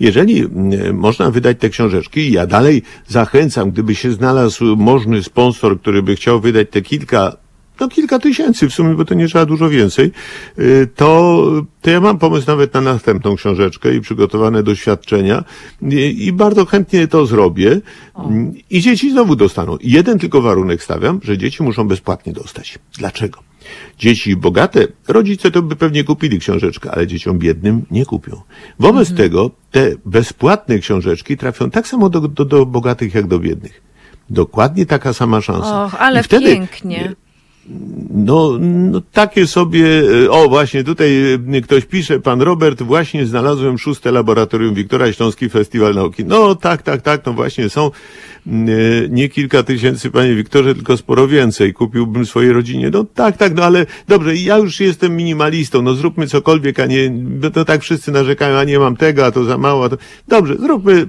Speaker 10: jeżeli można wydać te książeczki, ja dalej zachęcam, gdyby się znalazł możny sponsor, który by chciał wydać te kilka no kilka tysięcy w sumie, bo to nie trzeba dużo więcej, y, to, to ja mam pomysł nawet na następną książeczkę i przygotowane doświadczenia i, i bardzo chętnie to zrobię o. i dzieci znowu dostaną. Jeden tylko warunek stawiam, że dzieci muszą bezpłatnie dostać. Dlaczego? Dzieci bogate, rodzice to by pewnie kupili książeczkę, ale dzieciom biednym nie kupią. Wobec mhm. tego te bezpłatne książeczki trafią tak samo do, do, do bogatych jak do biednych. Dokładnie taka sama szansa.
Speaker 1: Och, ale I wtedy, pięknie.
Speaker 10: No, no, takie sobie, e, o właśnie tutaj e, ktoś pisze, pan Robert, właśnie znalazłem szóste laboratorium Wiktora Śląski Festiwal Nauki. No tak, tak, tak, no właśnie są nie kilka tysięcy, panie Wiktorze, tylko sporo więcej. Kupiłbym swojej rodzinie. No tak, tak, no ale dobrze, ja już jestem minimalistą, no zróbmy cokolwiek, a nie, no to tak wszyscy narzekają, a nie mam tego, a to za mało, a to... Dobrze, zróbmy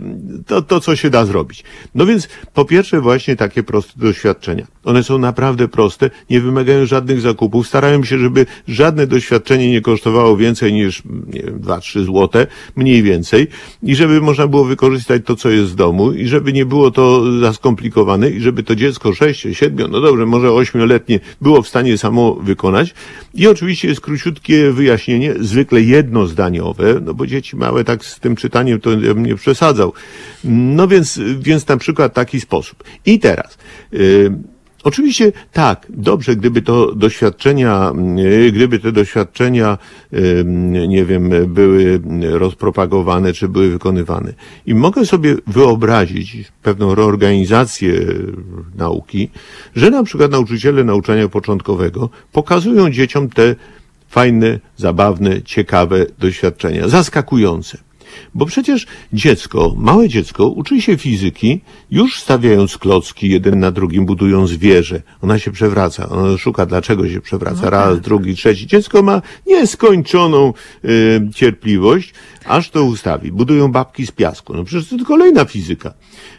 Speaker 10: to, to, co się da zrobić. No więc po pierwsze właśnie takie proste doświadczenia. One są naprawdę proste, nie wymagają żadnych zakupów, starają się, żeby żadne doświadczenie nie kosztowało więcej niż, nie wiem, 2-3 złote, mniej więcej i żeby można było wykorzystać to, co jest w domu i żeby nie było to za skomplikowane i żeby to dziecko 6, 7, no dobrze, może 8-letnie było w stanie samo wykonać. I oczywiście jest króciutkie wyjaśnienie, zwykle jednozdaniowe, no bo dzieci małe tak z tym czytaniem to nie przesadzał. No więc, więc na przykład taki sposób. I teraz, yy, Oczywiście tak, dobrze, gdyby to doświadczenia, y, gdyby te doświadczenia, nie wiem, były rozpropagowane czy były wykonywane. I mogę sobie wyobrazić pewną reorganizację nauki, że na przykład nauczyciele nauczania początkowego pokazują dzieciom te fajne, zabawne, ciekawe doświadczenia, zaskakujące. Bo przecież dziecko, małe dziecko uczy się fizyki już stawiając klocki jeden na drugim, budując wieżę. Ona się przewraca, ona szuka dlaczego się przewraca. No Raz, tak. drugi, trzeci. Dziecko ma nieskończoną y, cierpliwość, aż to ustawi. Budują babki z piasku. No przecież to kolejna fizyka.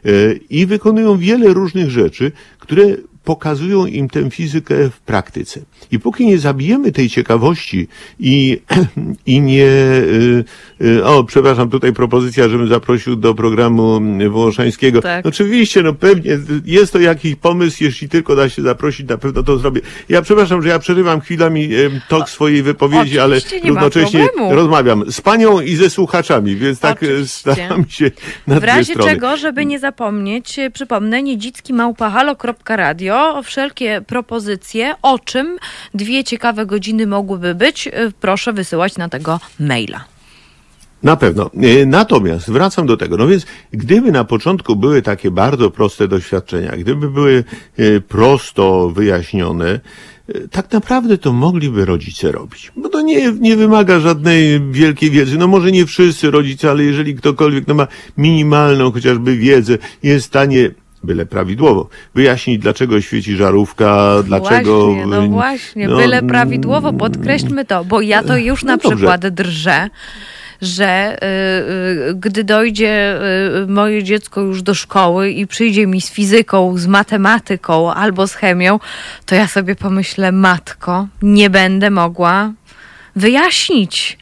Speaker 10: Y, I wykonują wiele różnych rzeczy, które pokazują im tę fizykę w praktyce. I póki nie zabijemy tej ciekawości i, i nie. Y, y, o, przepraszam, tutaj propozycja, żebym zaprosił do programu Wołoszańskiego. Tak. Oczywiście, no pewnie jest to jakiś pomysł, jeśli tylko da się zaprosić, na pewno to zrobię. Ja przepraszam, że ja przerywam chwilami tok swojej wypowiedzi, ale równocześnie rozmawiam z panią i ze słuchaczami, więc tak e, Oczywiście. staram się na
Speaker 1: W razie czego, żeby nie zapomnieć, przypomnę, niedzicki małpahalo.radio wszelkie propozycje, o czym dwie ciekawe godziny mogłyby być, y, proszę wysyłać na tego maila.
Speaker 10: Na pewno. Y, natomiast wracam do tego. No więc, gdyby na początku były takie bardzo proste doświadczenia, gdyby były y, prosto wyjaśnione, tak naprawdę to mogliby rodzice robić. Bo to nie, nie wymaga żadnej wielkiej wiedzy. No może nie wszyscy rodzice, ale jeżeli ktokolwiek no ma minimalną chociażby wiedzę, jest w stanie byle prawidłowo. Wyjaśnić, dlaczego świeci żarówka, dlaczego...
Speaker 1: Właśnie, no właśnie, no, byle prawidłowo, podkreślmy to, bo ja to już na no przykład drżę że y, y, gdy dojdzie y, moje dziecko już do szkoły i przyjdzie mi z fizyką, z matematyką albo z chemią, to ja sobie pomyślę, matko, nie będę mogła wyjaśnić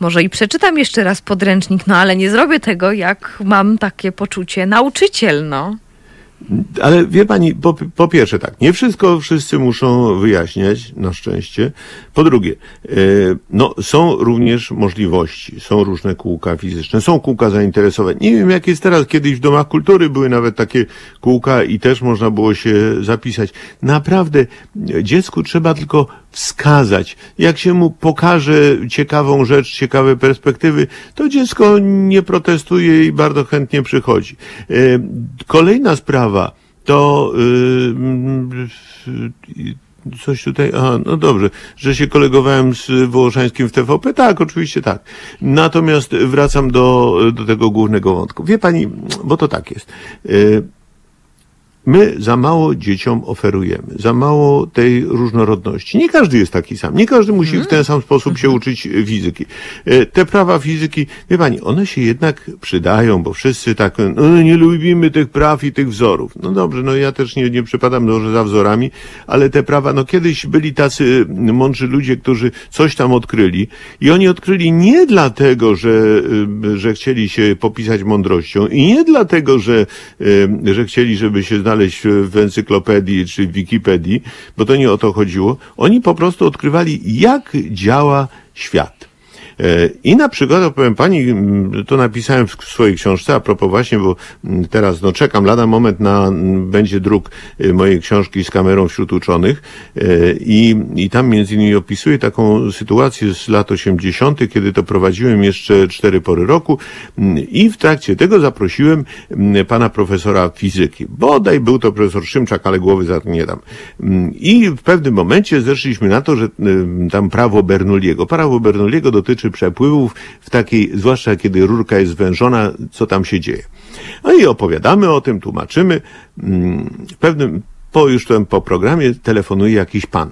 Speaker 1: może i przeczytam jeszcze raz podręcznik, no ale nie zrobię tego, jak mam takie poczucie nauczyciel, no.
Speaker 10: Ale wie pani, po, po, pierwsze tak, nie wszystko wszyscy muszą wyjaśniać, na szczęście. Po drugie, e, no, są również możliwości, są różne kółka fizyczne, są kółka zainteresowań. Nie wiem, jak jest teraz, kiedyś w domach kultury były nawet takie kółka i też można było się zapisać. Naprawdę, dziecku trzeba tylko wskazać. Jak się mu pokaże ciekawą rzecz, ciekawe perspektywy, to dziecko nie protestuje i bardzo chętnie przychodzi. E, kolejna sprawa to yy, coś tutaj, aha, no dobrze, że się kolegowałem z Wołoszańskim w TVP, tak, oczywiście tak. Natomiast wracam do, do tego głównego wątku. Wie pani, bo to tak jest. My za mało dzieciom oferujemy, za mało tej różnorodności. Nie każdy jest taki sam, nie każdy musi w ten sam sposób się uczyć fizyki. E, te prawa fizyki, wie pani, one się jednak przydają, bo wszyscy tak, no, nie lubimy tych praw i tych wzorów. No dobrze, no ja też nie, nie przypadam może za wzorami, ale te prawa, no kiedyś byli tacy mądrzy ludzie, którzy coś tam odkryli i oni odkryli nie dlatego, że, y, że chcieli się popisać mądrością i nie dlatego, że, że chcieli, żeby się znaleźć w encyklopedii czy w Wikipedii, bo to nie o to chodziło. Oni po prostu odkrywali, jak działa świat. E, I na przykład, opowiem pani, to napisałem w swojej książce, a propos właśnie, bo teraz no, czekam lada moment na, będzie druk e, mojej książki z kamerą wśród uczonych e, i, i tam między innymi opisuję taką sytuację z lat 80., kiedy to prowadziłem jeszcze cztery pory roku i w trakcie tego zaprosiłem pana profesora fizyki. Bodaj był to profesor Szymczak, ale głowy za to nie dam. I w pewnym momencie zeszliśmy na to, że tam prawo Bernoulliego. Prawo Bernoulliego dotyczy przepływów w takiej, zwłaszcza kiedy rurka jest zwężona, co tam się dzieje. No i opowiadamy o tym, tłumaczymy. Mm, w pewnym, po już tym, po programie telefonuje jakiś pan.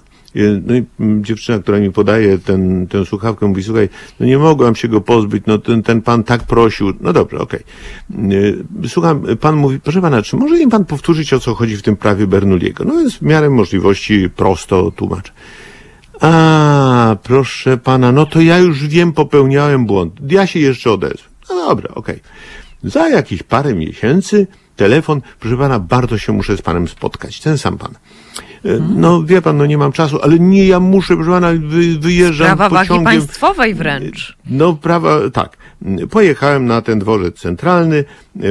Speaker 10: No i mm, dziewczyna, która mi podaje ten, tę słuchawkę, mówi, słuchaj, no nie mogłam się go pozbyć, no ten, ten pan tak prosił. No dobrze, okej. Okay. Słucham, pan mówi, proszę pana, czy może mi pan powtórzyć, o co chodzi w tym prawie Bernoulliego? No więc w miarę możliwości prosto tłumaczę. A, proszę pana, no to ja już wiem, popełniałem błąd. Ja się jeszcze odezwę. No dobra, okej. Za jakieś parę miesięcy telefon, proszę pana, bardzo się muszę z panem spotkać. Ten sam pan. Hmm. No wie pan, no nie mam czasu, ale nie, ja muszę, proszę pana, wy, wyjeżdżam
Speaker 1: Prawa
Speaker 10: pociągiem.
Speaker 1: wagi państwowej wręcz.
Speaker 10: No prawa, tak. Pojechałem na ten dworzec centralny,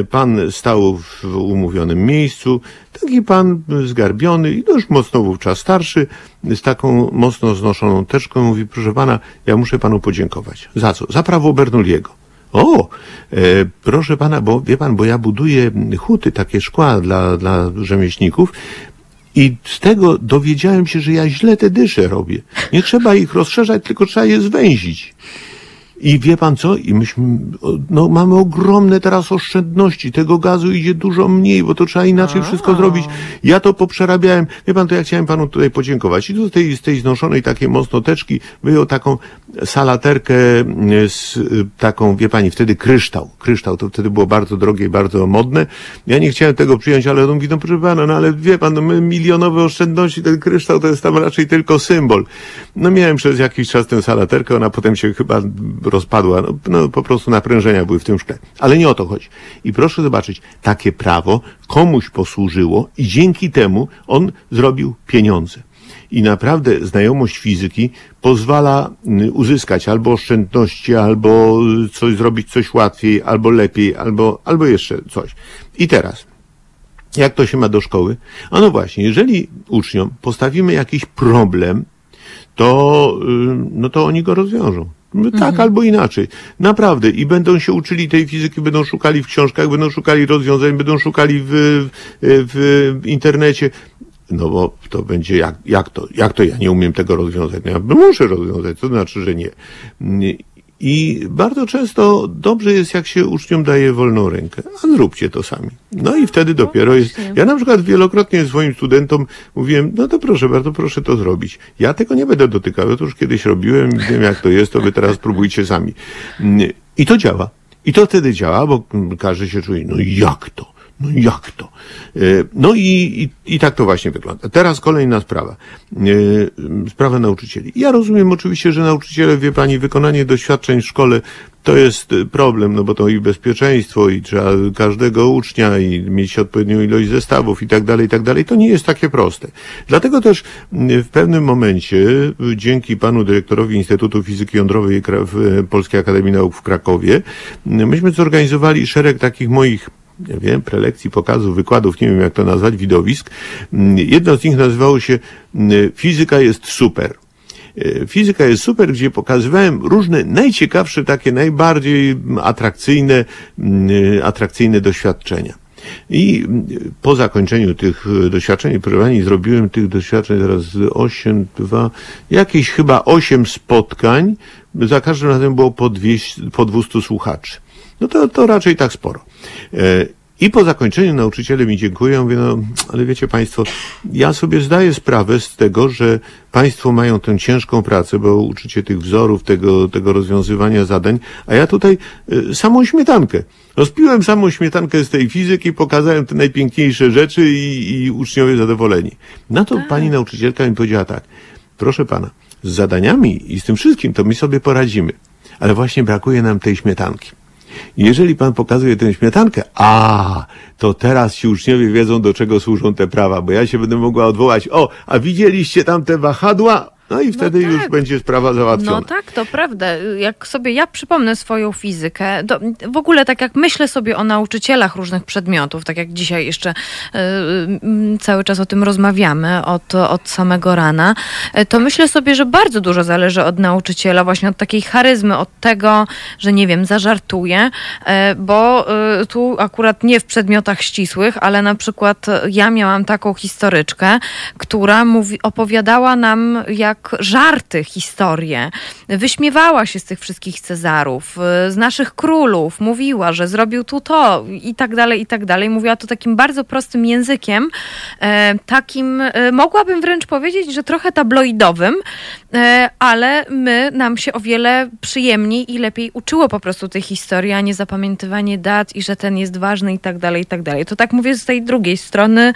Speaker 10: pan stał w umówionym miejscu, taki pan zgarbiony i dość mocno wówczas starszy, z taką mocno znoszoną teczką, mówi, proszę pana, ja muszę panu podziękować. Za co? Za prawo Bernoulliego. O, e, proszę pana, bo wie pan, bo ja buduję huty, takie szkła dla, dla rzemieślników i z tego dowiedziałem się, że ja źle te dysze robię. Nie trzeba ich rozszerzać, tylko trzeba je zwęzić. I wie pan co? I myśmy, no, mamy ogromne teraz oszczędności. Tego gazu idzie dużo mniej, bo to trzeba inaczej wszystko zrobić. Ja to poprzerabiałem. Wie pan, to ja chciałem panu tutaj podziękować. I tu z tej, z tej znoszonej takiej mocno teczki wyjął taką salaterkę mm, z y, taką, wie pani, wtedy kryształ. Kryształ to wtedy było bardzo drogie i bardzo modne. Ja nie chciałem tego przyjąć, ale on mówi, no proszę pana, no ale wie pan, no my milionowe oszczędności, ten kryształ to jest tam raczej tylko symbol. No miałem przez jakiś czas tę salaterkę, ona potem się chyba rozpadła. No, no po prostu naprężenia były w tym szkle. Ale nie o to chodzi. I proszę zobaczyć, takie prawo komuś posłużyło i dzięki temu on zrobił pieniądze. I naprawdę znajomość fizyki pozwala mm, uzyskać albo oszczędności, albo coś zrobić coś łatwiej, albo lepiej, albo, albo jeszcze coś. I teraz, jak to się ma do szkoły? A no właśnie, jeżeli uczniom postawimy jakiś problem, to, y, no to oni go rozwiążą. No tak mhm. albo inaczej. Naprawdę. I będą się uczyli tej fizyki, będą szukali w książkach, będą szukali rozwiązań, będą szukali w, w internecie. No bo to będzie jak, jak to? Jak to ja nie umiem tego rozwiązać? No ja muszę rozwiązać, to znaczy, że nie. I bardzo często dobrze jest, jak się uczniom daje wolną rękę. A zróbcie to sami. No i wtedy no dopiero jest. Ja na przykład wielokrotnie swoim studentom mówiłem, no to proszę bardzo, proszę to zrobić. Ja tego nie będę dotykał. Ja to już kiedyś robiłem, wiem jak to jest, to wy teraz próbujcie sami. I to działa. I to wtedy działa, bo każdy się czuje, no jak to? No jak to? E, no i, i, i tak to właśnie wygląda. Teraz kolejna sprawa. E, sprawa nauczycieli. Ja rozumiem oczywiście, że nauczyciele, wie pani, wykonanie doświadczeń w szkole to jest problem, no bo to i bezpieczeństwo, i trzeba każdego ucznia, i mieć odpowiednią ilość zestawów, i tak dalej, i tak dalej. To nie jest takie proste. Dlatego też w pewnym momencie, dzięki panu dyrektorowi Instytutu Fizyki Jądrowej Polskiej Akademii Nauk w Krakowie, myśmy zorganizowali szereg takich moich nie wiem, prelekcji, pokazów, wykładów, nie wiem jak to nazwać, widowisk. Mm, jedno z nich nazywało się mm, Fizyka jest super. E, fizyka jest super, gdzie pokazywałem różne najciekawsze, takie najbardziej atrakcyjne, mm, atrakcyjne doświadczenia. I po zakończeniu tych doświadczeń, proszę Pani, zrobiłem tych doświadczeń teraz 8, 2, jakieś chyba 8 spotkań. Za każdym razem było po, 200, po 200 słuchaczy. No to, to raczej tak sporo. E, I po zakończeniu nauczyciele mi dziękują, mówię, no, ale wiecie Państwo, ja sobie zdaję sprawę z tego, że Państwo mają tę ciężką pracę, bo uczycie tych wzorów, tego, tego rozwiązywania zadań, a ja tutaj y, samą śmietankę. Rozpiłem samą śmietankę z tej fizyki, pokazałem te najpiękniejsze rzeczy i, i uczniowie zadowoleni. Na to tak. pani nauczycielka mi powiedziała tak, proszę pana, z zadaniami i z tym wszystkim to my sobie poradzimy, ale właśnie brakuje nam tej śmietanki. Jeżeli pan pokazuje tę śmietankę, a to teraz ci uczniowie wiedzą, do czego służą te prawa, bo ja się będę mogła odwołać, o, a widzieliście tam te wahadła? No i wtedy no tak. już będzie sprawa załatwiona.
Speaker 1: No tak, to prawda. Jak sobie ja przypomnę swoją fizykę, w ogóle tak jak myślę sobie o nauczycielach różnych przedmiotów, tak jak dzisiaj jeszcze y, cały czas o tym rozmawiamy od, od samego rana, y, to myślę sobie, że bardzo dużo zależy od nauczyciela, właśnie od takiej charyzmy, od tego, że nie wiem, zażartuje, y, bo tu akurat nie w przedmiotach ścisłych, ale na przykład ja miałam taką historyczkę, która mówi, opowiadała nam, jak jak żarty historię. Wyśmiewała się z tych wszystkich Cezarów, y, z naszych królów, mówiła, że zrobił tu to i tak dalej, i tak dalej. Mówiła to takim bardzo prostym językiem, e, takim, e, mogłabym wręcz powiedzieć, że trochę tabloidowym, e, ale my, nam się o wiele przyjemniej i lepiej uczyło po prostu tej historii, a nie zapamiętywanie dat i że ten jest ważny i tak dalej, i tak dalej. To tak mówię z tej drugiej strony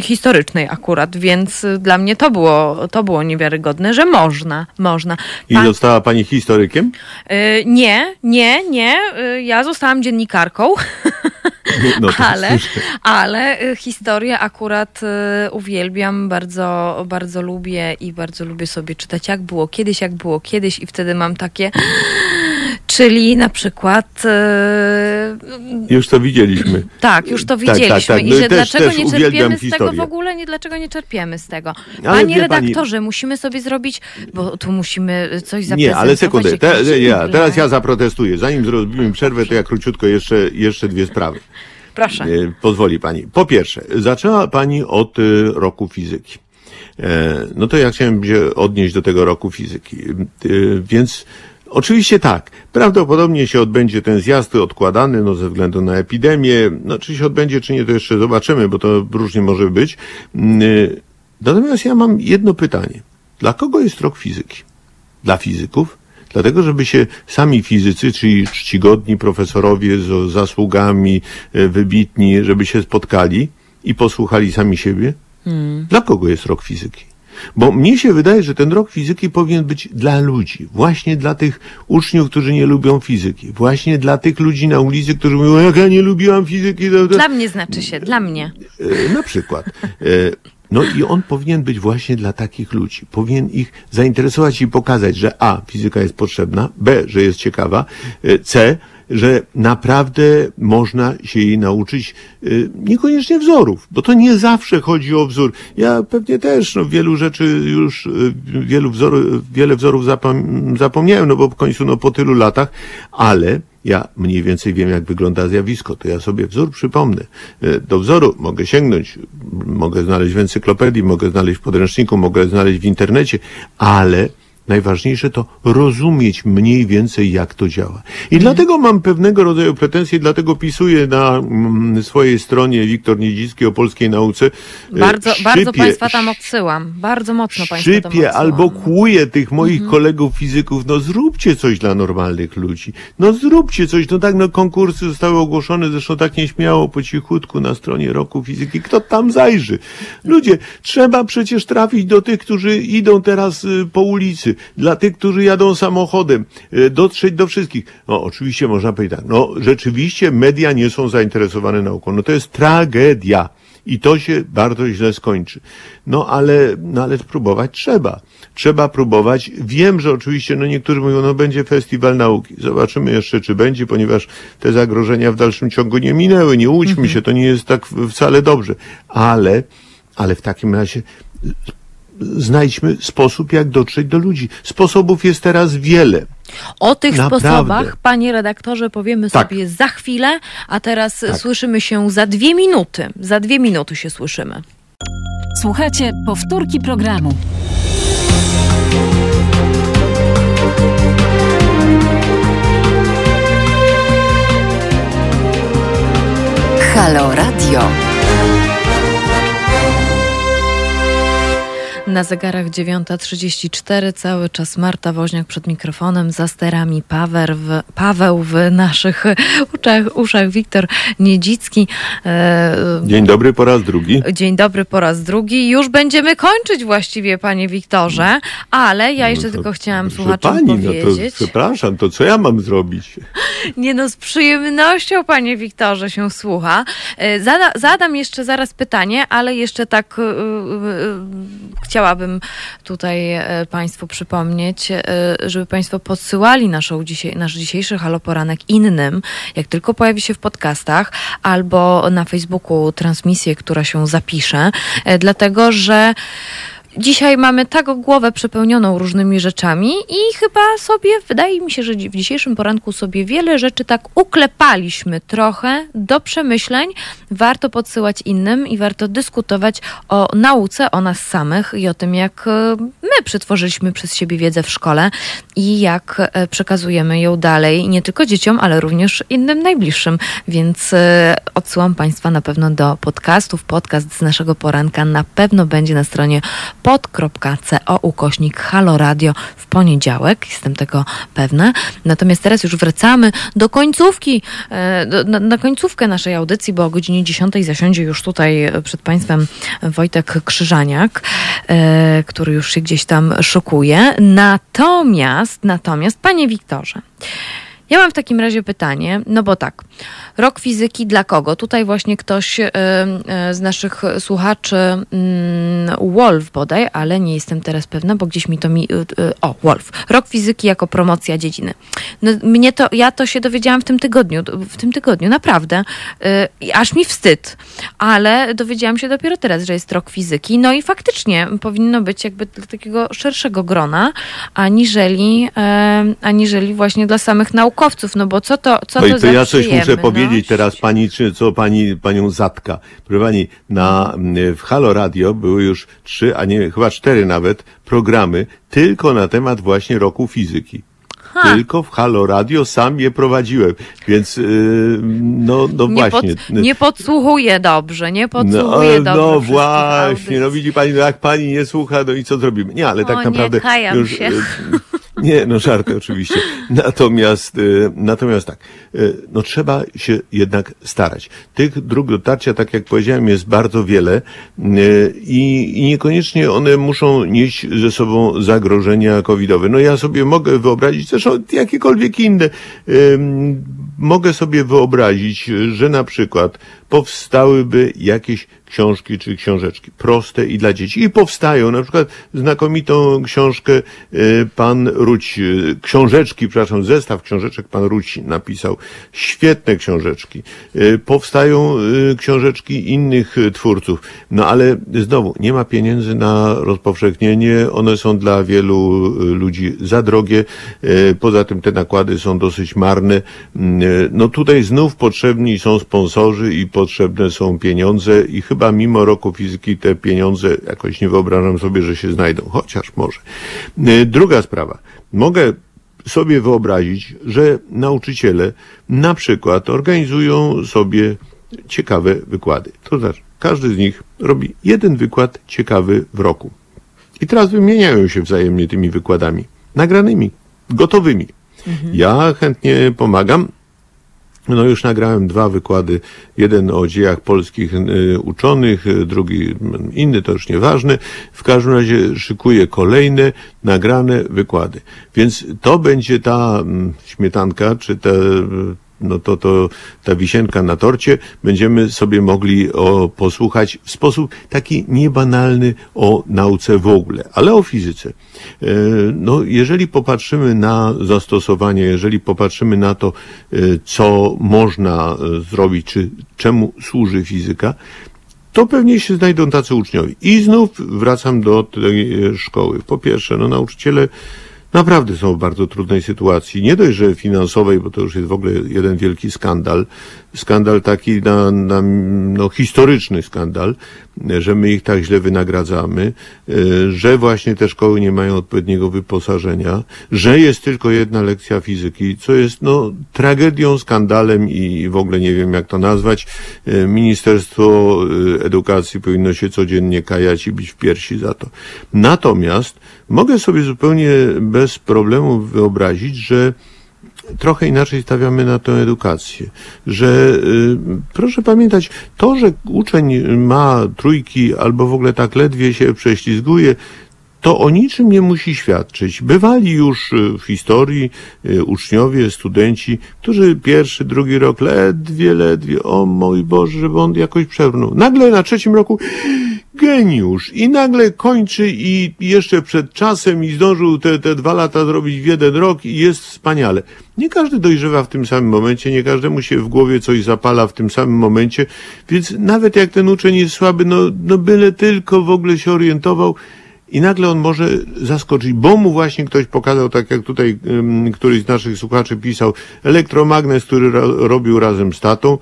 Speaker 1: historycznej akurat, więc dla mnie to było to było niewiarygodne, że można, można.
Speaker 10: Pan... I została pani historykiem?
Speaker 1: Yy, nie, nie, nie. Yy, ja zostałam dziennikarką. No ale, ale y, historię akurat y, uwielbiam, bardzo, bardzo lubię i bardzo lubię sobie czytać, jak było kiedyś, jak było kiedyś i wtedy mam takie Czyli na przykład.
Speaker 10: Yy... Już to widzieliśmy.
Speaker 1: Tak, już to widzieliśmy. Tak, tak, tak. I no że też, dlaczego też nie czerpiemy z tego w ogóle, nie, dlaczego nie czerpiemy z tego. Panie redaktorze, pani... musimy sobie zrobić, bo tu musimy coś zaprezentować.
Speaker 10: Nie, ale sekundę, te, ja, teraz ja zaprotestuję. Zanim zrobimy przerwę, to ja króciutko jeszcze, jeszcze dwie sprawy.
Speaker 1: Proszę. E,
Speaker 10: pozwoli pani. Po pierwsze, zaczęła pani od e, roku fizyki. No to ja chciałem się odnieść do tego roku fizyki. Więc Oczywiście tak. Prawdopodobnie się odbędzie ten zjazd odkładany, no ze względu na epidemię. No czy się odbędzie, czy nie, to jeszcze zobaczymy, bo to różnie może być. Mm, natomiast ja mam jedno pytanie. Dla kogo jest rok fizyki? Dla fizyków? Dlatego, żeby się sami fizycy, czyli czcigodni profesorowie z zasługami, e, wybitni, żeby się spotkali i posłuchali sami siebie? Hmm. Dla kogo jest rok fizyki? Bo mnie się wydaje, że ten rok fizyki powinien być dla ludzi. Właśnie dla tych uczniów, którzy nie lubią fizyki. Właśnie dla tych ludzi na ulicy, którzy mówią, jak ja nie lubiłam fizyki. To,
Speaker 1: to... Dla mnie znaczy się, dla mnie.
Speaker 10: E, na przykład. No i on powinien być właśnie dla takich ludzi. Powinien ich zainteresować i pokazać, że A, fizyka jest potrzebna, B, że jest ciekawa, e, C, że naprawdę można się jej nauczyć e, niekoniecznie wzorów, bo to nie zawsze chodzi o wzór. Ja pewnie też no, wielu rzeczy już, e, wielu wzorów, wiele wzorów zapom zapomniałem, no bo w końcu no, po tylu latach, ale ja mniej więcej wiem, jak wygląda zjawisko, to ja sobie wzór przypomnę. E, do wzoru mogę sięgnąć, mogę znaleźć w encyklopedii, mogę znaleźć w podręczniku, mogę znaleźć w internecie, ale Najważniejsze to rozumieć mniej więcej, jak to działa. I mhm. dlatego mam pewnego rodzaju pretensje, dlatego pisuję na mm, swojej stronie Wiktor Niedzicki o polskiej nauce.
Speaker 1: E, bardzo, szczypie, bardzo Państwa tam odsyłam. Bardzo mocno Państwa tam odsyłam.
Speaker 10: albo kłuję tych moich mhm. kolegów fizyków, no zróbcie coś dla normalnych ludzi. No zróbcie coś. No tak, no konkursy zostały ogłoszone, zresztą tak nieśmiało, po cichutku na stronie Roku Fizyki. Kto tam zajrzy? Ludzie, trzeba przecież trafić do tych, którzy idą teraz y, po ulicy dla tych, którzy jadą samochodem, e, dotrzeć do wszystkich. No oczywiście można powiedzieć tak, no rzeczywiście media nie są zainteresowane nauką. No to jest tragedia. I to się bardzo źle skończy. No ale, no ale spróbować trzeba. Trzeba próbować. Wiem, że oczywiście, no niektórzy mówią, no będzie festiwal nauki. Zobaczymy jeszcze, czy będzie, ponieważ te zagrożenia w dalszym ciągu nie minęły. Nie łudźmy mhm. się, to nie jest tak wcale dobrze. Ale, ale w takim razie znajdźmy sposób, jak dotrzeć do ludzi. Sposobów jest teraz wiele.
Speaker 1: O tych Naprawdę. sposobach, panie redaktorze, powiemy tak. sobie za chwilę, a teraz tak. słyszymy się za dwie minuty. Za dwie minuty się słyszymy.
Speaker 3: Słuchajcie, powtórki programu. Halo Radio.
Speaker 1: Na zegarach 9.34 cały czas Marta Woźniak przed mikrofonem, za sterami Paweł w, Paweł w naszych uszach, uszach Wiktor Niedzicki.
Speaker 10: E, Dzień dobry po raz drugi.
Speaker 1: Dzień dobry po raz drugi. Już będziemy kończyć właściwie, panie Wiktorze, ale ja jeszcze no to, tylko chciałam słuchaczom pani, powiedzieć. No
Speaker 10: to, przepraszam, to co ja mam zrobić?
Speaker 1: Nie no, z przyjemnością, panie Wiktorze, się słucha. E, zada, zadam jeszcze zaraz pytanie, ale jeszcze tak yy, yy, chciałam chciałabym tutaj e, Państwu przypomnieć, e, żeby Państwo podsyłali naszą dzisiaj, nasz dzisiejszy haloporanek innym, jak tylko pojawi się w podcastach albo na Facebooku transmisję, która się zapisze, e, dlatego że Dzisiaj mamy tak głowę przepełnioną różnymi rzeczami i chyba sobie, wydaje mi się, że w dzisiejszym poranku sobie wiele rzeczy tak uklepaliśmy trochę do przemyśleń. Warto podsyłać innym i warto dyskutować o nauce, o nas samych i o tym, jak e, my przetworzyliśmy przez siebie wiedzę w szkole i jak e, przekazujemy ją dalej nie tylko dzieciom, ale również innym najbliższym. Więc e, odsyłam Państwa na pewno do podcastów. Podcast z naszego poranka na pewno będzie na stronie pod.co ukośnik Halo Radio w poniedziałek, jestem tego pewna. Natomiast teraz już wracamy do końcówki, e, do, na, na, końcówkę naszej audycji, bo o godzinie 10 zasiądzie już tutaj przed Państwem Wojtek Krzyżaniak, e, który już się gdzieś tam szokuje. Natomiast, natomiast, Panie Wiktorze, Ja mam w takim razie pytanie, no bo tak, rok fizyki dla kogo? Tutaj właśnie ktoś y, z naszych słuchaczy, y, Wolf bodaj, ale nie jestem teraz pewna, bo gdzieś mi to mi, o, Wolf. Rok fizyki jako promocja dziedziny. No, mnie to, ja to się dowiedziałam w tym tygodniu, w tym tygodniu, naprawdę. aż mi wstyd, ale dowiedziałam się dopiero teraz, że jest rok fizyki, no i faktycznie powinno być jakby dla takiego szerszego grona, aniżeli, aniżeli właśnie dla samych naukowców, no bo co to, co
Speaker 10: no
Speaker 1: to
Speaker 10: i to ja coś muszę
Speaker 1: no?
Speaker 10: powiedzieć teraz pani, czy co pani, panią Zatka. Proszę pani, na, w Halo Radio były już trzy, a nie, chyba cztery nawet programy tylko na temat właśnie roku fizyki. Ha. Tylko w Halo Radio sam je prowadziłem, więc yy, no, no
Speaker 1: nie
Speaker 10: właśnie.
Speaker 1: Pod, nie podsłuchuję dobrze, nie podsłuchuję
Speaker 10: no,
Speaker 1: dobrze.
Speaker 10: No właśnie, no widzi pani, no jak pani nie słucha, no i co zrobimy? Nie, ale
Speaker 1: o,
Speaker 10: tak naprawdę.
Speaker 1: Nie, już, się.
Speaker 10: Nie, no żarty oczywiście. Natomiast, y, natomiast tak, y, no trzeba się jednak starać. Tych dróg dotarcia, tak jak powiedziałem, jest bardzo wiele y, i, i niekoniecznie one muszą nieść ze sobą zagrożenia covidowe. No ja sobie mogę wyobrazić, zresztą jakiekolwiek inne, mogę sobie wyobrazić, że na przykład powstałyby jakieś książki czy książeczki proste i dla dzieci. I powstają na przykład znakomitą książkę e, pan Ruć, e, książeczki, przepraszam, zestaw książeczek pan Ruć napisał. Świetne książeczki. E, powstają książeczki innych twórców. No ale znowu, nie ma pieniędzy na rozpowszechnienie. One są dla wielu ludzi za drogie. Poza tym te nakłady są dosyć marne. No tutaj znów potrzebni są sponsorzy i potrzebne są pieniądze i chyba chyba mimo roku fizyki te pieniądze jakoś nie wyobrażam sobie, że się znajdą, chociaż może. E, druga sprawa. Mogę sobie wyobrazić, że nauczyciele na przykład organizują sobie ciekawe wykłady. To znaczy, każdy z nich robi jeden wykład ciekawy w roku. I teraz wymieniają się wzajemnie tymi wykładami, nagranymi, gotowymi. Mhm. Ja chętnie pomagam, no już nagrałem dwa wykłady, jeden o dziejach polskich y, uczonych, y, drugi inny, to już nieważne. W każdym razie szykuję kolejne nagrane wykłady. Więc to będzie ta mm, śmietanka, czy te no to, to ta wisienka na torcie będziemy sobie mogli o, posłuchać w sposób taki niebanalny o nauce w ogóle, ale o fizyce. E, no, jeżeli popatrzymy na zastosowanie, jeżeli popatrzymy na to, e, co można e, zrobić, czy czemu służy fizyka, to pewnie się znajdą tacy uczniowie. I znów wracam do tej szkoły. Po pierwsze, no nauczyciele naprawdę są w bardzo trudnej sytuacji. Nie dość, że finansowej, bo to już jest w ogóle jeden wielki skandal. Skandal taki na, na no, historyczny skandal, że my ich tak źle wynagradzamy, e, że właśnie te szkoły nie mają odpowiedniego wyposażenia, że jest tylko jedna lekcja fizyki, co jest no, tragedią, skandalem i w ogóle nie wiem jak to nazwać. E, Ministerstwo e, Edukacji powinno się codziennie kajać i bić w piersi za to. Natomiast mogę sobie zupełnie bez problemu wyobrazić, że trochę inaczej stawiamy na tę edukację. Że y, proszę pamiętać, to, że uczeń ma trójki albo w ogóle tak ledwie się prześlizguje, to o niczym nie musi świadczyć. Bywali już y, w historii y, uczniowie, studenci, którzy pierwszy, drugi rok ledwie, ledwie, o mój Boże, żeby on jakoś przebrnął. Nagle na trzecim roku geniusz i nagle kończy i jeszcze przed czasem i zdążył te, te dwa lata zrobić w jeden rok i jest wspaniale. Nie każdy dojrzewa w tym samym momencie, nie każdemu się w głowie coś zapala w tym samym momencie, więc nawet jak ten uczeń jest słaby, no, no byle tylko w ogóle się orientował, i nagle on może zaskoczyć, bo mu właśnie ktoś pokazał, tak jak tutaj um, któryś z naszych słuchaczy pisał, elektromagnes, który ro robił razem z tatą,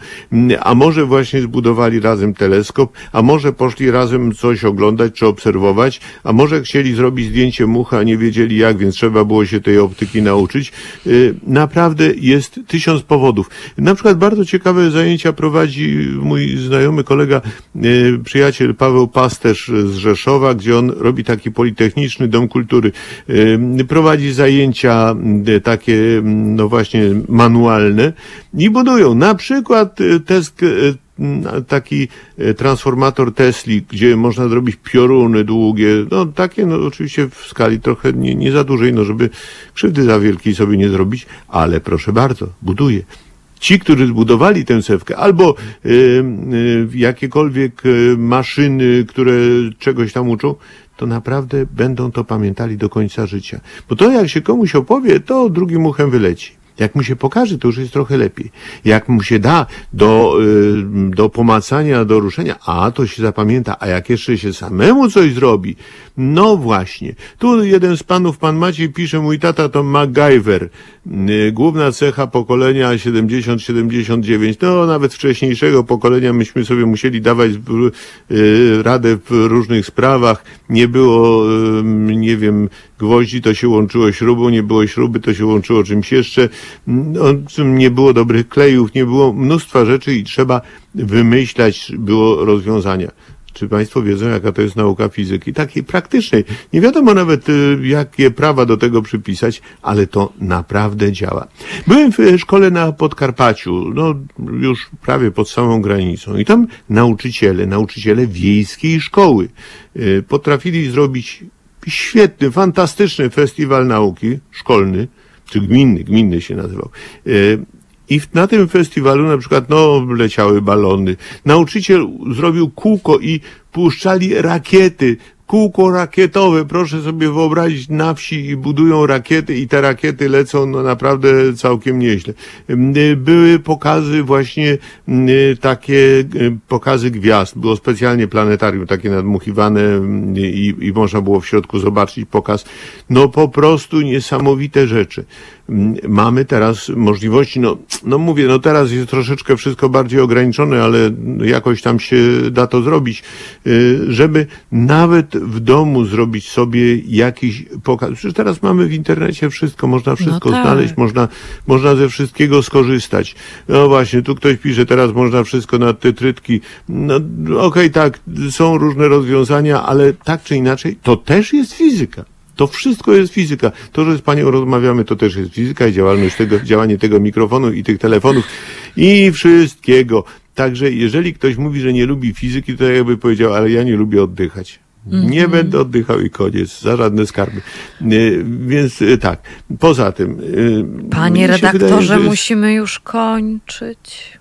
Speaker 10: a może właśnie zbudowali razem teleskop, a może poszli razem coś oglądać czy obserwować, a może chcieli zrobić zdjęcie mucha, a nie wiedzieli jak, więc trzeba było się tej optyki nauczyć. Y, naprawdę jest tysiąc powodów. Na przykład bardzo ciekawe zajęcia prowadzi mój znajomy kolega, y, przyjaciel Paweł Pasterz z Rzeszowa, gdzie on robi tak taki politechniczny dom kultury, prowadzi zajęcia takie, no właśnie, manualne i budują. Na przykład e, test, taki e, transformator Tesli, gdzie można zrobić pioruny długie, no takie no oczywiście w skali trochę nie, nie za dużej, no żeby krzywdy za wielkiej sobie nie zrobić, ale proszę bardzo, buduje. Ci, którzy zbudowali tę sewkę, albo y, y, jakiekolwiek y, maszyny, które czegoś tam uczą, to naprawdę będą to pamiętali do końca życia. Bo to jak się komuś opowie, to drugim uchem wyleci. Jak mu się pokaże, to już jest trochę lepiej. Jak mu się da do, y, do pomacania, do ruszenia, a to się zapamięta, a jak jeszcze się samemu coś zrobi, no właśnie. Tu jeden z panów, pan Maciej pisze, mój tata to MacGyver. Y, główna cecha pokolenia 70-79. No nawet wcześniejszego pokolenia myśmy sobie musieli dawać y, radę w różnych sprawach. Nie było, nie wiem, gwoździ, to się łączyło śrubą, nie było śruby, to się łączyło czymś jeszcze. No, nie było dobrych klejów, nie było mnóstwa rzeczy i trzeba wymyślać było rozwiązania. Czy Państwo wiedzą, jaka to jest nauka fizyki? Takiej praktycznej. Nie wiadomo nawet, y, jakie prawa do tego przypisać, ale to naprawdę działa. Byłem w szkole na Podkarpaciu, no już prawie pod samą granicą i tam nauczyciele, nauczyciele wiejskiej szkoły y, potrafili zrobić świetny, fantastyczny festiwal nauki szkolny, czy gminny, gminny się nazywał. E, I na tym festiwalu na przykład, no, leciały balony. Nauczyciel zrobił kółko i puszczali rakiety kółko rakietowe, proszę sobie wyobrazić, na wsi budują rakiety i te rakiety lecą no naprawdę całkiem nieźle. Były pokazy właśnie takie, pokazy gwiazd. Było specjalnie planetarium takie nadmuchiwane i, i można było w środku zobaczyć pokaz. No po prostu niesamowite rzeczy. Mamy teraz możliwości, no, no mówię, no teraz jest troszeczkę wszystko bardziej ograniczone, ale jakoś tam się da to zrobić, y, żeby nawet w domu zrobić sobie jakiś pokaz. Przecież teraz mamy w internecie wszystko, można wszystko no tak. znaleźć, można, można ze wszystkiego skorzystać. No właśnie, tu ktoś pisze, teraz można wszystko na te trytki. No okej, okay, tak, są różne rozwiązania, ale tak czy inaczej, to też jest fizyka. To wszystko jest fizyka. To, że z panią rozmawiamy, to też jest fizyka i działalność tego, działanie tego mikrofonu i tych telefonów i wszystkiego. Także jeżeli ktoś mówi, że nie lubi fizyki, to jakby powiedział, ale ja nie lubię oddychać. Mm-hmm. Nie będę oddychał i koniec, za żadne skarby. Y, więc y, tak, poza tym.
Speaker 1: Y, Panie redaktorze, wydaje, musimy już kończyć.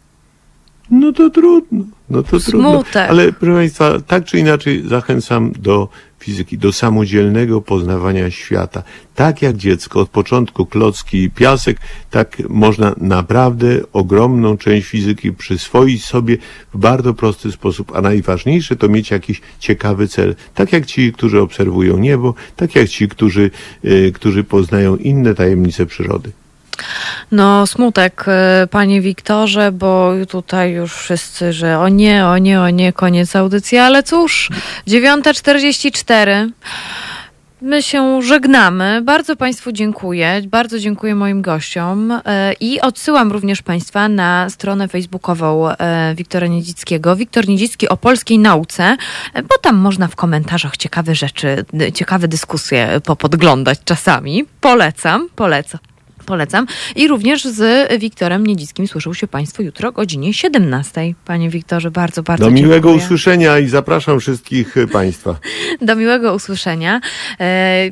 Speaker 10: No to trudno. No to Smutek. trudno. Ale proszę Państwa, tak czy inaczej zachęcam do fizyki, do samodzielnego poznawania świata. Tak jak dziecko od początku klocki i piasek, tak można naprawdę ogromną część fizyki przyswoić sobie w bardzo prosty sposób. A najważniejsze to mieć jakiś ciekawy cel. Tak jak ci, którzy obserwują niebo, tak jak ci, którzy, yy, którzy poznają inne tajemnice przyrody.
Speaker 1: No, smutek, e, panie Wiktorze, bo tutaj już wszyscy, że o nie, o nie, o nie, koniec audycji, ale cóż, 9.44. My się żegnamy. Bardzo Państwu dziękuję. Bardzo dziękuję moim gościom e, i odsyłam również Państwa na stronę facebookową e, Wiktora Niedzickiego. Wiktor Niedzicki o polskiej nauce, bo tam można w komentarzach ciekawe rzeczy, ciekawe dyskusje popodglądać czasami. Polecam, polecam polecam. I również z Wiktorem Niedzickim słyszą się Państwo jutro o godzinie 17. Panie Wiktorze, bardzo, bardzo
Speaker 10: Do
Speaker 1: dziękuję.
Speaker 10: miłego usłyszenia i zapraszam wszystkich Państwa.
Speaker 1: Do miłego usłyszenia. E,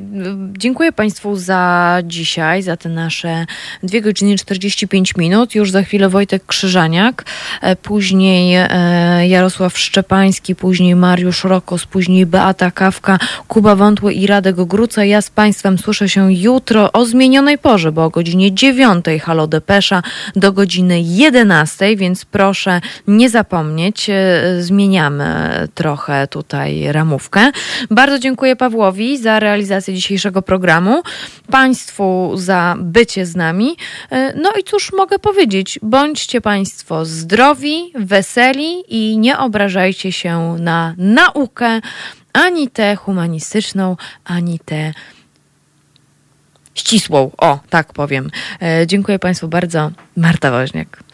Speaker 1: dziękuję Państwu za dzisiaj, za te nasze 2 godziny 45 minut. Już za chwilę Wojtek Krzyżaniak, e, później e, Jarosław Szczepański, później Mariusz Rokos, później Beata Kawka, Kuba Wątły i Radek Ogróca. Ja z Państwem słyszę się jutro o zmienionej porze, bo o godzinie godzinie 9 Halo Depesza do godziny 11, więc proszę nie zapomnieć, e, zmieniamy trochę tutaj ramówkę. Bardzo dziękuję Pawłowi za realizację dzisiejszego programu, Państwu za bycie z nami. E, no i cóż mogę powiedzieć, bądźcie Państwo zdrowi, weseli i nie obrażajcie się na naukę, ani tę humanistyczną, ani tę ścisłą. O, tak powiem. E, dziękuję Państwu bardzo. Marta Woźniak.